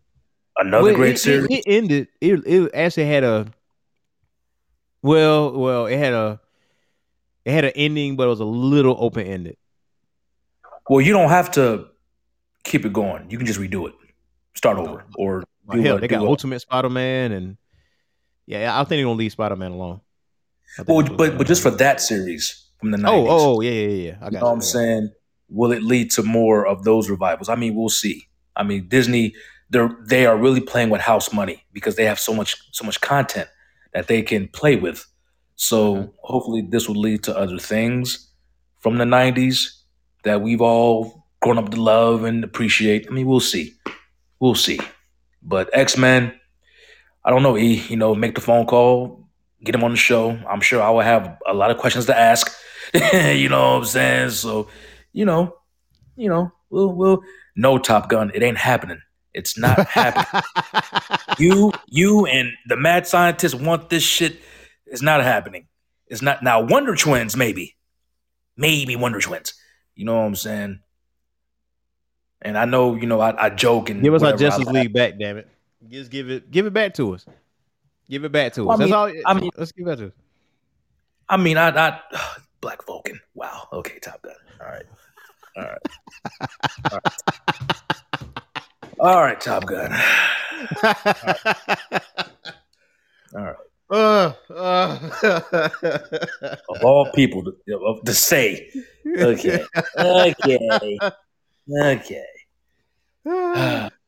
Another well, great it, series. It, it ended. It, it actually had a. Well, well, it had a. It had an ending, but it was a little open ended. Well, you don't have to keep it going. You can just redo it, start over, or well, hell, a, they got a, Ultimate Spider Man, and yeah, I think they're gonna leave Spider Man alone. Well, but but just for that series from the nineties. Oh, oh, yeah, yeah, yeah. I got you know what I'm saying. Will it lead to more of those revivals? I mean, we'll see. I mean, Disney they're they are really playing with house money because they have so much so much content that they can play with. So mm-hmm. hopefully this will lead to other things from the 90s that we've all grown up to love and appreciate. I mean, we'll see. We'll see. But X-Men, I don't know, E, you know, make the phone call, get him on the show. I'm sure I will have a lot of questions to ask. you know what I'm saying? So, you know, you know, we'll we'll no Top Gun. It ain't happening. It's not happening. you, you, and the mad scientists want this shit. It's not happening. It's not now. Wonder Twins, maybe, maybe Wonder Twins. You know what I'm saying? And I know, you know, I, I joke and Give us our Justice. League back, damn it. Just give it, give it back to us. Give it back to us. I That's mean- all. I mean- let's give it back to us. I mean, I, I Black Vulcan. Wow. Okay, Top Gun. All right. All right. All right. All right, Top Gun. All right. Uh, uh. Of all people to, to say, okay, okay, okay.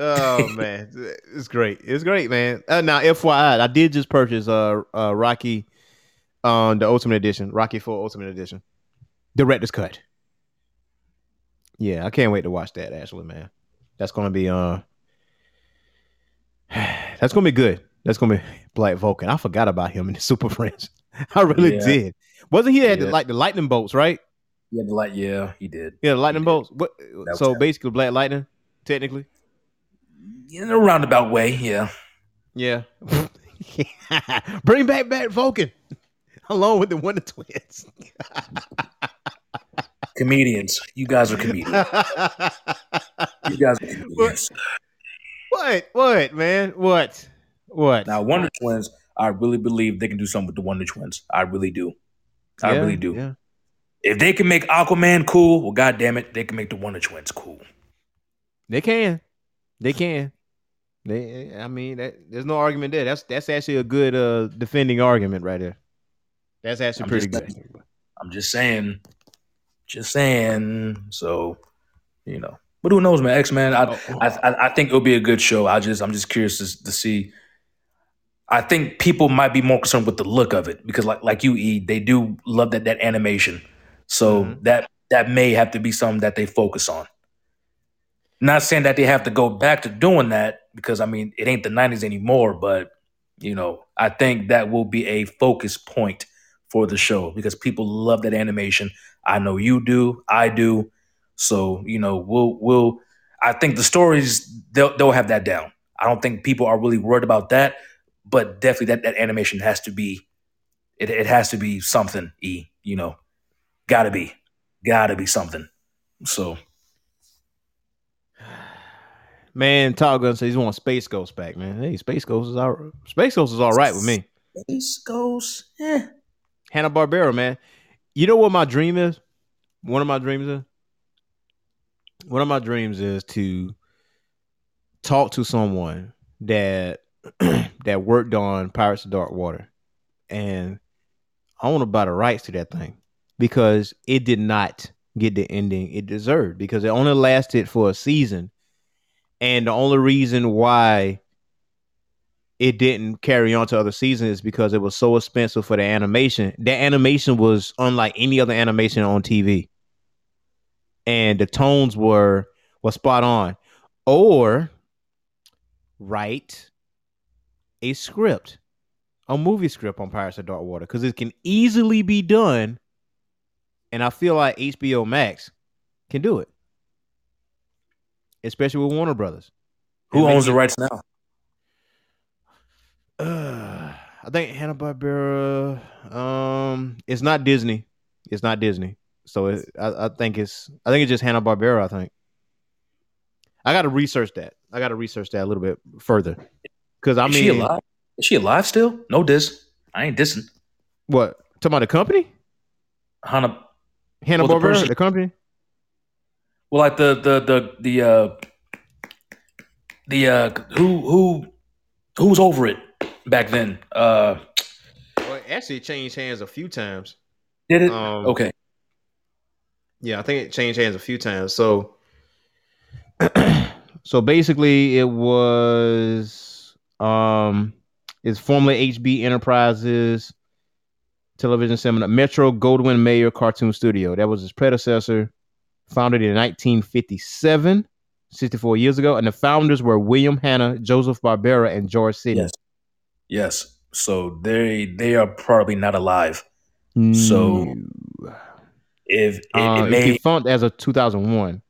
oh man, it's great. It's great, man. Uh, now, FYI, I did just purchase uh, uh Rocky, um, the Ultimate Edition, Rocky Four Ultimate Edition, director's cut. Yeah, I can't wait to watch that. Actually, man, that's gonna be uh, that's gonna be good. That's gonna be Black Vulcan. I forgot about him in the Super Friends. I really Yeah. did. Wasn't he had the, like the lightning bolts, right? Yeah, the light. Yeah, he did. Yeah, the lightning bolts. What? So basically, Black Lightning, technically. In a roundabout way. Yeah. Yeah. Bring back Black Vulcan along with the Wonder Twins. Comedians. You guys are comedians. You guys are comedians. what? What, man? What? What? Now, Wonder Twins, I really believe they can do something with the Wonder Twins. I really do. I Yeah, really do. Yeah. If they can make Aquaman cool, well, God damn it, they can make the Wonder Twins cool. They can. They can. They I mean that there's no argument there. That's that's actually a good uh defending argument right there. That's actually I'm pretty good. saying. I'm just saying, just saying. So, you know, but who knows, man? X Men. I, Oh, I, I, think it'll be a good show. I just, I'm just curious to, to see. I think people might be more concerned with the look of it because, like, like you, E, they do love that that animation. So Mhm. that that may have to be something that they focus on. Not saying that they have to go back to doing that because I mean it ain't the '90s anymore, but you know I think that will be a focus point for the show because people love that animation. I know you do, I do. So you know we'll we'll. I think the stories they'll they'll have that down. I don't think people are really worried about that, but definitely that that animation has to be. It it has to be something. E you know, gotta be, gotta be something. So Man, Top Gun says he wants Space Ghost back, man. Hey, Space Ghost is all Space Ghost is all right with me. Space Ghost, eh. Hanna Barbera, man. You know what my dream is? One of my dreams is. One of my dreams is to talk to someone that that worked on Pirates of Dark Water, and I want to buy the rights to that thing because it did not get the ending it deserved because it only lasted for a season, and the only reason why it didn't carry on to other seasons is because it was so expensive for the animation. The animation was unlike any other animation on TV. And the tones were were spot on. Or write a script, a movie script on Pirates of Dark Water. Because it can easily be done. And I feel like HBO Max can do it. Especially with Warner Brothers. Who owns the rights now? Uh, I think Hanna Barbera. Um, it's not Disney. It's not Disney. So it, I, I think it's. I think it's just Hanna Barbera. I think. I got to research that. I got to research that a little bit further. Because I Is mean, she alive? Is she alive still? No diss. I ain't dissing. what? Talking about the company, Hannah. Hanna Well, the Barbera, person- the company. Well, like the the the the uh the uh who who who was over it back then? Uh Well, actually, changed hands a few times. did it? Um, okay. Yeah, I think it changed hands a few times. So, so basically, it was um, it's formerly HB Enterprises television seminar Metro Goldwyn Mayer Cartoon Studio. That was his predecessor, founded in 1957, 64 years ago, and the founders were William Hanna, Joseph Barbera, and George Sidney. Yes. Yes. So they they are probably not alive. So If it, Uh, it may defunct as of 2001.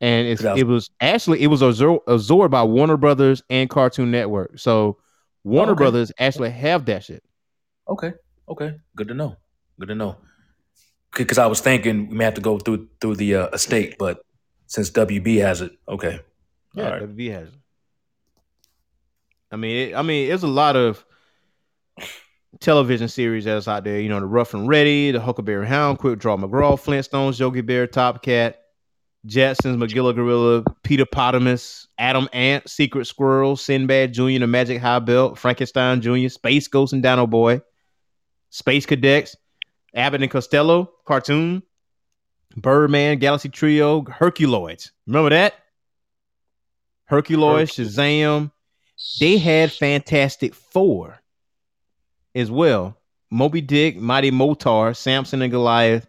and it's, 2000. it was actually it was absor- absorbed by Warner Brothers and Cartoon Network. So Warner okay. Brothers actually have that shit. Okay. Okay. Good to know. Good to know. Because I was thinking we may have to go through through the uh, estate, but since WB has it, okay. Yeah, right. WB has it. I mean, it, I mean, there's a lot of television series that's out there. You know, the Ruff and Reddy, the Huckleberry Hound, Quick Draw McGraw, Flintstones, Yogi Bear, Top Cat, Jetsons, Magilla Gorilla, Peter Potamus, Atom Ant, Secret Squirrel, Sinbad Jr., The Magic High Belt, Frankenstein Jr., Space Ghost and Dino Boy, Space Cadets, Abbott and Costello, cartoon, Birdman, Galaxy Trio, Herculoids. Remember that? Herculoids, Shazam. They had Fantastic Four as well. Moby Dick, Mighty Mightor, Samson and Goliath.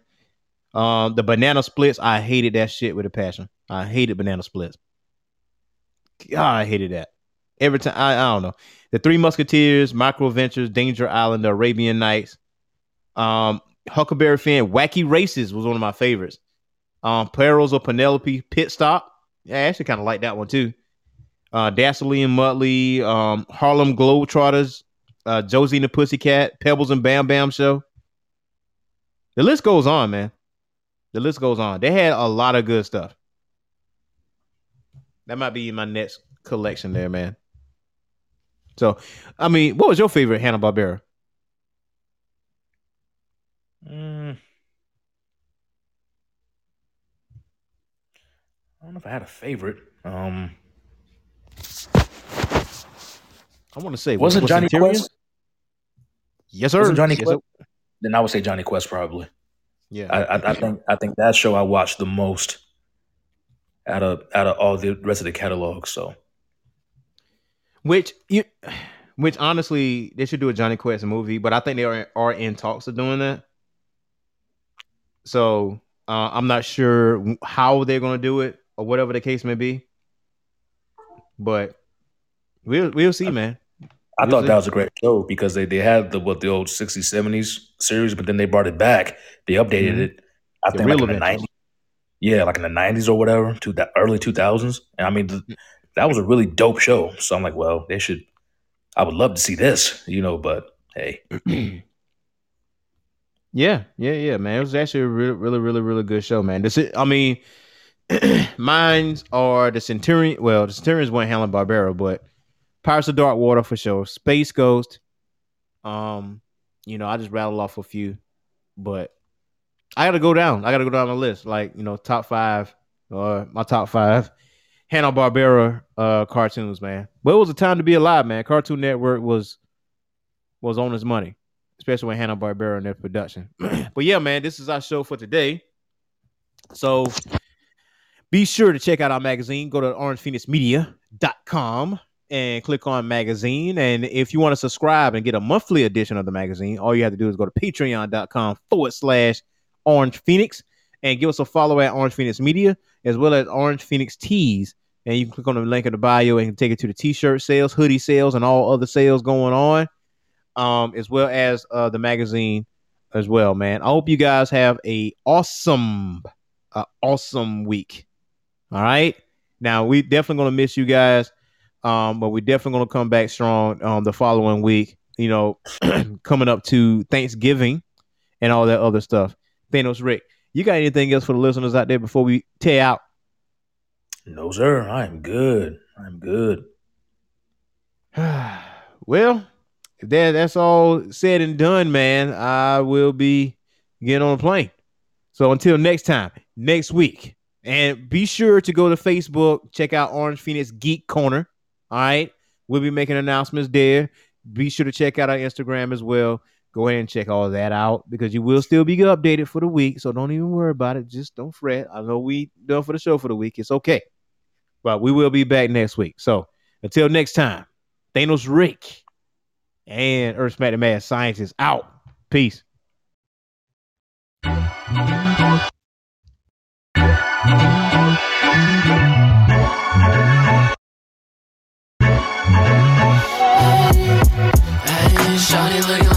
Um, the banana splits. I hated that shit with a passion. I hated banana splits. God, I hated that. Every time I, I don't know. The Three Musketeers, Micro Ventures, Danger Island, The Arabian Nights. Um, Huckleberry Finn, Wacky Races was one of my favorites. Um, Perils of Penelope, Pit Stop. Yeah, I actually kind of like that one too. Uh, Dastardly and Muttley, um, Harlem Globetrotters, uh, Josie and the Pussycat, Pebbles and Bam Bam Show. The list goes on, man. The list goes on. They had a lot of good stuff. That might be in my next collection there, man. So, I mean, what was your favorite Hanna Barbera? Mm. I don't know if I had a favorite. Um, I want to say wasn't was Jonny Quest? Yes, sir. Wasn't Johnny Yes, Quest? sir. Then I would say Jonny Quest probably. Yeah. I, I, I think I think that show I watched the most out of out of all the rest of the catalog. So Which you, which honestly, they should do a Jonny Quest movie, but I think they are are in talks of doing that. So uh, I'm not sure how they're going to do it or whatever the case may be. But we'll we'll see, man. I We'll thought see. that was a great show because they, they had the what the old 60s, 70s series, but then they brought it back. They updated Mhm. it. I The think like in the 90s. Yeah, like in the 90s or whatever, to the early 2000s. And I mean, th- that was a really dope show. So I'm like, well, they should. I would love to see this, you know, but hey, Yeah, yeah, yeah, man. It was actually a really, really, really, really good show, man. This, is, I mean, mines are the Centurion. Well, the Centurions weren't Hanna Barbera, but Pirates of Dark Water for sure. Space Ghost. Um, you know, I just rattled off a few, but I got to go down. I got to go down the list, like you know, top five or my top five Hanna Barbera uh cartoons, man. But it was a time to be alive, man. Cartoon Network was was on his money especially when Hanna Barbera and their production. but yeah, man, this is our show for today. So be sure to check out our magazine. Go to orangephoenixmedia.com and click on magazine. And if you want to subscribe and get a monthly edition of the magazine, all you have to do is go to patreon.com forward slash orange phoenix and give us a follow at Orange Phoenix Media as well as Orange Phoenix Tees. And you can click on the link in the bio and take it to the t-shirt sales, hoodie sales, and all other sales going on um, as well as uh, the magazine as well, man. I hope you guys have a awesome, uh, awesome week. All right. Now we definitely gonna miss you guys, um, but we definitely gonna come back strong um, the following week. You know, coming up to Thanksgiving and all that other stuff. Thanos Rick, you got anything else for the listeners out there before we tear out? no, sir, I'm good. I'm good. well, if that that's all said and done, man, I will be getting on a plane. So until next time, next week, and be sure to go to Facebook, check out Orange Phoenix Geek Corner. All right, we'll be making announcements there. Be sure to check out our Instagram as well. Go ahead and check all that out because you will still be updated for the week. So don't even worry about it. Just don't fret. I know we done for the show for the week. It's okay. But we will be back next week. So until next time, Thanos Rick and Earth Smack the Mad Scientist out. Peace. Shawty looking